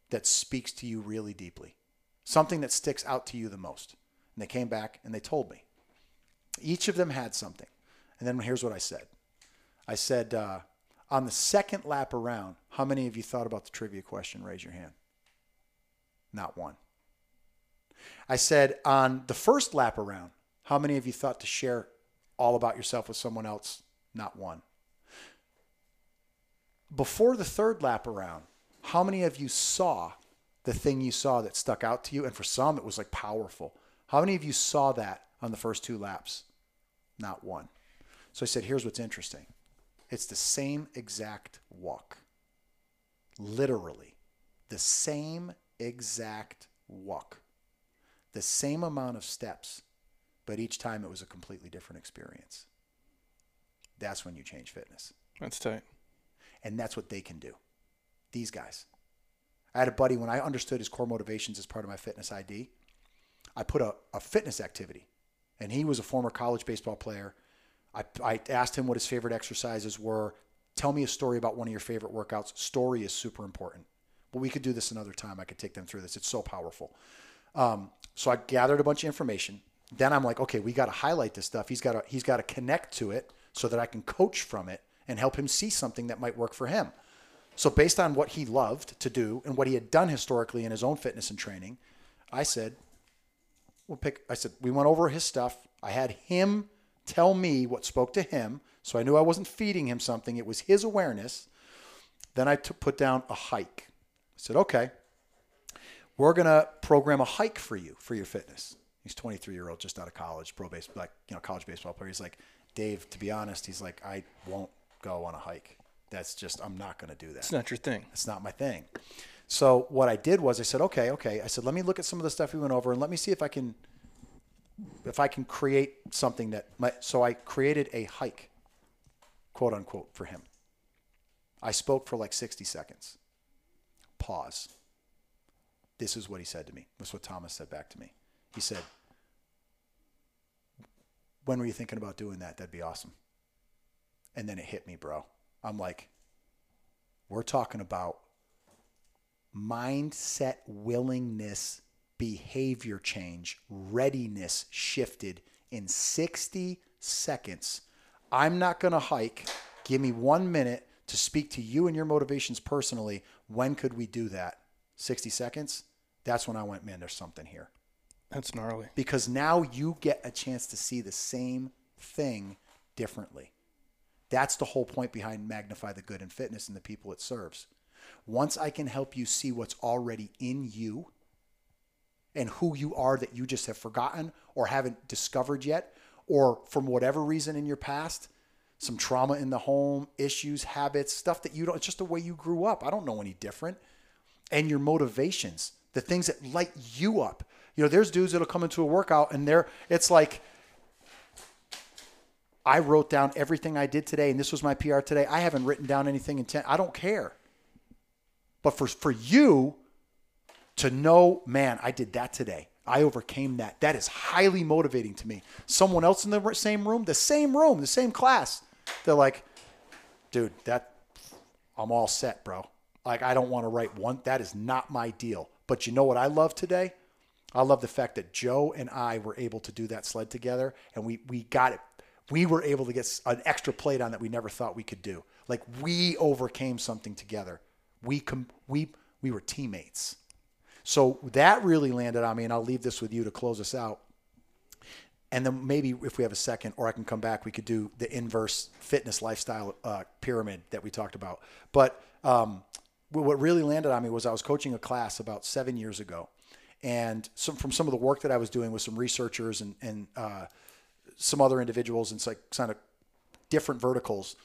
that speaks to you really deeply, something that sticks out to you the most. And they came back and they told me. Each of them had something. And then here's what I said I said, uh, on the second lap around, how many of you thought about the trivia question? Raise your hand. Not one. I said on the first lap around, how many of you thought to share all about yourself with someone else? Not one. Before the third lap around, how many of you saw the thing you saw that stuck out to you? And for some, it was like powerful. How many of you saw that on the first two laps? Not one. So I said, here's what's interesting it's the same exact walk. Literally, the same exact walk the same amount of steps, but each time it was a completely different experience. That's when you change fitness. That's tight. And that's what they can do. These guys. I had a buddy, when I understood his core motivations as part of my fitness ID, I put a, a fitness activity. And he was a former college baseball player. I, I asked him what his favorite exercises were. Tell me a story about one of your favorite workouts. Story is super important. But we could do this another time. I could take them through this. It's so powerful. Um, so I gathered a bunch of information. Then I'm like, okay, we got to highlight this stuff. He's got to he's got to connect to it so that I can coach from it and help him see something that might work for him. So based on what he loved to do and what he had done historically in his own fitness and training, I said, we'll pick. I said we went over his stuff. I had him tell me what spoke to him, so I knew I wasn't feeding him something. It was his awareness. Then I t- put down a hike. I said, okay, we're gonna program a hike for you for your fitness. He's 23 year old, just out of college, pro base, like you know, college baseball player. He's like, Dave. To be honest, he's like, I won't go on a hike. That's just, I'm not gonna do that. It's not your thing. It's not my thing. So what I did was I said, okay, okay. I said, let me look at some of the stuff we went over and let me see if I can, if I can create something that might. So I created a hike, quote unquote, for him. I spoke for like 60 seconds. Pause. This is what he said to me. This is what Thomas said back to me. He said, when were you thinking about doing that? That'd be awesome. And then it hit me, bro. I'm like, we're talking about mindset, willingness, behavior change, readiness shifted in 60 seconds. I'm not going to hike. Give me one minute to speak to you and your motivations personally. When could we do that? 60 seconds? That's when I went, man, there's something here That's gnarly. because now you get a chance to see the same thing differently. That's the whole point behind Magnify the Good in Fitness and the people it serves. Once I can help you see what's already in you and who you are that you just have forgotten or haven't discovered yet, or from whatever reason in your past, some trauma in the home, issues, habits, stuff that you don't, it's just the way you grew up. I don't know any different. And your motivations, the things that light you up. You know, there's dudes that'll come into a workout and they're, it's like, I wrote down everything I did today, and this was my PR today. I haven't written down anything in 10. I don't care. But for, for you to know, man, I did that today. I overcame that. That is highly motivating to me. Someone else in the same room, the same room, the same class, they're like, dude, that I'm all set, bro. Like I don't want to write one. That is not my deal. But you know what I love today? I love the fact that Joe and I were able to do that sled together, and we we got it. We were able to get an extra plate on that we never thought we could do. Like we overcame something together. We com- we we were teammates. So that really landed on me, and I'll leave this with you to close us out. And then maybe if we have a second, or I can come back, we could do the inverse fitness lifestyle uh, pyramid that we talked about. But um, what really landed on me was I was coaching a class about seven years ago, and some, from some of the work that I was doing with some researchers and, and uh, some other individuals and like kind of different verticals.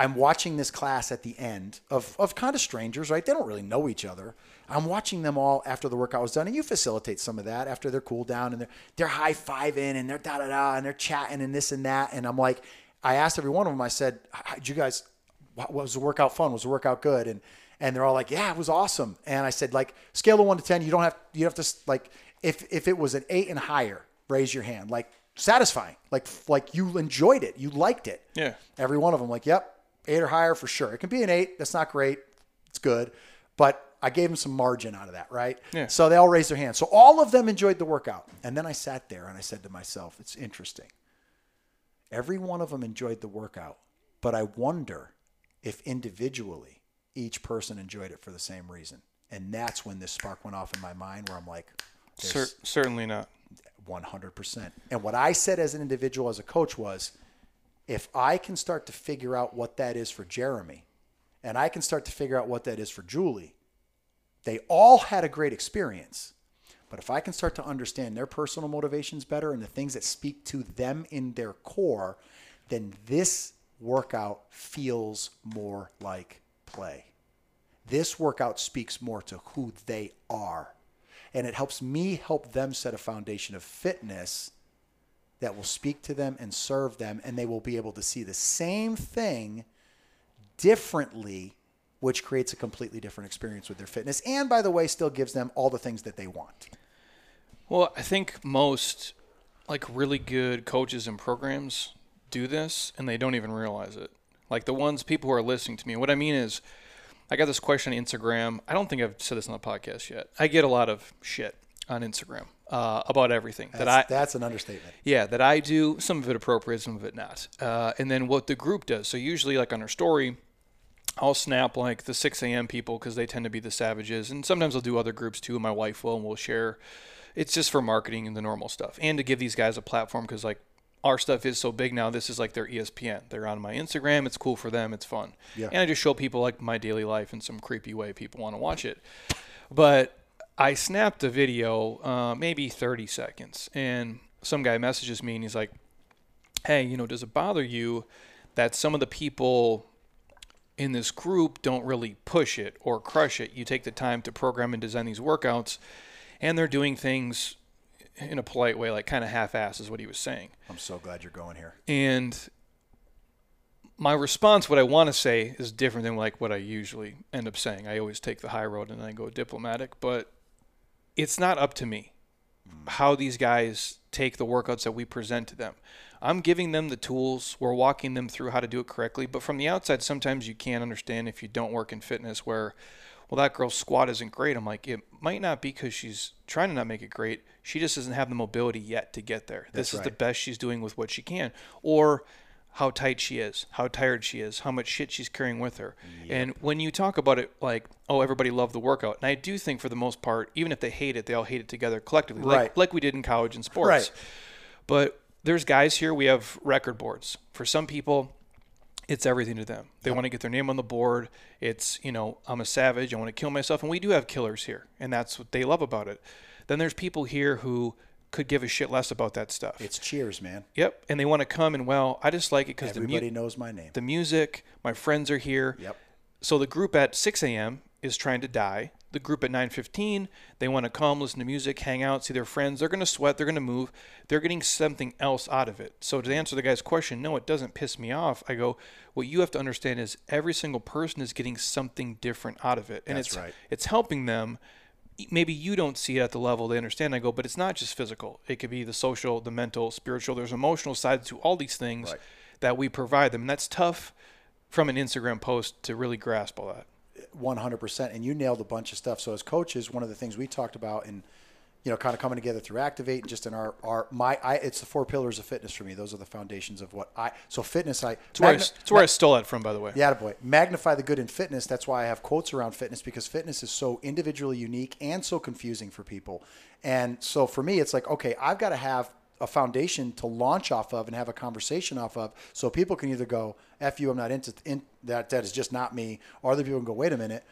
I'm watching this class at the end of, of kind of strangers, right? They don't really know each other. I'm watching them all after the workout was done, and you facilitate some of that after they're cool down and they're they're high fiving and they're da da da and they're chatting and this and that. And I'm like, I asked every one of them. I said, "Did you guys? Was the workout fun? Was the workout good?" And and they're all like, "Yeah, it was awesome." And I said, like, scale of one to ten, you don't have you have to like if if it was an eight and higher, raise your hand. Like satisfying, like like you enjoyed it, you liked it. Yeah. Every one of them, like, yep, eight or higher for sure. It can be an eight. That's not great. It's good. But I gave them some margin out of that, right? Yeah. So they all raised their hand. So all of them enjoyed the workout. And then I sat there and I said to myself, it's interesting. Every one of them enjoyed the workout, but I wonder if individually each person enjoyed it for the same reason. And that's when this spark went off in my mind where I'm like, Cer- certainly not. 100%. And what I said as an individual, as a coach, was if I can start to figure out what that is for Jeremy, and I can start to figure out what that is for Julie, they all had a great experience. But if I can start to understand their personal motivations better and the things that speak to them in their core, then this workout feels more like play. This workout speaks more to who they are. And it helps me help them set a foundation of fitness that will speak to them and serve them. And they will be able to see the same thing differently, which creates a completely different experience with their fitness. And by the way, still gives them all the things that they want. Well, I think most like really good coaches and programs do this and they don't even realize it. Like the ones people who are listening to me. What I mean is I got this question on Instagram. I don't think I've said this on the podcast yet. I get a lot of shit on Instagram uh, about everything that I That's, that's an understatement. yeah, that I do. Some of it appropriate, some of it not. Uh, and then what the group does. So usually, like on our story, I'll snap like the 6 a.m. people because they tend to be the savages, and sometimes I'll do other groups too. And my wife will, and we'll share. It's just for marketing and the normal stuff, and to give these guys a platform because like our stuff is so big now. This is like their ESPN. They're on my Instagram. It's cool for them. It's fun. Yeah. And I just show people like my daily life in some creepy way. People want to watch it, but I snapped a video, uh, maybe 30 seconds, and some guy messages me and he's like, "Hey, you know, does it bother you that some of the people in this group don't really push it or crush it? You take the time to program and design these workouts, and they're doing things in a polite way, like kind of half-ass, is what he was saying." I'm so glad you're going here. And my response, what I want to say, is different than like what I usually end up saying. I always take the high road and I go diplomatic, but it's not up to me mm. how these guys take the workouts that we present to them. I'm giving them the tools, we're walking them through how to do it correctly, but from the outside, sometimes you can't understand if you don't work in fitness where, well, that girl's squat isn't great. I'm like, it might not be because she's trying to not make it great. She just doesn't have the mobility yet to get there. That's this is the best she's doing with what she can. Or how tight she is, how tired she is, how much shit she's carrying with her. And when you talk about it like, oh, everybody loved the workout, and I do think for the most part, even if they hate it, they all hate it together collectively, like, like we did in college and sports. Right. But there's guys here, we have record boards. For some people, it's everything to them. They want to get their name on the board. It's, you know, I'm a savage. I want to kill myself. And we do have killers here. And that's what they love about it. Then there's people here who could give a shit less about that stuff. It's cheers, man. Yep, and they want to come and well, I just like it because the Everybody mu- knows my name. the music, my friends are here. Yep. So the group at 6 a.m. is trying to die. The group at 9:15, they want to come, listen to music, hang out, see their friends. They're going to sweat. They're going to move. They're getting something else out of it. So to answer the guy's question, no, it doesn't piss me off. I go, what you have to understand is every single person is getting something different out of it, and That's it's right. it's helping them maybe you don't see it at the level they understand. I go, but it's not just physical. It could be the social, the mental, spiritual. There's emotional sides to all these things Right. that we provide them, and that's tough from an Instagram post to really grasp all that. 100% and you nailed a bunch of stuff so as coaches one of the things we talked about and you know kind of coming together through activate and just in our our my I it's the four pillars of fitness for me those are the foundations of what I so fitness I It's where, I, it's where I stole that from, by the way. yeah, boy. Magnify the good in fitness. That's why I have quotes around fitness because fitness is so individually unique and so confusing for people. And so for me, it's like, okay, I've got to have a foundation to launch off of and have a conversation off of so people can either go, F you, I'm not into in, that, that is just not me. Or other people can go, wait a minute.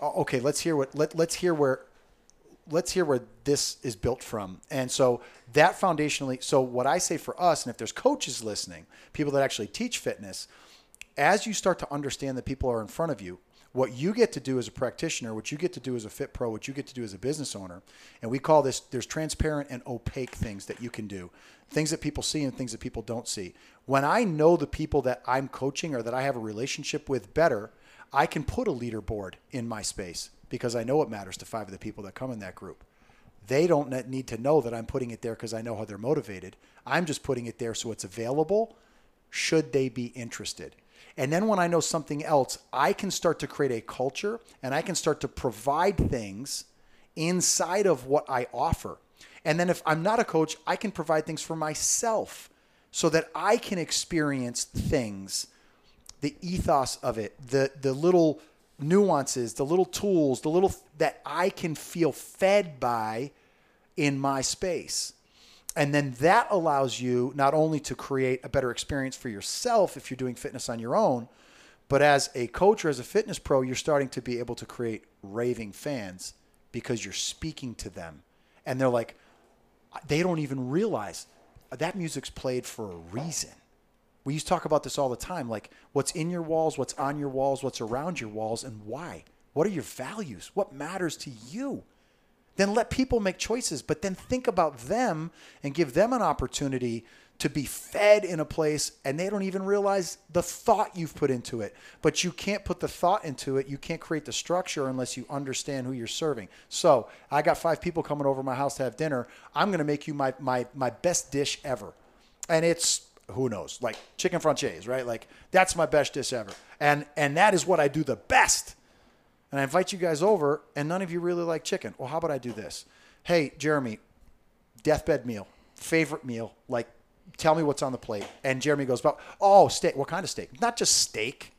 Oh, okay, let's hear what, let, let's hear where, let's hear where this is built from. And so that foundationally, so what I say for us, and if there's coaches listening, people that actually teach fitness, as you start to understand that people are in front of you, what you get to do as a practitioner, what you get to do as a fit pro, what you get to do as a business owner, and we call this there's transparent and opaque things that you can do, things that people see and things that people don't see. When I know the people that I'm coaching or that I have a relationship with better, I can put a leaderboard in my space because I know it matters to five of the people that come in that group. They don't need to know that I'm putting it there because I know how they're motivated. I'm just putting it there so it's available should they be interested. And then when I know something else, I can start to create a culture and I can start to provide things inside of what I offer. And then if I'm not a coach, I can provide things for myself so that I can experience things, the ethos of it, the the little nuances, the little tools, the little that I can feel fed by in my space. And then that allows you not only to create a better experience for yourself if you're doing fitness on your own, but as a coach or as a fitness pro, you're starting to be able to create raving fans because you're speaking to them. And they're like, they don't even realize that music's played for a reason. We used to talk about this all the time like what's in your walls, what's on your walls, what's around your walls, and why. What are your values? What matters to you? Then let people make choices, but then think about them and give them an opportunity to be fed in a place and they don't even realize the thought you've put into it. But you can't put the thought into it. You can't create the structure unless you understand who you're serving. So I got five people coming over my house to have dinner. I'm going to make you my, my, my best dish ever. And it's, who knows, like chicken francese, right? Like that's my best dish ever. And, and that is what I do the best and I invite you guys over, and none of you really like chicken. Well, how about I do this? Hey, Jeremy, deathbed meal, favorite meal, like tell me what's on the plate. And Jeremy goes, "Well, oh, steak. What kind of steak? Not just steak.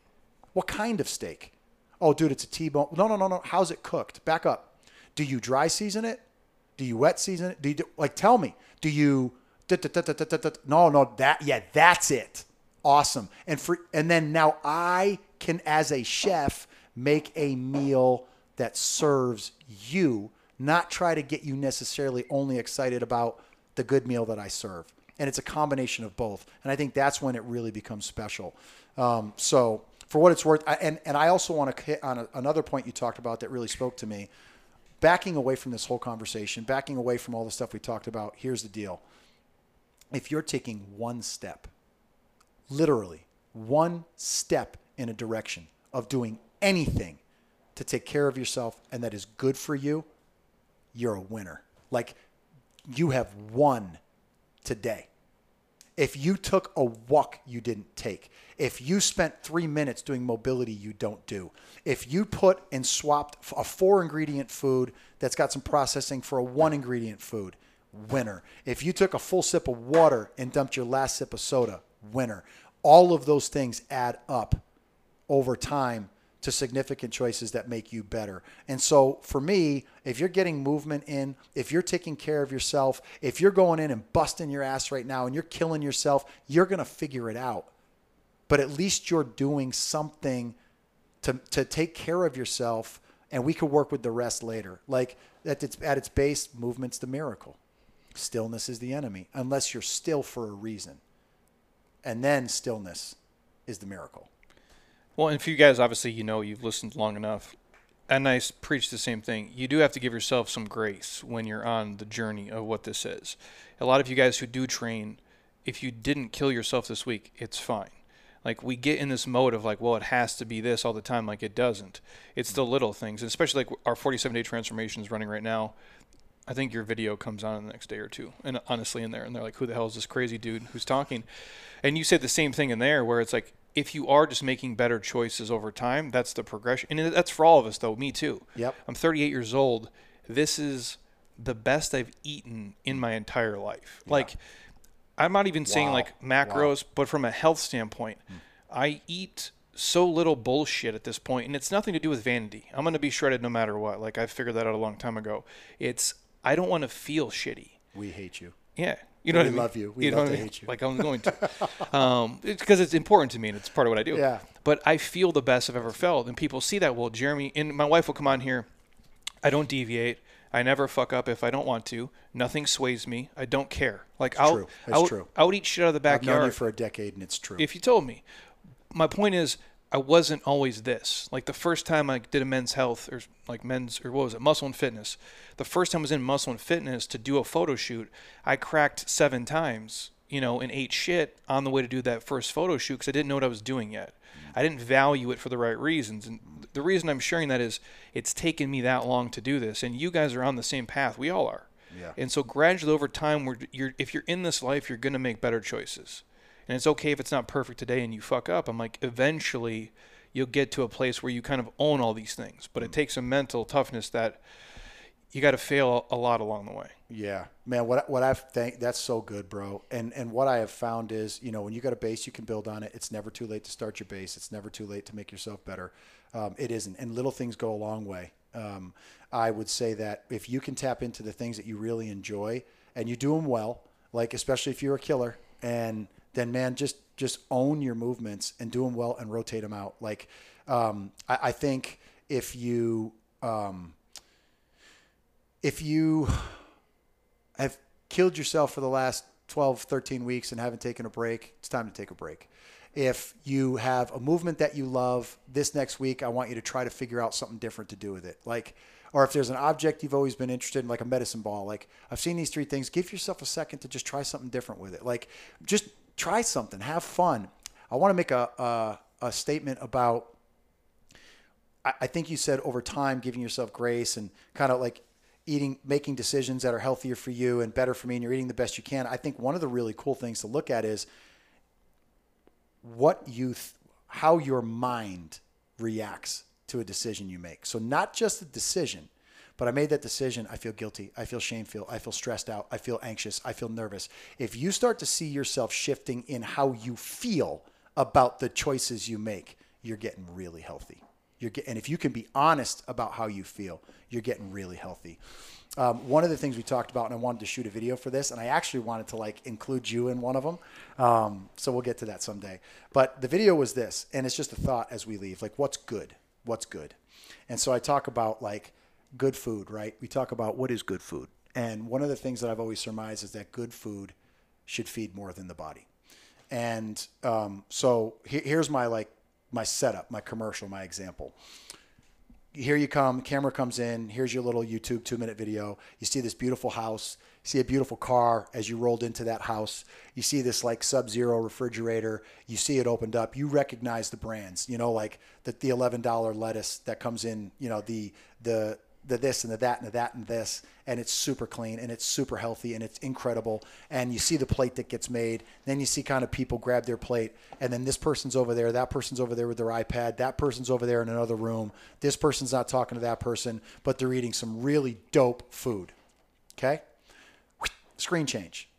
What kind of steak? Oh, dude, it's a T-bone. No, no, no, no. How's it cooked? Back up. Do you dry season it? Do you wet season it? Do you do, like tell me? Do you? No, no. That yeah, that's it. Awesome. And for and then now I can, as a chef, make a meal that serves you, not try to get you necessarily only excited about the good meal that I serve. And it's a combination of both. And I think that's when it really becomes special. Um, so, for what it's worth, I, and, and I also want to hit on a, another point you talked about that really spoke to me. Backing away from this whole conversation, backing away from all the stuff we talked about, here's the deal. If you're taking one step, literally one step in a direction of doing anything to take care of yourself and that is good for you, you're a winner. Like you have won today. If you took a walk you didn't take, if you spent three minutes doing mobility you don't do, if you put and swapped a four ingredient food that's got some processing for a one ingredient food, winner. If you took a full sip of water and dumped your last sip of soda, winner. All of those things add up over time to significant choices that make you better. And so for me, if you're getting movement in, if you're taking care of yourself, if you're going in and busting your ass right now and you're killing yourself, you're going to figure it out. But at least you're doing something to, to take care of yourself and we could work with the rest later. Like at its, at its base, movement's the miracle. Stillness is the enemy, unless you're still for a reason. And then stillness is the miracle. Well, and for you guys, obviously, you know you've listened long enough. And I preach the same thing. You do have to give yourself some grace when you're on the journey of what this is. A lot of you guys who do train, if you didn't kill yourself this week, it's fine. Like we get in this mode of like, well, it has to be this all the time. Like it doesn't. It's the little things, and especially like our 47 day transformation is running right now. I think your video comes on in the next day or two, and honestly, in there, and they're like, "Who the hell is this crazy dude who's talking?" And you said the same thing in there, where it's like, if you are just making better choices over time, that's the progression, and that's for all of us, though. Me too. Yep. I'm 38 years old. This is the best I've eaten in my entire life. Like, I'm not even saying like macros, but from a health standpoint, hmm. I eat so little bullshit at this point, and it's nothing to do with vanity. I'm gonna be shredded no matter what. Like I figured that out a long time ago. It's I don't want to feel shitty. We hate you. Yeah, you know We what I mean. love you. We know love what I mean? hate you. Like I'm going to, um, it's because it's important to me and it's part of what I do. Yeah. But I feel the best I've ever felt, and people see that. Well, Jeremy and my wife will come on here. I don't deviate. I never fuck up if I don't want to. Nothing sways me. I don't care. Like I'll, true. It's I would, true. I would eat shit out of the I've known you backyard for a decade, and it's true. if you told me. My point is, I wasn't always this. Like the first time I did a men's health or like men's or what was it, muscle and fitness. The first time I was in muscle and fitness to do a photo shoot, I cracked seven times, you know, and ate shit on the way to do that first photo shoot because I didn't know what I was doing yet. I didn't value it for the right reasons. And the reason I'm sharing that is it's taken me that long to do this, and you guys are on the same path. We all are. Yeah. And so gradually over time, we're, you're, if you're in this life, you're going to make better choices. And it's okay if it's not perfect today and you fuck up. I'm like, eventually you'll get to a place where you kind of own all these things. But it takes a mental toughness that you got to fail a lot along the way. Yeah, man. What what I've think that's so good, bro. And and what I have found is, you know, when you got a base, you can build on it. It's never too late to start your base. It's never too late to make yourself better. Um, it isn't, and little things go a long way. Um, I would say that if you can tap into the things that you really enjoy and you do them well, like especially if you're a killer, and then man, just just own your movements and do them well and rotate them out. Like um, I, I think if you um, if you have killed yourself for the last 12, 13 weeks and haven't taken a break, it's time to take a break. If you have a movement that you love this next week, I want you to try to figure out something different to do with it. Like, or if there's an object you've always been interested in, like a medicine ball, like I've seen these three things, give yourself a second to just try something different with it. Like, just try something, have fun. I want to make a, a, a statement about I, I think you said over time giving yourself grace and kind of like eating making decisions that are healthier for you and better for me and you're eating the best you can i think one of the really cool things to look at is what you th- how your mind reacts to a decision you make so not just the decision but I made that decision. I feel guilty. I feel shameful. I feel stressed out. I feel anxious. I feel nervous. If you start to see yourself shifting in how you feel about the choices you make, you're getting really healthy. You're get, and if you can be honest about how you feel, you're getting really healthy. Um, one of the things we talked about, and I wanted to shoot a video for this, and I actually wanted to like include you in one of them. Um, so we'll get to that someday. But the video was this, and it's just a thought as we leave, like what's good, what's good, and so I talk about like good food, right? We talk about what is good food, and one of the things that I've always surmised is that good food should feed more than the body. And um, so he- here's my like my setup, my commercial, my example. Here you come, camera comes in. Here's your little YouTube two minute video. You see this beautiful house. You see a beautiful car as you rolled into that house. You see this like sub zero refrigerator. You see it opened up. You recognize the brands, you know, like the, the $11 lettuce that comes in, you know, the, the, the this and the that and the that and this and it's super clean and it's super healthy and it's incredible. And you see the plate that gets made. Then you see kind of people grab their plate and then this person's over there that person's over there with their ipad that person's over there in another room. This person's not talking to that person but they're eating some really dope food okay? Screen change.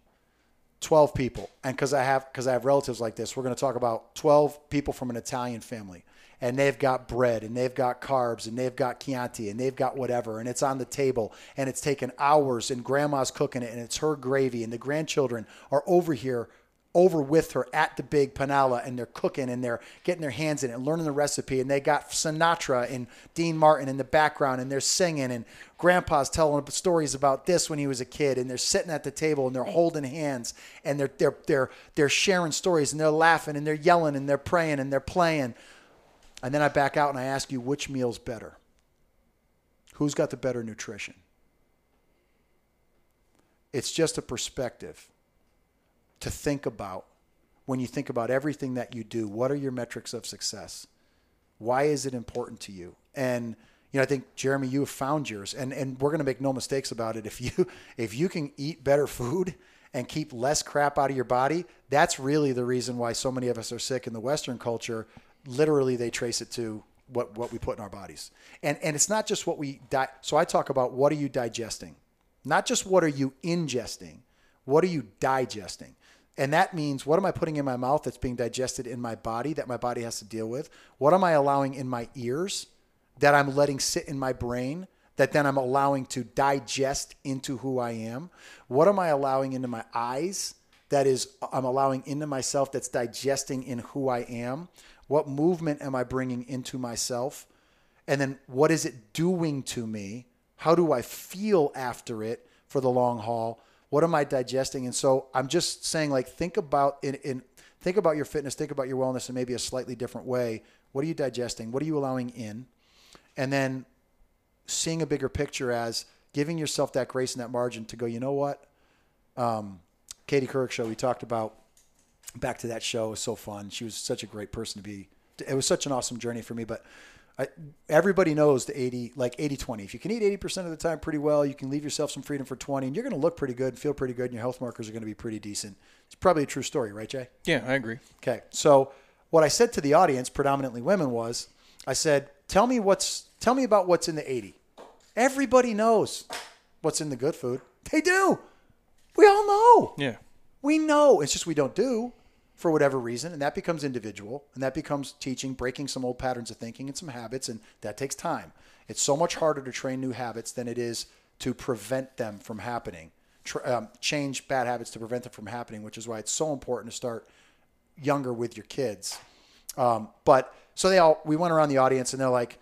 12 people. And because i have because i have relatives like this we're going to talk about 12 people from an italian family and they've got bread and they've got carbs and they've got chianti and they've got whatever and it's on the table and it's taken hours and grandma's cooking it and it's her gravy and the grandchildren are over here over with her at the big panella and they're cooking and they're getting their hands in it and learning the recipe and they got Sinatra and Dean Martin in the background and they're singing and grandpa's telling stories about this when he was a kid and they're sitting at the table and they're holding hands and they're they're they're they're sharing stories and they're laughing and they're yelling and they're praying and they're playing and then I back out and I ask you which meal's better who's got the better nutrition it's just a perspective to think about when you think about everything that you do, what are your metrics of success? Why is it important to you? And you know, I think Jeremy, you have found yours, and and we're going to make no mistakes about it. If you if you can eat better food and keep less crap out of your body, that's really the reason why so many of us are sick in the Western culture. Literally, they trace it to what what we put in our bodies, and and it's not just what we di- So I talk about what are you digesting, not just what are you ingesting, what are you digesting. And that means what am I putting in my mouth that's being digested in my body that my body has to deal with? What am I allowing in my ears that I'm letting sit in my brain that then I'm allowing to digest into who I am? What am I allowing into my eyes that is I'm allowing into myself that's digesting in who I am? What movement am I bringing into myself? And then what is it doing to me? How do I feel after it for the long haul? What am I digesting? And so I'm just saying, like, think about in, in think about your fitness, think about your wellness in maybe a slightly different way. What are you digesting? What are you allowing in? And then seeing a bigger picture as giving yourself that grace and that margin to go, you know what? Um, Katie Couric show, we talked about back to that show. It was so fun. She was such a great person to be. It was such an awesome journey for me, but I, everybody knows the 80, like 80 20. If you can eat 80% of the time pretty well, you can leave yourself some freedom for 20, and you're going to look pretty good and feel pretty good, and your health markers are going to be pretty decent. It's probably a true story, right, Jay? Yeah, I agree. Okay. So, what I said to the audience, predominantly women, was I said, tell me what's, tell me about what's in the 80. Everybody knows what's in the good food. They do. We all know. Yeah. We know. It's just we don't do for whatever reason, and that becomes individual, and that becomes teaching, breaking some old patterns of thinking and some habits, and that takes time. It's so much harder to train new habits than it is to prevent them from happening. Tr- um, change bad habits to prevent them from happening, which is why it's so important to start younger with your kids. Um, but so they all, we went around the audience, and they're like,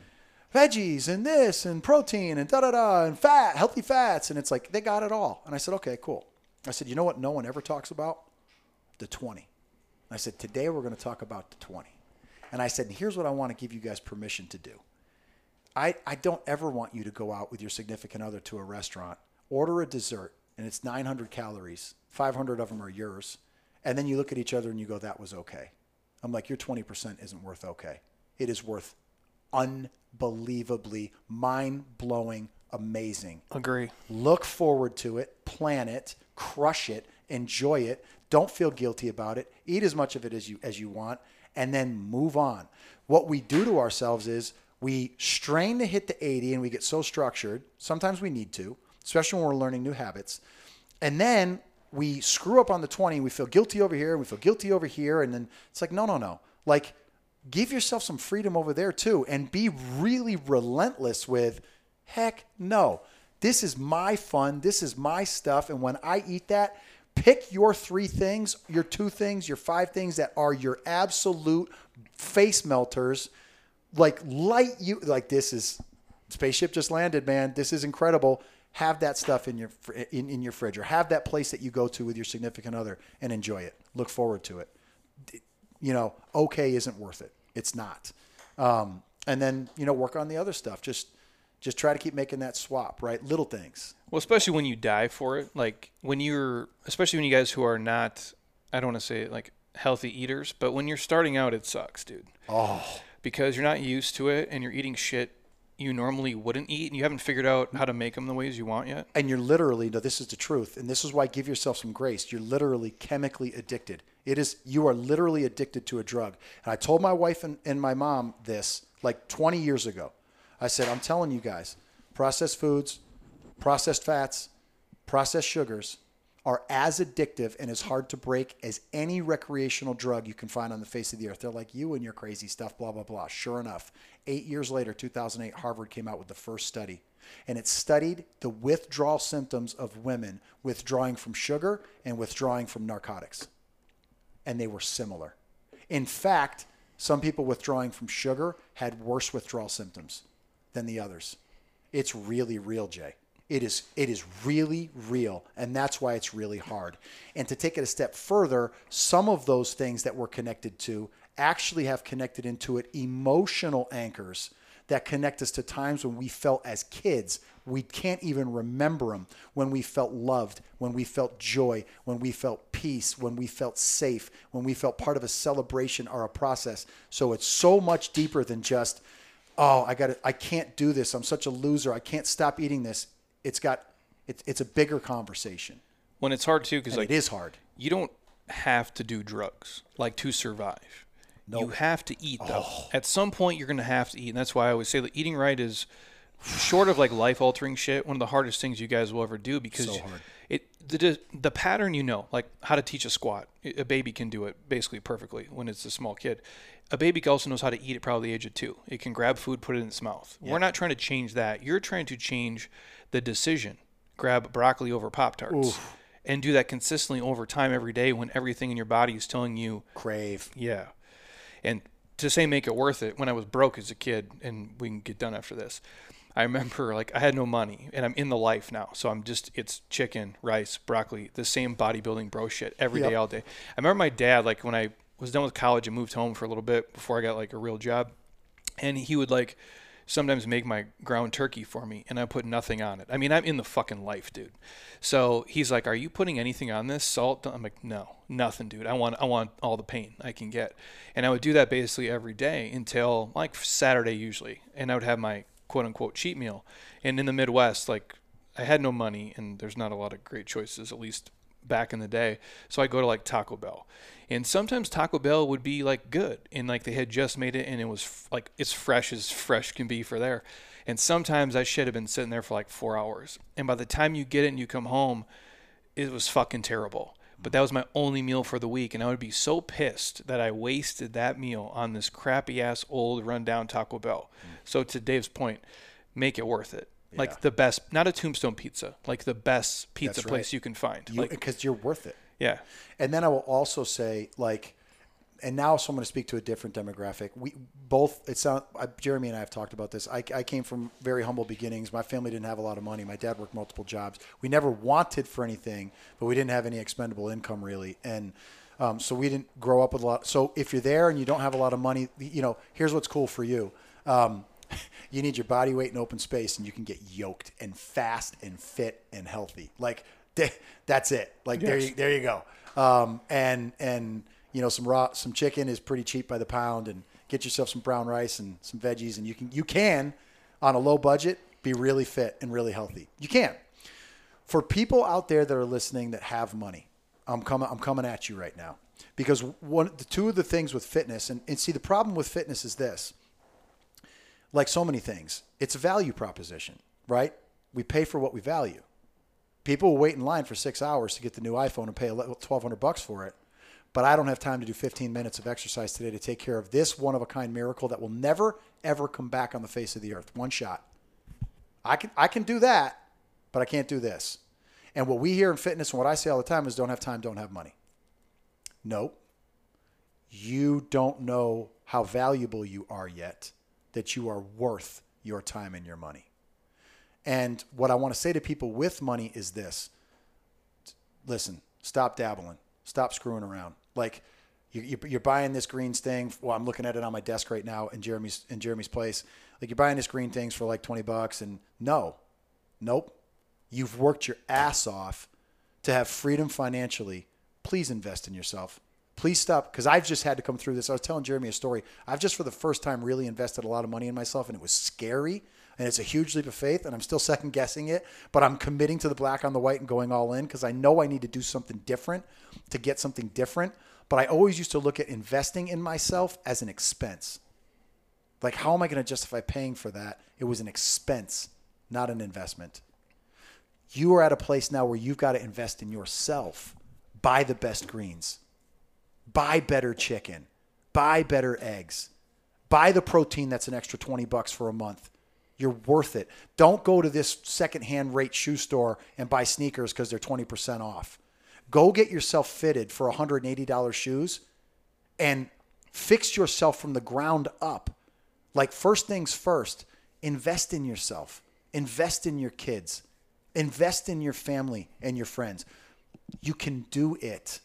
veggies and this and protein and da da da and fat, healthy fats, and it's like they got it all. And I said, okay, cool. I said, you know what? No one ever talks about the 20. I said, today we're going to talk about the 20. And I said, here's what I want to give you guys permission to do. I, I don't ever want you to go out with your significant other to a restaurant, order a dessert, and it's 900 calories, 500 of them are yours. And then you look at each other and you go, that was okay. I'm like, your 20% isn't worth okay. It is worth unbelievably mind blowing, amazing. Agree. Look forward to it, plan it, crush it, enjoy it. Don't feel guilty about it. Eat as much of it as you as you want, and then move on. What we do to ourselves is we strain to hit the 80 and we get so structured. Sometimes we need to, especially when we're learning new habits. And then we screw up on the 20 and we feel guilty over here, and we feel guilty over here, and then it's like, no, no, no. Like give yourself some freedom over there too and be really relentless with heck no. This is my fun, this is my stuff and when I eat that, pick your three things, your two things, your five things that are your absolute face melters. Like light you like this is spaceship just landed, man. This is incredible. Have that stuff in your in, in your fridge or have that place that you go to with your significant other and enjoy it. Look forward to it. You know, okay isn't worth it. It's not. Um, and then you know work on the other stuff. Just just try to keep making that swap, right? Little things. Well, especially when you die for it, like when you're, especially when you guys who are not, I don't want to say it like healthy eaters, but when you're starting out, it sucks, dude. Oh, Because you're not used to it and you're eating shit you normally wouldn't eat and you haven't figured out how to make them the ways you want yet. and you're literally no. This is the truth, and this is why give yourself some grace. You're literally chemically addicted. It is you are literally addicted to a drug. And I told my wife and, and my mom this like 20 years ago. I said, I'm telling you guys, processed foods, processed fats, processed sugars are as addictive and as hard to break as any recreational drug you can find on the face of the earth. They're like you and your crazy stuff, blah, blah, blah. Sure enough, eight years later, 2008, Harvard came out with the first study. And it studied the withdrawal symptoms of women withdrawing from sugar and withdrawing from narcotics. And they were similar. In fact, some people withdrawing from sugar had worse withdrawal symptoms than the others. It's really real, Jay. It is it is really real, and that's why it's really hard. And to take it a step further, some of those things that we're connected to actually have connected into it emotional anchors that connect us to times when we felt as kids We can't even remember them when we felt loved, when we felt joy, when we felt peace, when we felt safe, when we felt part of a celebration or a process. So it's so much deeper than just, oh, I got I can't do this. I'm such a loser. I can't stop eating this. It's got it's it's a bigger conversation. When it's hard too, because like it is hard. you don't have to do drugs like to survive. No. You have to eat though. Oh. At some point, you're going to have to eat, and that's why I always say that eating right is short of like life altering shit. One of the hardest things you guys will ever do because So it the the pattern you know, like how to teach a squat. A baby can do it basically perfectly when it's a small kid. A baby also knows how to eat at probably the age of two. It can grab food, put it in its mouth. We're not trying to change that. You're trying to change the decision. Grab broccoli over Pop Tarts. And do that consistently over time every day when everything in your body is telling you Crave. yeah. And to say make it worth it, when I was broke as a kid, and we can get done after this, I remember like I had no money and I'm in the life now. So I'm just, it's chicken, rice, broccoli, the same bodybuilding bro shit every day, Yep. all day. I remember my dad, like when I was done with college and moved home for a little bit before I got like a real job, and he would like sometimes make my ground turkey for me and I put nothing on it. I mean, I'm in the fucking life, dude. So he's like, "Are you putting anything on this salt?" I'm like, "No, nothing, dude. I want I want all the pain I can get." And I would do that basically every day until like Saturday usually, and I would have my quote unquote cheat meal. And in the Midwest, like I had no money and there's not a lot of great choices at least back in the day. So I go to like Taco Bell. And sometimes Taco Bell would be like good and like they had just made it and it was f- like it's fresh as fresh can be for there. And sometimes I should have been sitting there for like 4 hours. And by the time you get it and you come home, it was fucking terrible. But that was my only meal for the week, and I would be so pissed that I wasted that meal on this crappy ass old rundown Taco Bell. Mm. So to Dave's point, make it worth it. Yeah. Like the best, not a Tombstone pizza, like the best pizza place you can find. You like because you're worth it. yeah, And then I will also say, like, and now so I'm going to speak to a different demographic. We both, it sound, uh, Jeremy and I have talked about this. I, I came from very humble beginnings. My family didn't have a lot of money. My dad worked multiple jobs. We never wanted for anything, but we didn't have any expendable income really. And um, so we didn't grow up with a lot. So if you're there and you don't have a lot of money, you know, here's what's cool for you. Um, you need your body weight in open space and you can get yoked and fast and fit and healthy. Like that's it. Like there you there you go. Um, and and you know some raw some chicken is pretty cheap by the pound and get yourself some brown rice and some veggies and you can you can on a low budget be really fit and really healthy. You can. For people out there that are listening that have money, I'm coming I'm coming at you right now. Because one the two of the things with fitness and, and see the problem with fitness is this like so many things, it's a value proposition, right? We pay for what we value. People will wait in line for six hours to get the new iPhone and pay twelve hundred bucks for it, but I don't have time to do fifteen minutes of exercise today to take care of this one of a kind miracle that will never ever come back on the face of the earth. One shot. I can I can do that, but I can't do this. And what we hear in fitness and what I say all the time is don't have time, don't have money. Nope. You don't know how valuable you are yet, that you are worth your time and your money. And what I want to say to people with money is this listen, stop dabbling, stop screwing around. Like, you- you're buying this greens thing. Well, I'm looking at it on my desk right now in Jeremy's in Jeremy's place. Like you're buying this green things for like 20 bucks, and no, nope. You've worked your ass off to have freedom financially. Please invest in yourself. Please stop because I've just had to come through this. I was telling Jeremy a story. I've just for the first time really invested a lot of money in myself, and it was scary. And it's a huge leap of faith, and I'm still second guessing it. But I'm committing to the black on the white and going all in because I know I need to do something different to get something different. But I always used to look at investing in myself as an expense. Like, how am I going to justify paying for that? It was an expense, not an investment. You are at a place now where you've got to invest in yourself. Buy the best greens, buy better chicken, buy better eggs, buy the protein that's an extra 20 bucks for a month. You're worth it. Don't go to this secondhand rate shoe store and buy sneakers because they're 20% off. Go get yourself fitted for $180 shoes and fix yourself from the ground up. Like, first things first, invest in yourself, invest in your kids, invest in your family and your friends. You can do it.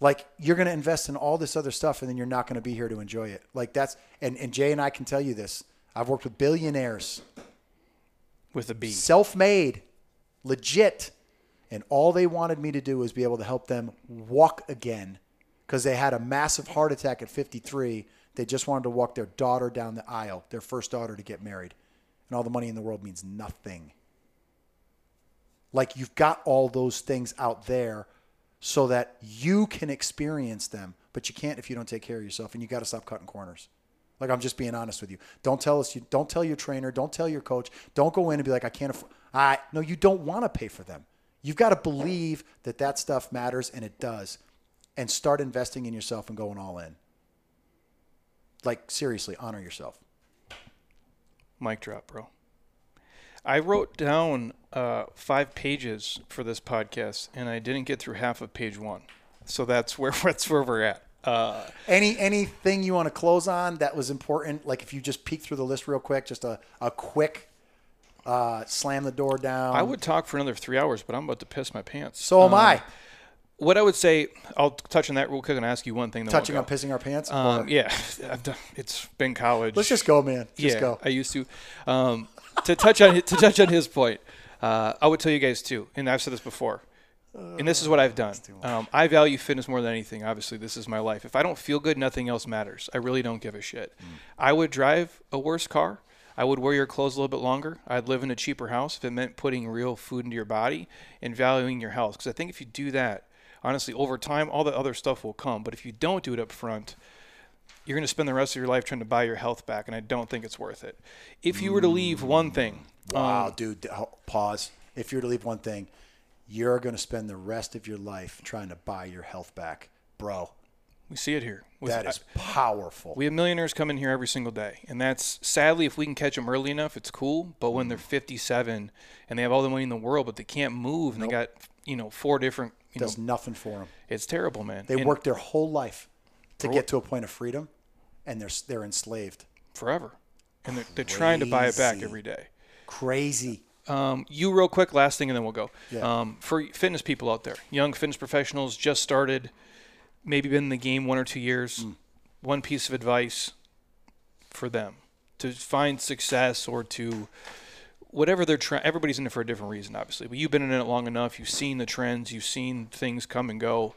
Like, you're going to invest in all this other stuff and then you're not going to be here to enjoy it. Like, that's, and, and Jay and I can tell you this. I've worked with billionaires With a B. self-made, legit, and all they wanted me to do was be able to help them walk again because they had a massive heart attack at 53. They just wanted to walk their daughter down the aisle, their first daughter to get married, and all the money in the world means nothing. Like you've got all those things out there so that you can experience them, but you can't if you don't take care of yourself, and you got to stop cutting corners. Like I'm just being honest with you. Don't tell us you don't tell your trainer, don't tell your coach, don't go in and be like I can't afford. I no, you don't want to pay for them. You've got to believe that that stuff matters and it does, and start investing in yourself and going all in. Like seriously, honor yourself. Mic drop, bro. I wrote down uh, five pages for this podcast, and I didn't get through half of page one. So that's where that's where we're at. Uh, Any anything you want to close on that was important? Like if you just peek through the list real quick, just a, a quick uh, slam the door down. I would talk for another three hours, but I'm about to piss my pants. So am Um, I. What I would say, I'll touch on that real quick and ask you one thing. Touching on pissing our pants. Um, yeah, done, it's been college. Let's just go, man. Just yeah, go. I used to. Um, to touch on to touch on his point, uh, I would tell you guys too, and I've said this before, and this is what I've done. Um, I value fitness more than anything. Obviously, this is my life. If I don't feel good, nothing else matters. I really don't give a shit. I would drive a worse car. I would wear your clothes a little bit longer. I'd live in a cheaper house if it meant putting real food into your body and valuing your health. Because I think if you do that, honestly, over time, all the other stuff will come. But if you don't do it up front, you're going to spend the rest of your life trying to buy your health back, and I don't think it's worth it. If you were to leave one thing, Wow, um, dude. Pause. If you're to leave one thing, you're going to spend the rest of your life trying to buy your health back, bro. we see it here. With- That is powerful. we have millionaires come in here every single day, and that's sadly, if we can catch them early enough, it's cool. But when they're mm. 57 and they have all the money in the world, but they can't move, and they got you know four different, you Does know, nothing for them. it's terrible, man. They And worked their whole life to get to a point of freedom, and they're they're enslaved. forever, and they're, they're trying to buy it back every day. Crazy. Um, you real quick, last thing, and then we'll go. Yeah. Um, for fitness people out there, young fitness professionals just started, maybe been in the game one or two years. Mm. One piece of advice for them to find success or to whatever they're trying. Everybody's in it for a different reason, obviously. But you've been in it long enough. You've seen the trends. You've seen things come and go.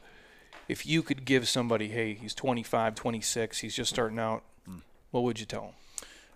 If you could give somebody, hey, he's 25, 26, he's just starting out, Mm. what would you tell him?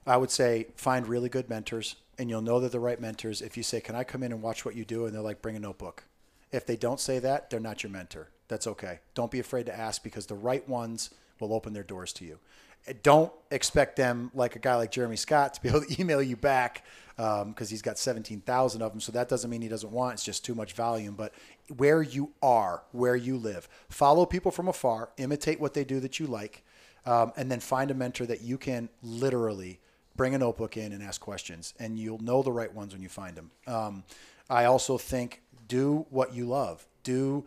I would say find really good mentors, and you'll know they're the right mentors if you say, "Can I come in and watch what you do?" And they're like, "Bring a notebook." If they don't say that, they're not your mentor. That's okay. Don't be afraid to ask because the right ones will open their doors to you. Uh, Don't expect them, like a guy like Jeremy Scott, to be able to email you back because he's got 17,000 of them. So that doesn't mean he doesn't want. It's just too much volume. But where you are, where you live, follow people from afar, imitate what they do that you like, um, and then find a mentor that you can literally bring a notebook in and ask questions, and you'll know the right ones when you find them. Um, I also think do what you love. Do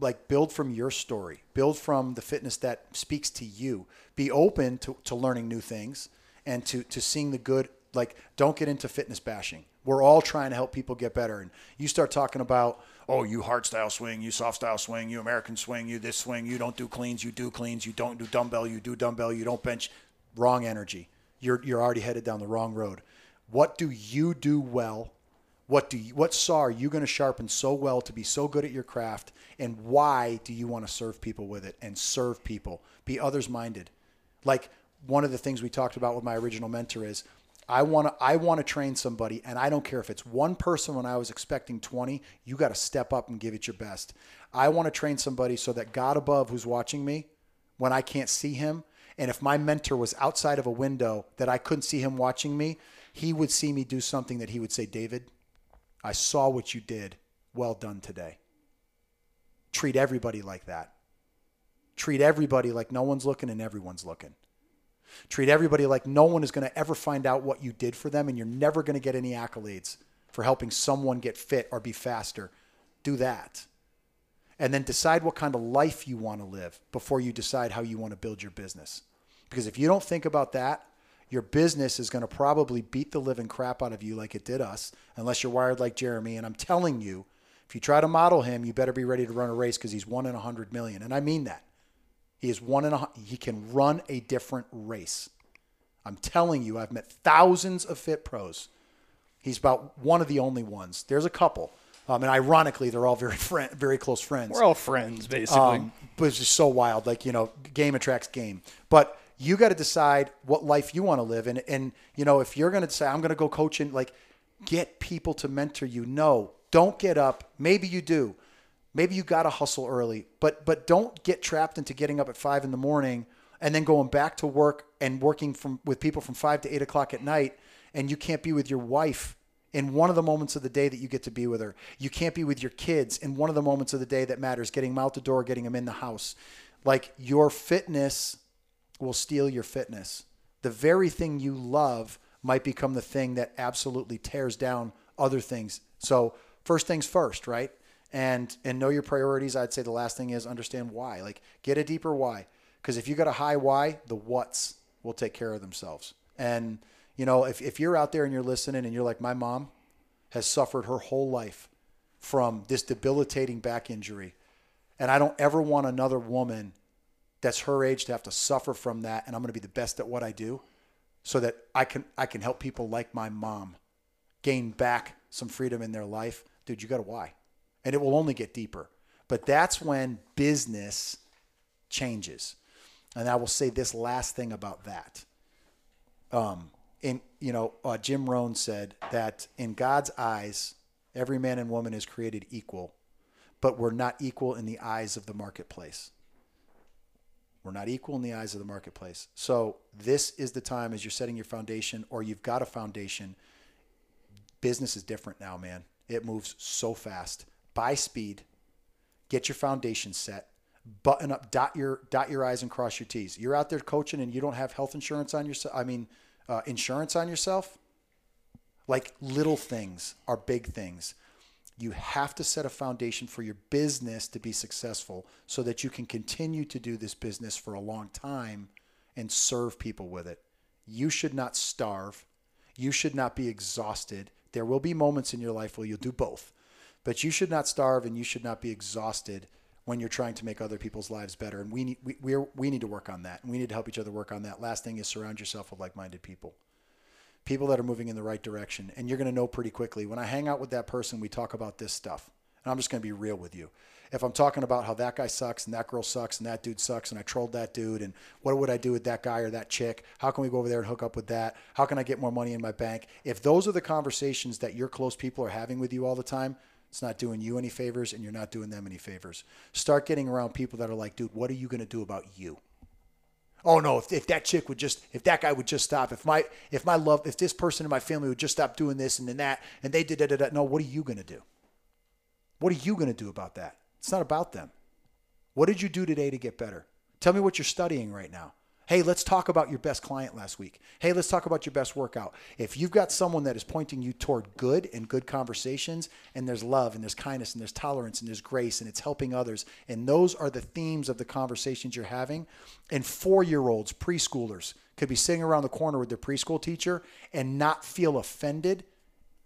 like build from your story. Build from the fitness that speaks to you. Be open to, to learning new things and to to seeing the good. Like don't get into fitness bashing. We're all trying to help people get better. And you start talking about, oh, you hard style swing, you soft style swing, you American swing, you this swing, you don't do cleans, you do cleans, you don't do dumbbell, you do dumbbell, you don't bench. Wrong energy. You're you're already headed down the wrong road. What do you do well? What do you, what saw are you going to sharpen so well to be so good at your craft? And why do you want to serve people with it and serve people? Be others minded. Like one of the things we talked about with my original mentor is I want to I want to train somebody and I don't care if it's one person when I was expecting 20, you got to step up and give it your best. I want to train somebody so that God above who's watching me when I can't see him and if my mentor was outside of a window that I couldn't see him watching me, he would see me do something that he would say, "David, I saw what you did. Well done today." Treat everybody like that. Treat everybody like no one's looking and everyone's looking. Treat everybody like no one is going to ever find out what you did for them and you're never going to get any accolades for helping someone get fit or be faster. Do that. And then decide what kind of life you want to live before you decide how you want to build your business. Because if you don't think about that, your business is going to probably beat the living crap out of you like it did us, unless you're wired like Jeremy. And I'm telling you, if you try to model him, you better be ready to run a race because he's one in a hundred million. And I mean that. He is one in a he can run a different race. I'm telling you, I've met thousands of fit pros He's about one of the only ones. There's a couple. Um, and ironically, they're all very friend, very close friends. We're all friends, basically. Um, but it's just so wild. Like, you know, game attracts game. But you got to decide what life you want to live. And, and, you know, if you're going to say, I'm going to go coaching, like, get people to mentor you. No, don't get up. Maybe you do. Maybe you got to hustle early, but, but don't get trapped into getting up at five in the morning and then going back to work and working from with people from five to eight o'clock at night. And you can't be with your wife in one of the moments of the day that you get to be with her. You can't be with your kids in one of the moments of the day that matters, getting them out the door, getting them in the house. Like your fitness will steal your fitness. The very thing you love might become the thing that absolutely tears down other things. So, first things first, right? And and know your priorities. I'd say the last thing is understand why. Like get a deeper why. Because if you got a high why, the what's will take care of themselves. And you know, if, if you're out there and you're listening and you're like, my mom has suffered her whole life from this debilitating back injury, and I don't ever want another woman that's her age to have to suffer from that, and I'm going to be the best at what I do so that I can I can help people like my mom gain back some freedom in their life, dude, you got a why. And it will only get deeper. But that's when business changes. And I will say this last thing about that. Um, in you know, uh, Jim Rohn said that in God's eyes, every man and woman is created equal, but we're not equal in the eyes of the marketplace. We're not equal in the eyes of the marketplace. So this is the time as you're setting your foundation or you've got a foundation. Business is different now, man. It moves so fast. Buy speed. Get your foundation set. Button up, dot your dot your I's and cross your T's. You're out there coaching and you don't have health insurance on yourself. I mean, uh, insurance on yourself. Like little things are big things. You have to set a foundation for your business to be successful so that you can continue to do this business for a long time and serve people with it. You should not starve. You should not be exhausted. There will be moments in your life where you'll do both, but you should not starve and you should not be exhausted when you're trying to make other people's lives better. And we need, we, we need to work on that. And we need to help each other work on that. Last thing is surround yourself with like minded people people that are moving in the right direction. And you're going to know pretty quickly. When I hang out with that person, we talk about this stuff. And I'm just going to be real with you. If I'm talking about how that guy sucks and that girl sucks and that dude sucks and I trolled that dude and what would I do with that guy or that chick? How can we go over there and hook up with that? How can I get more money in my bank? If those are the conversations that your close people are having with you all the time, it's not doing you any favors and you're not doing them any favors. Start getting around people that are like, dude, what are you going to do about you? Oh no, if, if that chick would just, if that guy would just stop, if my, if my love, if this person in my family would just stop doing this and then that, and they did da da da. No, what are you going to do? What are you going to do about that? It's not about them. What did you do today to get better? Tell me what you're studying right now. Hey, let's talk about your best client last week. Hey, let's talk about your best workout. If you've got someone that is pointing you toward good and good conversations, and there's love and there's kindness and there's tolerance and there's grace and it's helping others, and those are the themes of the conversations you're having, and four year olds, preschoolers, could be sitting around the corner with their preschool teacher and not feel offended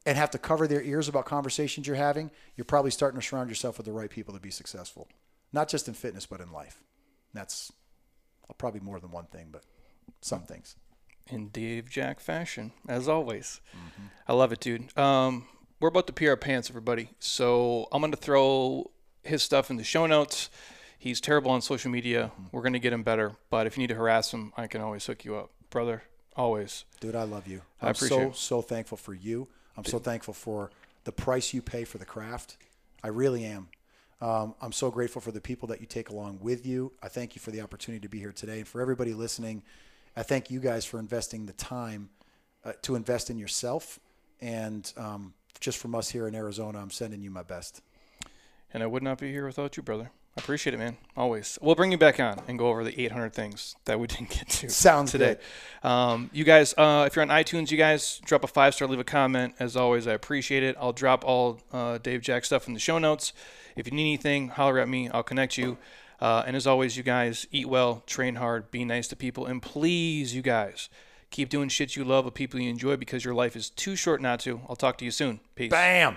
and have to cover their ears about conversations you're having, you're probably starting to surround yourself with the right people to be successful, not just in fitness, but in life. That's probably more than one thing, but some things. In Dave Jack fashion, as always. Mm-hmm. I love it, dude. Um, we're about to pee our pants, everybody. So I'm going to throw his stuff in the show notes. He's terrible on social media. Mm-hmm. We're going to get him better. But if you need to harass him, I can always hook you up, brother. Always. Dude, I love you. I'm I appreciate so, it. so thankful for you. I'm so thankful for the price you pay for the craft. I really am. Um, I'm so grateful for the people that you take along with you. I thank you for the opportunity to be here today. And for everybody listening, I thank you guys for investing the time uh, to invest in yourself. And um, just from us here in Arizona, I'm sending you my best. And I would not be here without you, brother. I appreciate it, man. Always. We'll bring you back on and go over the 800 things that we didn't get to. Sounds today. Um, you guys, uh, if you're on iTunes, you guys drop a five star, leave a comment. As always, I appreciate it. I'll drop all uh, Dave Jack stuff in the show notes. If you need anything, holler at me. I'll connect you. Uh, and as always, you guys eat well, train hard, be nice to people, and please, you guys, keep doing shit you love with people you enjoy because your life is too short not to. I'll talk to you soon. Peace. Bam.